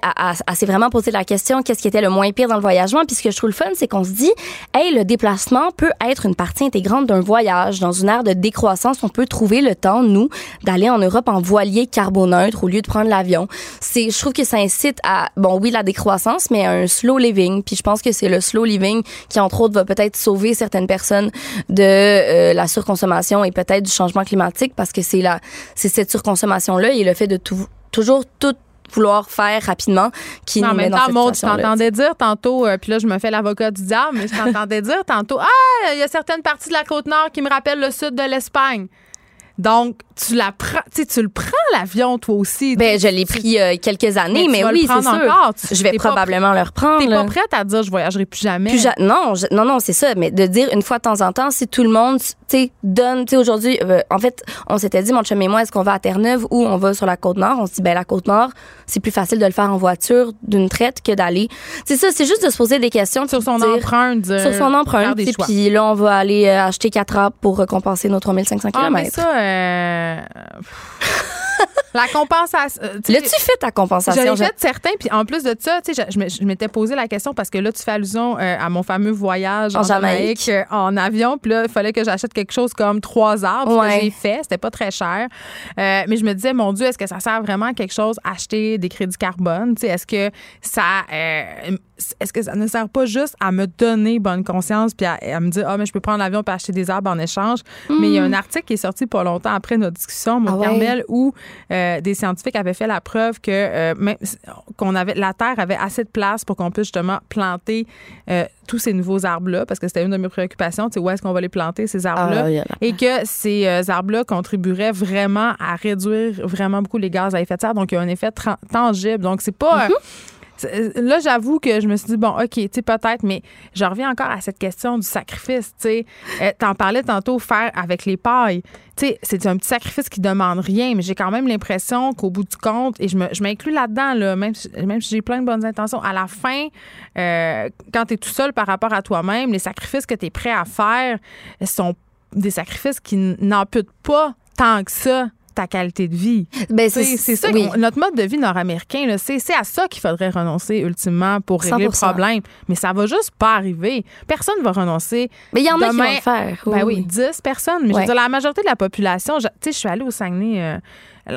elle s'est vraiment posé la question qu'est-ce qui était le moins pire dans le voyagement? Puis ce que je trouve le fun, c'est qu'on se dit, hey, le déplacement peut être une partie intégrante d'un voyage. Dans une ère de décroissance, on peut trouver le temps, nous, d'aller en Europe en voilier carboneutre au lieu de prendre l'avion. C'est, je trouve que ça incite à, bon, oui, la décroissance, mais à un slow living. Puis je pense que c'est le slow living qui, entre autres, va peut-être sauver certaines personnes de euh, la surconsommation et peut-être du changement climatique parce que c'est la, c'est cette surconsommation-là et le fait de tout, toujours tout vouloir faire rapidement qui en nous met dans cette Maud, je t'entendais dire tantôt, euh, puis là, je me fais l'avocat du diable, mais je t'entendais dire tantôt, ah, il y a certaines parties de la côte nord qui me rappellent le sud de l'Espagne. Donc, tu la prends, tu le prends l'avion toi aussi. Ben, je l'ai pris euh, quelques années, mais, le oui, c'est sûr. encore. Tu- je vais probablement le reprendre. T'es pas prête à dire je voyagerai plus jamais. Ja- non, je- non, non, c'est ça. Mais de dire une fois de temps en temps, si tout le monde, tu sais, donne, tu sais, aujourd'hui, euh, en fait, on s'était dit, mon chum et moi, est-ce qu'on va à Terre-Neuve ou on va sur la Côte-Nord? On se dit, ben, la Côte-Nord, c'est plus facile de le faire en voiture d'une traite que d'aller. C'est ça, c'est juste de se poser des questions. sur son dire- empreinte, dire- Sur son empreinte. choix. Puis là, on va aller euh, acheter quatre arbres pour récompenser nos 3500 Ah, mais km. ça, euh, la compensation. euh, L'as-tu fait ta compensation? J'en ai fait certains, puis en plus de ça, tu sais, je, je m'étais posé la question parce que là, tu fais allusion euh, à mon fameux voyage en, En Jamaïque. Euh, en avion, puis là, il fallait que j'achète quelque chose comme trois arbres, Ouais. que j'ai fait, c'était pas très cher. Euh, mais je me disais, mon Dieu, est-ce que ça sert vraiment à quelque chose acheter des crédits carbone? Tu sais, est-ce que ça, euh, est-ce que ça ne sert pas juste à me donner bonne conscience puis à, à me dire, ah, mais je peux prendre l'avion et acheter des arbres en échange? Mais il y a un article qui est sorti pas longtemps après notre discussion, mon Hmm. Ah ouais? Carmel, où euh, des scientifiques avaient fait la preuve que euh, même qu'on avait la Terre avait assez de place pour qu'on puisse justement planter euh, tous ces nouveaux arbres-là, parce que c'était une de mes préoccupations, tu sais, où est-ce qu'on va les planter, ces arbres-là? Ah, il y a la- et que ces euh, arbres-là contribueraient vraiment à réduire vraiment beaucoup les gaz à effet de serre. Donc, il y a un effet tangible. Donc, c'est pas. c'est- Là, j'avoue que je me suis dit, bon, OK, tu sais, peut-être, mais je reviens encore à cette question du sacrifice, tu sais. Euh, T'en parlais tantôt, faire avec les pailles. Tu sais, c'est un petit sacrifice qui demande rien, mais j'ai quand même l'impression qu'au bout du compte, et je m'inclus là-dedans, là, même si, même si j'ai plein de bonnes intentions, à la fin, euh, quand tu es tout seul par rapport à toi-même, les sacrifices que tu es prêt à faire sont des sacrifices qui n'amputent pas tant que ça ta qualité de vie. Ben, C'est ça, oui. notre mode de vie nord-américain, c'est à ça qu'il faudrait renoncer ultimement pour régler le 100%. problème. Mais ça va juste pas arriver. Personne va renoncer. Mais il y en a qui vont le faire. Ben oui, 10 personnes. Mais je veux dire, la majorité de la population, je- tu sais, je suis allée au Saguenay euh,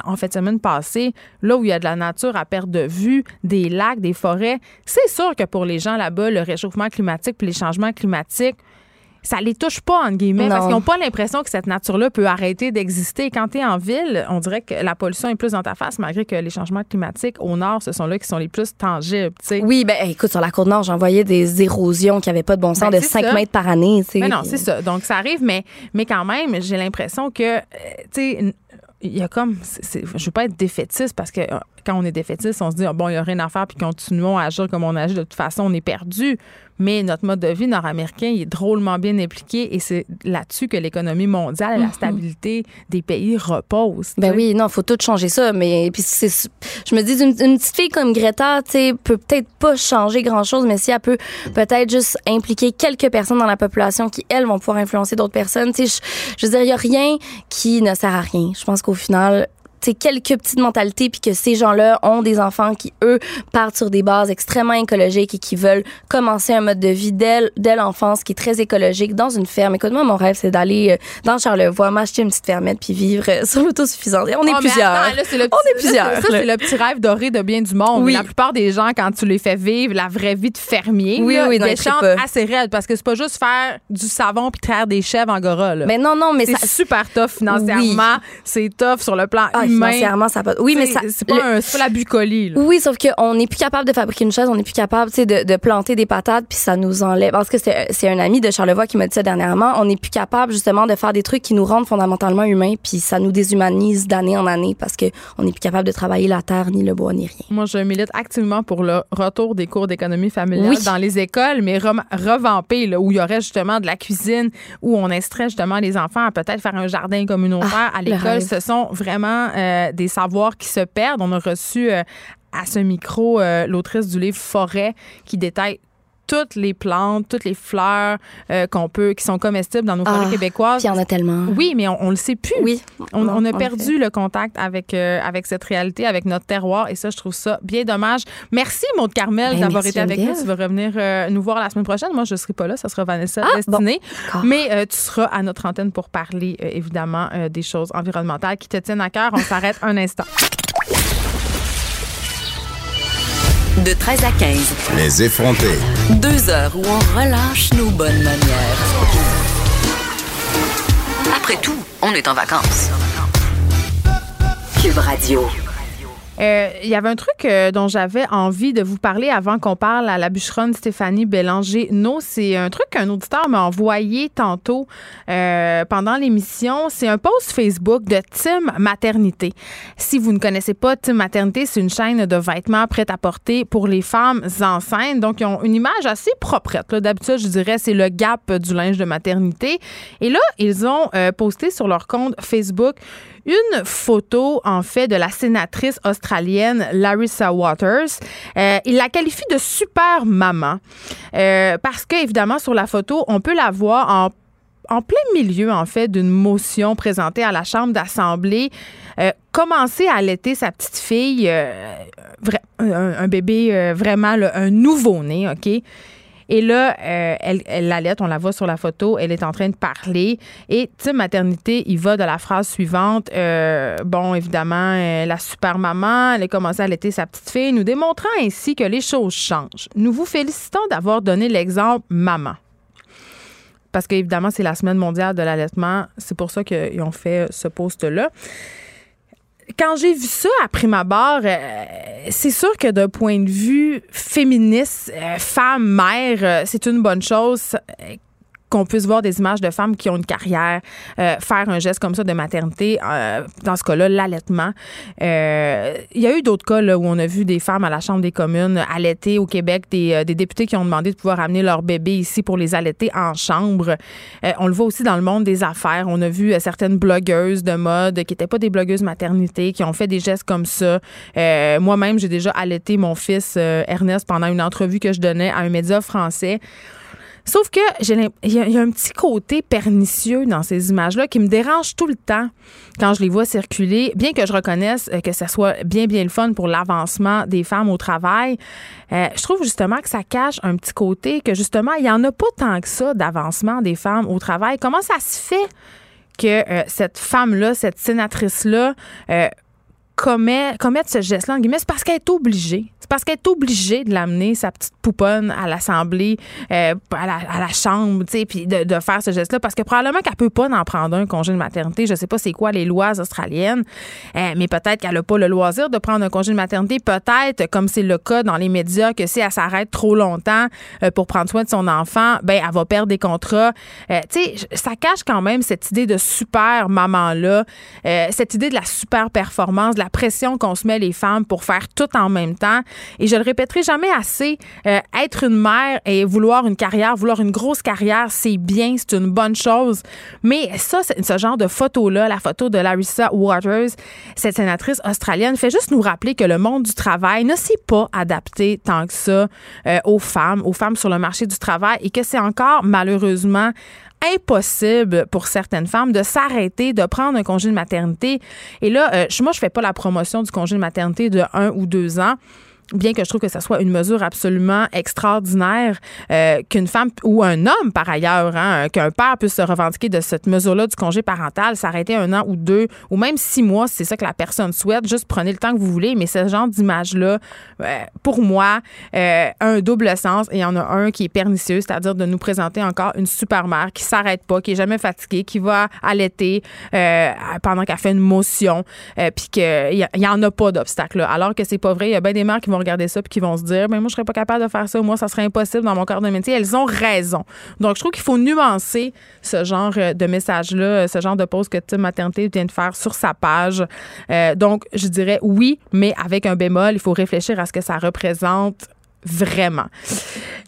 en fait semaine passée, là où il y a de la nature à perte de vue, des lacs, des forêts. C'est sûr que pour les gens là-bas, le réchauffement climatique puis les changements climatiques, ça les touche pas, entre guillemets, parce Non. qu'ils n'ont pas l'impression que cette nature-là peut arrêter d'exister. Quand tu es en ville, on dirait que la pollution est plus dans ta face, malgré que les changements climatiques au nord, ce sont là qui sont les plus tangibles. tu sais. Oui, ben écoute, sur la côte nord, j'en voyais des érosions qui n'avaient pas de bon sens Ben, de c'est 5 ça. mètres par année. tu sais. Mais non, Puis- c'est ça. Donc, ça arrive, mais, mais quand même, j'ai l'impression que, euh, tu sais, il y a comme, c'est- c'est- je veux pas être défaitiste parce que euh, quand on est défaitiste, on se dit, ah, bon, il n'y a rien à faire, puis continuons à agir comme on agit. De toute façon, on est perdu. Mais notre mode de vie nord-américain, il est drôlement bien impliqué et c'est là-dessus que l'économie mondiale et la stabilité des pays repose. tu Ben oui, non, faut tout changer ça. Mais puis c'est, je me dis, une, une petite fille comme Greta, tu sais, peut peut-être pas changer grand-chose, mais si elle peut peut-être juste impliquer quelques personnes dans la population qui, elles, vont pouvoir influencer d'autres personnes, tu sais, je, je veux dire, il y a rien qui ne sert à rien. Je pense qu'au final, quelques petites mentalités, puis que ces gens-là ont des enfants qui, eux, partent sur des bases extrêmement écologiques et qui veulent commencer un mode de vie dès, dès l'enfance qui est très écologique dans une ferme. Écoute, moi, mon rêve, c'est d'aller euh, dans Charlevoix, m'acheter une petite fermette puis vivre euh, sur l'autosuffisance. On est Oh, plusieurs. attends, là, c'est le On petit- est là, plusieurs, Ça, c'est le petit rêve doré de bien du monde. Oui. La plupart des gens, quand tu les fais vivre la vraie vie de fermier, Oui, là, oui, trippent pas. assez raide parce que c'est pas juste faire du savon puis traire des chèvres angora. Là. Mais non, non, mais c'est super tough financièrement. C'est tough sur le plan Ah, humain. financièrement, ça pas. Oui, mais ça. C'est pas, le- pas la bucolie. là. Oui, sauf qu'on n'est plus capable de fabriquer une chaise, on n'est plus capable, tu sais, de, de planter des patates, puis ça nous enlève. Parce que c'est un ami de Charlevoix qui m'a dit ça dernièrement. On n'est plus capable justement de faire des trucs qui nous rendent fondamentalement humains, puis ça nous déshumanise d'année en année parce que on n'est plus capable de travailler la terre, ni le bois, ni rien. Moi, je milite activement pour le retour des cours d'économie familiale Oui. dans les écoles, mais rem- revampé, là, où il y aurait justement de la cuisine, où on instrait justement les enfants à peut-être faire un jardin communautaire Ah, à le l'école. Ce sont vraiment euh, des savoirs qui se perdent. On a reçu euh, à ce micro euh, l'autrice du livre Forêt qui détaille toutes les plantes, toutes les fleurs euh, qu'on peut, qui sont comestibles dans nos forêts Ah, québécoises. Il y en a tellement. Oui, mais on, on le sait plus. Oui. On, Non, on a en perdu le contact avec, euh, avec cette réalité, avec notre terroir, et ça, je trouve ça bien dommage. Merci, Maud Carmel, Ben, d'avoir été avec nous. Tu vas revenir euh, nous voir la semaine prochaine. Moi, je ne serai pas là, ça sera Vanessa Ah, Destinée. d'accord. Mais tu seras à notre antenne pour parler, évidemment, des choses environnementales qui te tiennent à cœur. On s'arrête un instant. De 13 à 15, Les effrontés. deux heures où on relâche nos bonnes manières. Après tout, on est en vacances. Cube Radio. Euh, Il y avait un truc euh, dont j'avais envie de vous parler avant qu'on parle à la bûcheronne Stéphanie Bélanger. No, c'est un truc qu'un auditeur m'a envoyé tantôt euh, pendant l'émission. C'est un post Facebook de Team Maternité. Si vous ne connaissez pas Team Maternité, c'est une chaîne de vêtements prêts à porter pour les femmes enceintes. Donc, ils ont une image assez proprette. D'habitude, je dirais, c'est le gap du linge de maternité. Et là, ils ont posté sur leur compte Facebook une photo, en fait, de la sénatrice australienne Larissa Waters. Euh, il la qualifie de super maman euh, parce que, évidemment, sur la photo, on peut la voir en plein milieu, en fait, d'une motion présentée à la Chambre d'Assemblée, euh, commencer à allaiter sa petite fille, un, bébé vraiment, un nouveau-né, OK? Et là, euh, elle, l'allait, on la voit sur la photo, elle est en train de parler. Et Team Maternité, il va de la phrase suivante. Euh, bon, évidemment, euh, la super maman, elle a commencé à allaiter sa petite fille, nous démontrant ainsi que les choses changent. Nous vous félicitons d'avoir donné l'exemple maman parce qu'évidemment, c'est la semaine mondiale de l'allaitement. C'est pour ça qu'ils ont fait ce post-là. Quand j'ai vu ça à prime abord, euh, c'est sûr que d'un point de vue féministe, euh, femme, mère, euh, c'est une bonne chose qu'on puisse voir des images de femmes qui ont une carrière euh, faire un geste comme ça de maternité, euh, dans ce cas-là, l'allaitement. Euh, il y a eu d'autres cas où on a vu des femmes à la Chambre des communes allaiter au Québec, des, des députés qui ont demandé de pouvoir amener leur bébé ici pour les allaiter en chambre. on le voit aussi dans le monde des affaires. On a vu certaines blogueuses de mode qui n'étaient pas des blogueuses maternité, qui ont fait des gestes comme ça. Moi-même, j'ai déjà allaité mon fils Ernest pendant une entrevue que je donnais à un média français. Sauf que il y, a un petit côté pernicieux dans ces images-là qui me dérange tout le temps quand je les vois circuler, bien que je reconnaisse euh, que ça soit bien, bien le fun pour l'avancement des femmes au travail. Euh, je trouve justement que ça cache un petit côté que justement, il n'y en a pas tant que ça d'avancement des femmes au travail. Comment ça se fait que euh, cette femme-là, cette sénatrice-là, commet, commettre ce geste-là, en guillemets, c'est parce qu'elle est obligée. C'est parce qu'elle est obligée de l'amener, sa petite pouponne, à l'Assemblée, euh, à, la, à, la, Chambre, tu sais, puis de, de, faire ce geste-là, parce que probablement qu'elle peut pas en prendre un congé de maternité. Je sais pas c'est quoi les lois australiennes, euh, mais peut-être qu'elle a pas le loisir de prendre un congé de maternité. Peut-être, comme c'est le cas dans les médias, que si elle s'arrête trop longtemps euh, pour prendre soin de son enfant, ben elle va perdre des contrats. Tu sais, ça cache quand même cette idée de super maman-là, cette idée de la super performance, de la pression qu'on se met les femmes pour faire tout en même temps. Et je le répéterai jamais assez, euh, être une mère et vouloir une carrière, vouloir une grosse carrière, c'est bien, c'est une bonne chose. Mais ça, ce genre de photo-là, la photo de Larissa Waters, cette sénatrice australienne, fait juste nous rappeler que le monde du travail ne s'est pas adapté tant que ça euh, aux femmes, aux femmes sur le marché du travail et que c'est encore malheureusement impossible pour certaines femmes de s'arrêter, de prendre un congé de maternité. Et là, euh, moi, je fais pas la promotion du congé de maternité de un ou deux ans bien que je trouve que ça soit une mesure absolument extraordinaire euh, qu'une femme ou un homme par ailleurs, hein, qu'un père puisse se revendiquer de cette mesure-là du congé parental, s'arrêter un an ou deux ou même six mois, c'est ça que la personne souhaite. Juste prenez le temps que vous voulez, mais ce genre d'image-là, euh, pour moi, euh, un double sens et il y en a un qui est pernicieux, c'est-à-dire de nous présenter encore une super mère qui s'arrête pas, qui est jamais fatiguée, qui va allaiter pendant qu'elle fait une motion, puis qu'il y, en a pas d'obstacle. Alors que c'est pas vrai, il y a bien des mères qui vont regarder ça puis qui vont se dire, mais moi, je serais pas capable de faire ça. Moi, ça serait impossible dans mon corps de métier. Elles ont raison. Donc, je trouve qu'il faut nuancer ce genre euh, de message-là, euh, ce genre de pause que Tim Maternité vient de faire sur sa page. Euh, donc, je dirais oui, mais avec un bémol, il faut réfléchir à ce que ça représente vraiment.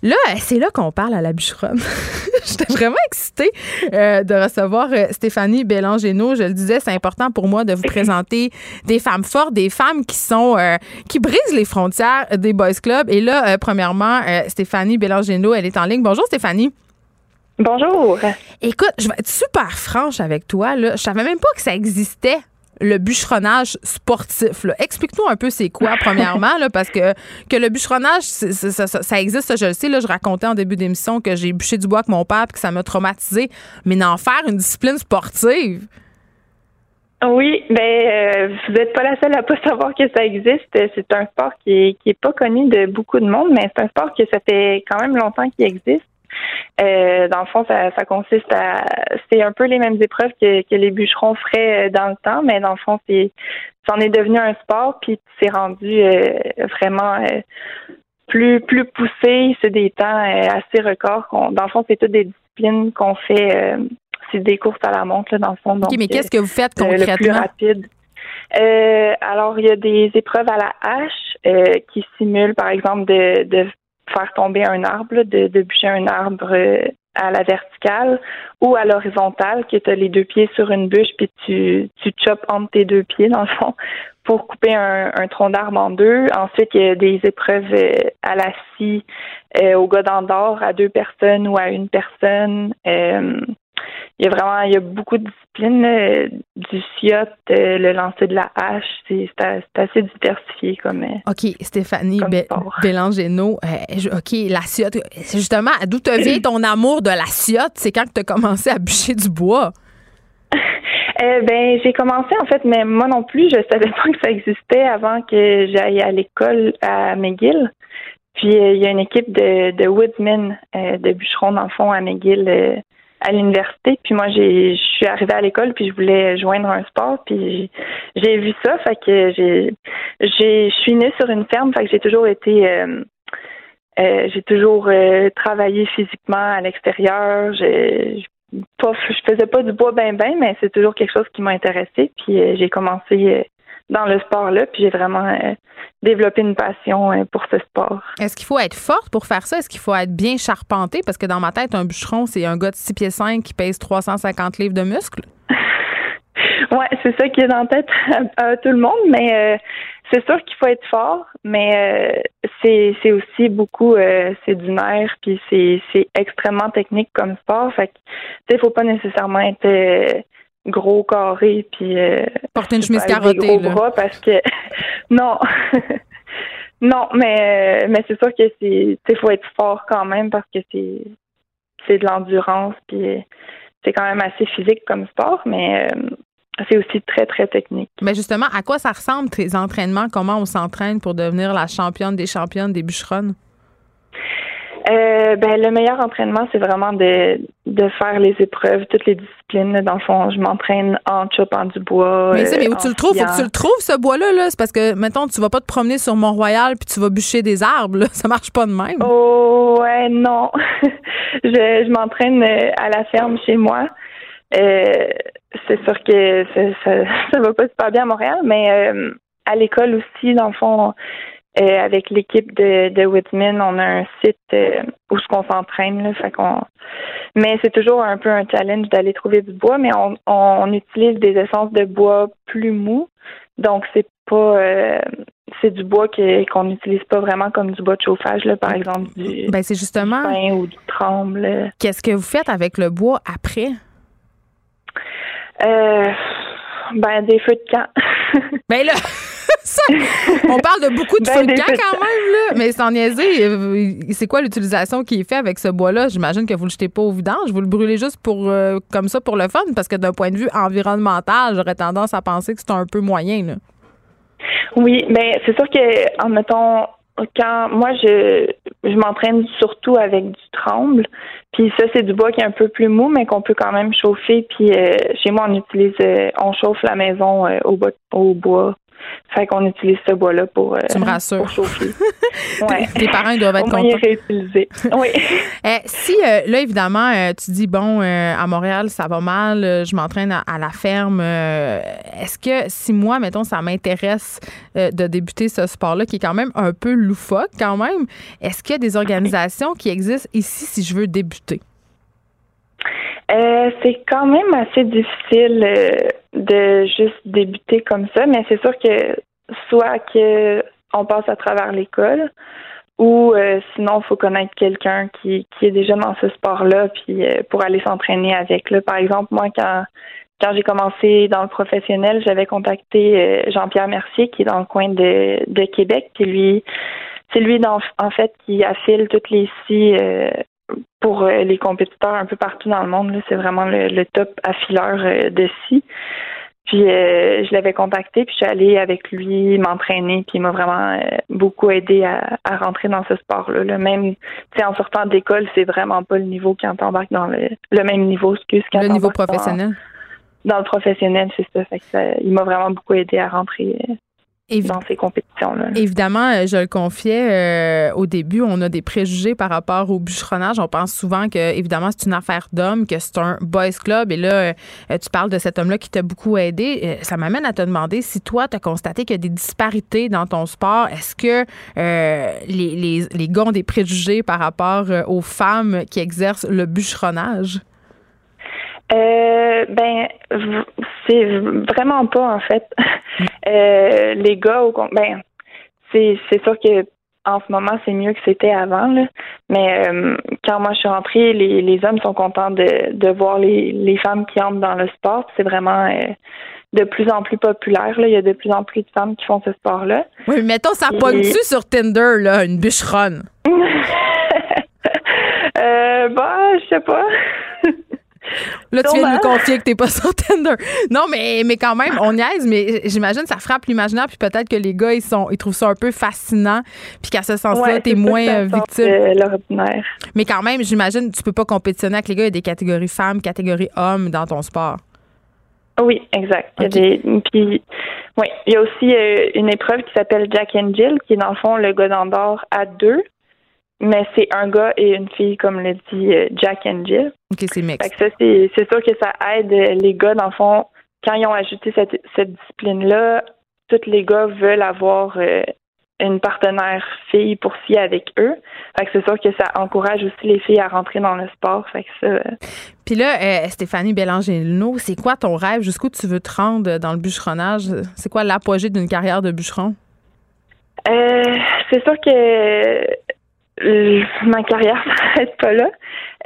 Là, c'est là qu'on parle à la bûcheronne. J'étais vraiment excitée euh, de recevoir euh, Stéphanie Bélangéno. Je le disais, c'est important pour moi de vous présenter des femmes fortes, des femmes qui sont euh, qui brisent les frontières des boys clubs. Et là, premièrement, Stéphanie Bélangéno, elle est en ligne. Bonjour Stéphanie. Bonjour. Écoute, je vais être super franche avec toi. Là. Je savais même pas que ça existait le bûcheronnage sportif. Explique-nous un peu c'est quoi, premièrement, parce que, le bûcheronnage, ça, existe, je le sais. Là, je racontais en début d'émission que j'ai bûché du bois avec mon père et que ça m'a traumatisé. Mais d'en faire une discipline sportive? Oui, ben euh, vous n'êtes pas la seule à pas savoir que ça existe. C'est un sport qui est, qui pas connu de beaucoup de monde, mais c'est un sport que ça fait quand même longtemps qu'il existe. Euh, dans le fond, ça, consiste à c'est un peu les mêmes épreuves que, les bûcherons feraient euh, dans le temps, mais dans le fond, c'est c'en est devenu un sport, puis c'est rendu euh, vraiment plus plus poussé, c'est des temps assez records. Dans le fond, c'est toutes des disciplines qu'on fait. c'est des courses à la montre, dans le fond. Donc, mais qu'est-ce que vous faites concrètement? le plus rapide? alors, il y a des épreuves à la hache qui simulent, par exemple, de, de faire tomber un arbre, de, bûcher un arbre euh, à la verticale ou à l'horizontale, que tu as les deux pieds sur une bûche, puis tu, tu chopes entre tes deux pieds, dans le fond, pour couper un, tronc d'arbre en deux. Ensuite, il y a des épreuves euh, à la scie, euh, au godin d'or, à deux personnes ou à une personne. Il y a vraiment il y a beaucoup de disciplines, là, du SIOT, euh, le lancer de la hache, c'est assez diversifié comme. euh, OK, Stéphanie Comme Bé-. Bélangeno, euh, OK, la ciotte. C'est justement, d'où te vient ton amour de la ciotte? C'est quand tu as commencé à bûcher du bois? Euh, ben, j'ai commencé en fait, mais moi non plus, je savais pas que ça existait avant que j'aille à l'école à McGill. Puis euh, il y a une équipe de, euh, de bûcherons dans le fond à McGill euh, à l'université. Puis moi, j'ai, je suis arrivée à l'école puis je voulais joindre un sport. Puis j'ai, vu ça, fait que je suis née sur une ferme, fait que j'ai toujours été euh, euh, j'ai toujours euh, travaillé physiquement à l'extérieur. Je faisais pas du bois ben ben, mais c'est toujours quelque chose qui m'a intéressé. Puis j'ai commencé dans le sport là, puis j'ai vraiment euh, développé une passion euh, pour ce sport. Est-ce qu'il faut être forte pour faire ça? Est-ce qu'il faut être bien charpenté? Parce que dans ma tête, un bûcheron, c'est un gars de 6 pieds 5 qui pèse 350 livres de muscles. Ouais, c'est ça qui est dans la tête à, à tout le monde, mais euh, c'est sûr qu'il faut être fort, mais c'est c'est aussi beaucoup c'est du nerf puis c'est c'est extrêmement technique comme sport, fait que tu sais faut pas nécessairement être gros carré puis euh, Porter une chemise carottée, gros là. bras parce que non. non, mais euh, mais c'est sûr que c'est faut être fort quand même parce que c'est c'est de l'endurance puis euh, c'est quand même assez physique comme sport, mais euh, c'est aussi très, très technique. Mais justement, à quoi ça ressemble tes entraînements? Comment on s'entraîne pour devenir la championne des championnes des bûcheronnes? Euh, ben, le meilleur entraînement, c'est vraiment de, de faire les épreuves, toutes les disciplines. Dans le fond, je m'entraîne en chopant du bois. Mais, ça, mais euh, où tu en le trouves? Faut que tu le trouves, ce bois-là. Là. C'est parce que, mettons, tu vas pas te promener sur Mont-Royal puis tu vas bûcher des arbres. Là. Ça marche pas de même. Oh, ouais, non. je je m'entraîne euh, à la ferme chez moi. Euh, c'est sûr que ça, ça, ça va pas super bien à Montréal, mais euh, à l'école aussi, dans le fond, euh, avec l'équipe de, de Whitman, on a un site euh, où ce qu'on s'entraîne. Là, fait qu'on... Mais c'est toujours un peu un challenge d'aller trouver du bois, mais on, on utilise des essences de bois plus mous. Donc, c'est pas euh, c'est du bois que, qu'on n'utilise pas vraiment comme du bois de chauffage, là, par exemple du, Ben, c'est justement, du pin ou du tremble. qu'est-ce que vous faites avec le bois après? Euh, ben, des feux de camp. Ben là, ça, on parle de beaucoup de Ben, de camp quand même, là. Mais sans niaiser, euh, c'est quoi l'utilisation qui est faite avec ce bois-là? J'imagine que vous le jetez pas au vidange, vous le brûlez juste pour euh, comme ça pour le fun, parce que d'un point de vue environnemental, j'aurais tendance à penser que c'est un peu moyen, là. Oui, ben c'est sûr que en mettons quand moi je je m'entraîne surtout avec du tremble, puis ça c'est du bois qui est un peu plus mou mais qu'on peut quand même chauffer puis euh, chez moi on utilise euh, on chauffe la maison euh, au bois au bois. Fait qu'on utilise ce bois-là pour, euh, Tu me rassures. pour chauffer. ouais. Tes parents ils doivent être contents. réutilisé. Oui. Eh, si euh, là, évidemment, euh, tu dis, bon, à Montréal, ça va mal, je m'entraîne à, à la ferme, est-ce que si moi, mettons, ça m'intéresse de débuter ce sport-là, qui est quand même un peu loufoque quand même, est-ce qu'il y a des organisations qui existent ici si je veux débuter? Euh, c'est quand même assez difficile euh, de juste débuter comme ça, mais c'est sûr que soit que on passe à travers l'école ou euh, sinon il faut connaître quelqu'un qui, qui est déjà dans ce sport-là puis euh, pour aller s'entraîner avec. Là, par exemple, moi quand quand j'ai commencé dans le professionnel, j'avais contacté euh, Jean-Pierre Mercier qui est dans le coin de, de Québec, puis lui c'est lui en fait qui affile toutes les scies pour euh, les compétiteurs un peu partout dans le monde. C'est vraiment le, le top affileur euh, de scie. Puis euh, je l'avais contacté, puis je suis allée avec lui m'entraîner, puis il m'a vraiment euh, beaucoup aidé à, à rentrer dans ce sport-là. là. Même, tu sais, en sortant d'école, c'est vraiment pas le niveau quand t'embarques dans le, le même niveau, excuse, quand Le niveau dans- professionnel? Dans, le professionnel, c'est ça. Fait que ça- il m'a vraiment beaucoup aidé à rentrer Évi- dans ces compétitions-là. Évidemment, euh, je le confiais euh, au début, on a des préjugés par rapport au bûcheronnage. On pense souvent que, évidemment, c'est une affaire d'homme, que c'est un boys club. Et là, euh, tu parles de cet homme-là qui t'a beaucoup aidé. Euh, ça m'amène à te demander si toi, tu as constaté qu'il y a des disparités dans ton sport. Est-ce que euh, les, les, les gars ont des préjugés par rapport aux femmes qui exercent le bûcheronnage? Euh, ben, c'est vraiment pas en fait. Euh, les gars, au con- ben, c'est c'est sûr que en ce moment, c'est mieux que c'était avant. Là. Mais euh, quand moi je suis rentrée, les, les hommes sont contents de, de voir les, les femmes qui entrent dans le sport. C'est vraiment euh, de plus en plus populaire. Là. Il y a de plus en plus de femmes qui font ce sport-là. Oui, mais mettons, ça pogne-tu sur Tinder, là, une bûcheronne? euh, bah, je sais pas. Là, tu viens de me confier que t'es pas sur Tinder. Non, mais, mais quand même, on niaise, mais j'imagine que ça frappe l'imaginaire, puis peut-être que les gars, ils, sont, ils trouvent ça un peu fascinant, puis qu'à ce sens-là, t'es moins euh, victime. l'ordinaire. Mais quand même, j'imagine tu peux pas compétitionner avec les gars. Il y a des catégories femmes, catégories hommes dans ton sport. Oui, exact. Il y a des, puis, oui, il y a aussi euh, une épreuve qui s'appelle Jack and Jill, qui est dans le fond le gars d'Andorre à deux mais c'est un gars et une fille, comme le dit euh, Jack and Jill. OK, c'est mix. ça, c'est, sûr que ça aide les gars, dans le fond, quand ils ont ajouté cette, cette discipline-là, tous les gars veulent avoir euh, une partenaire fille pour s'y avec eux. Fait que c'est sûr que ça encourage aussi les filles à rentrer dans le sport. Fait que ça. Euh, Puis là, Stéphanie Bélanger-Leno, c'est quoi ton rêve? Jusqu'où tu veux te rendre dans le bûcheronnage? C'est quoi l'apogée d'une carrière de bûcheron? c'est sûr que euh, ma carrière s'arrête pas là.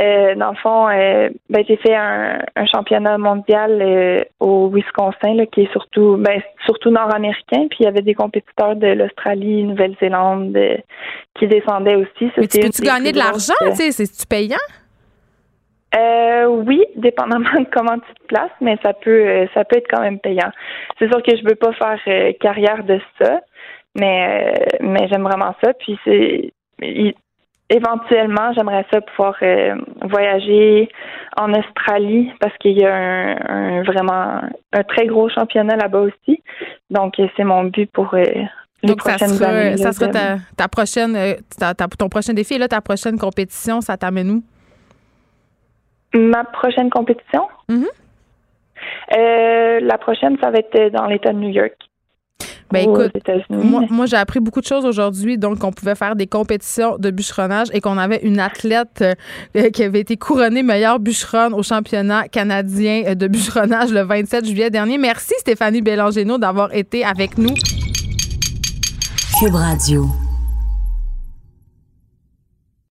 Euh, dans le fond, euh, ben, j'ai fait un, championnat mondial au Wisconsin, là, qui est surtout ben, surtout nord-américain. Puis il y avait des compétiteurs de l'Australie, Nouvelle-Zélande qui descendaient aussi. Ça, Mais tu peux-tu gagner de l'argent? C'est-tu payant? oui, dépendamment de comment tu te places, mais ça peut ça peut être quand même payant. C'est sûr que je veux pas faire carrière de ça, mais mais j'aime vraiment ça. Puis c'est éventuellement, j'aimerais ça pouvoir euh, voyager en Australie parce qu'il y a un, vraiment un très gros championnat là-bas aussi. Donc, c'est mon but pour euh, les Donc, prochaines ça sera, années. Ça sera ta, prochaine, euh, ton prochain défi. là, ta prochaine compétition, ça t'amène où? Ma prochaine compétition? Mm-hmm. la prochaine, ça va être dans l'État de New York. Ben écoute, moi, j'ai appris beaucoup de choses aujourd'hui, donc qu'on pouvait faire des compétitions de bûcheronnage et qu'on avait une athlète euh, qui avait été couronnée meilleure bûcheronne au championnat canadien euh, de bûcheronnage le 27 juillet dernier. Merci Stéphanie Bélangeno d'avoir été avec nous. Cube Radio.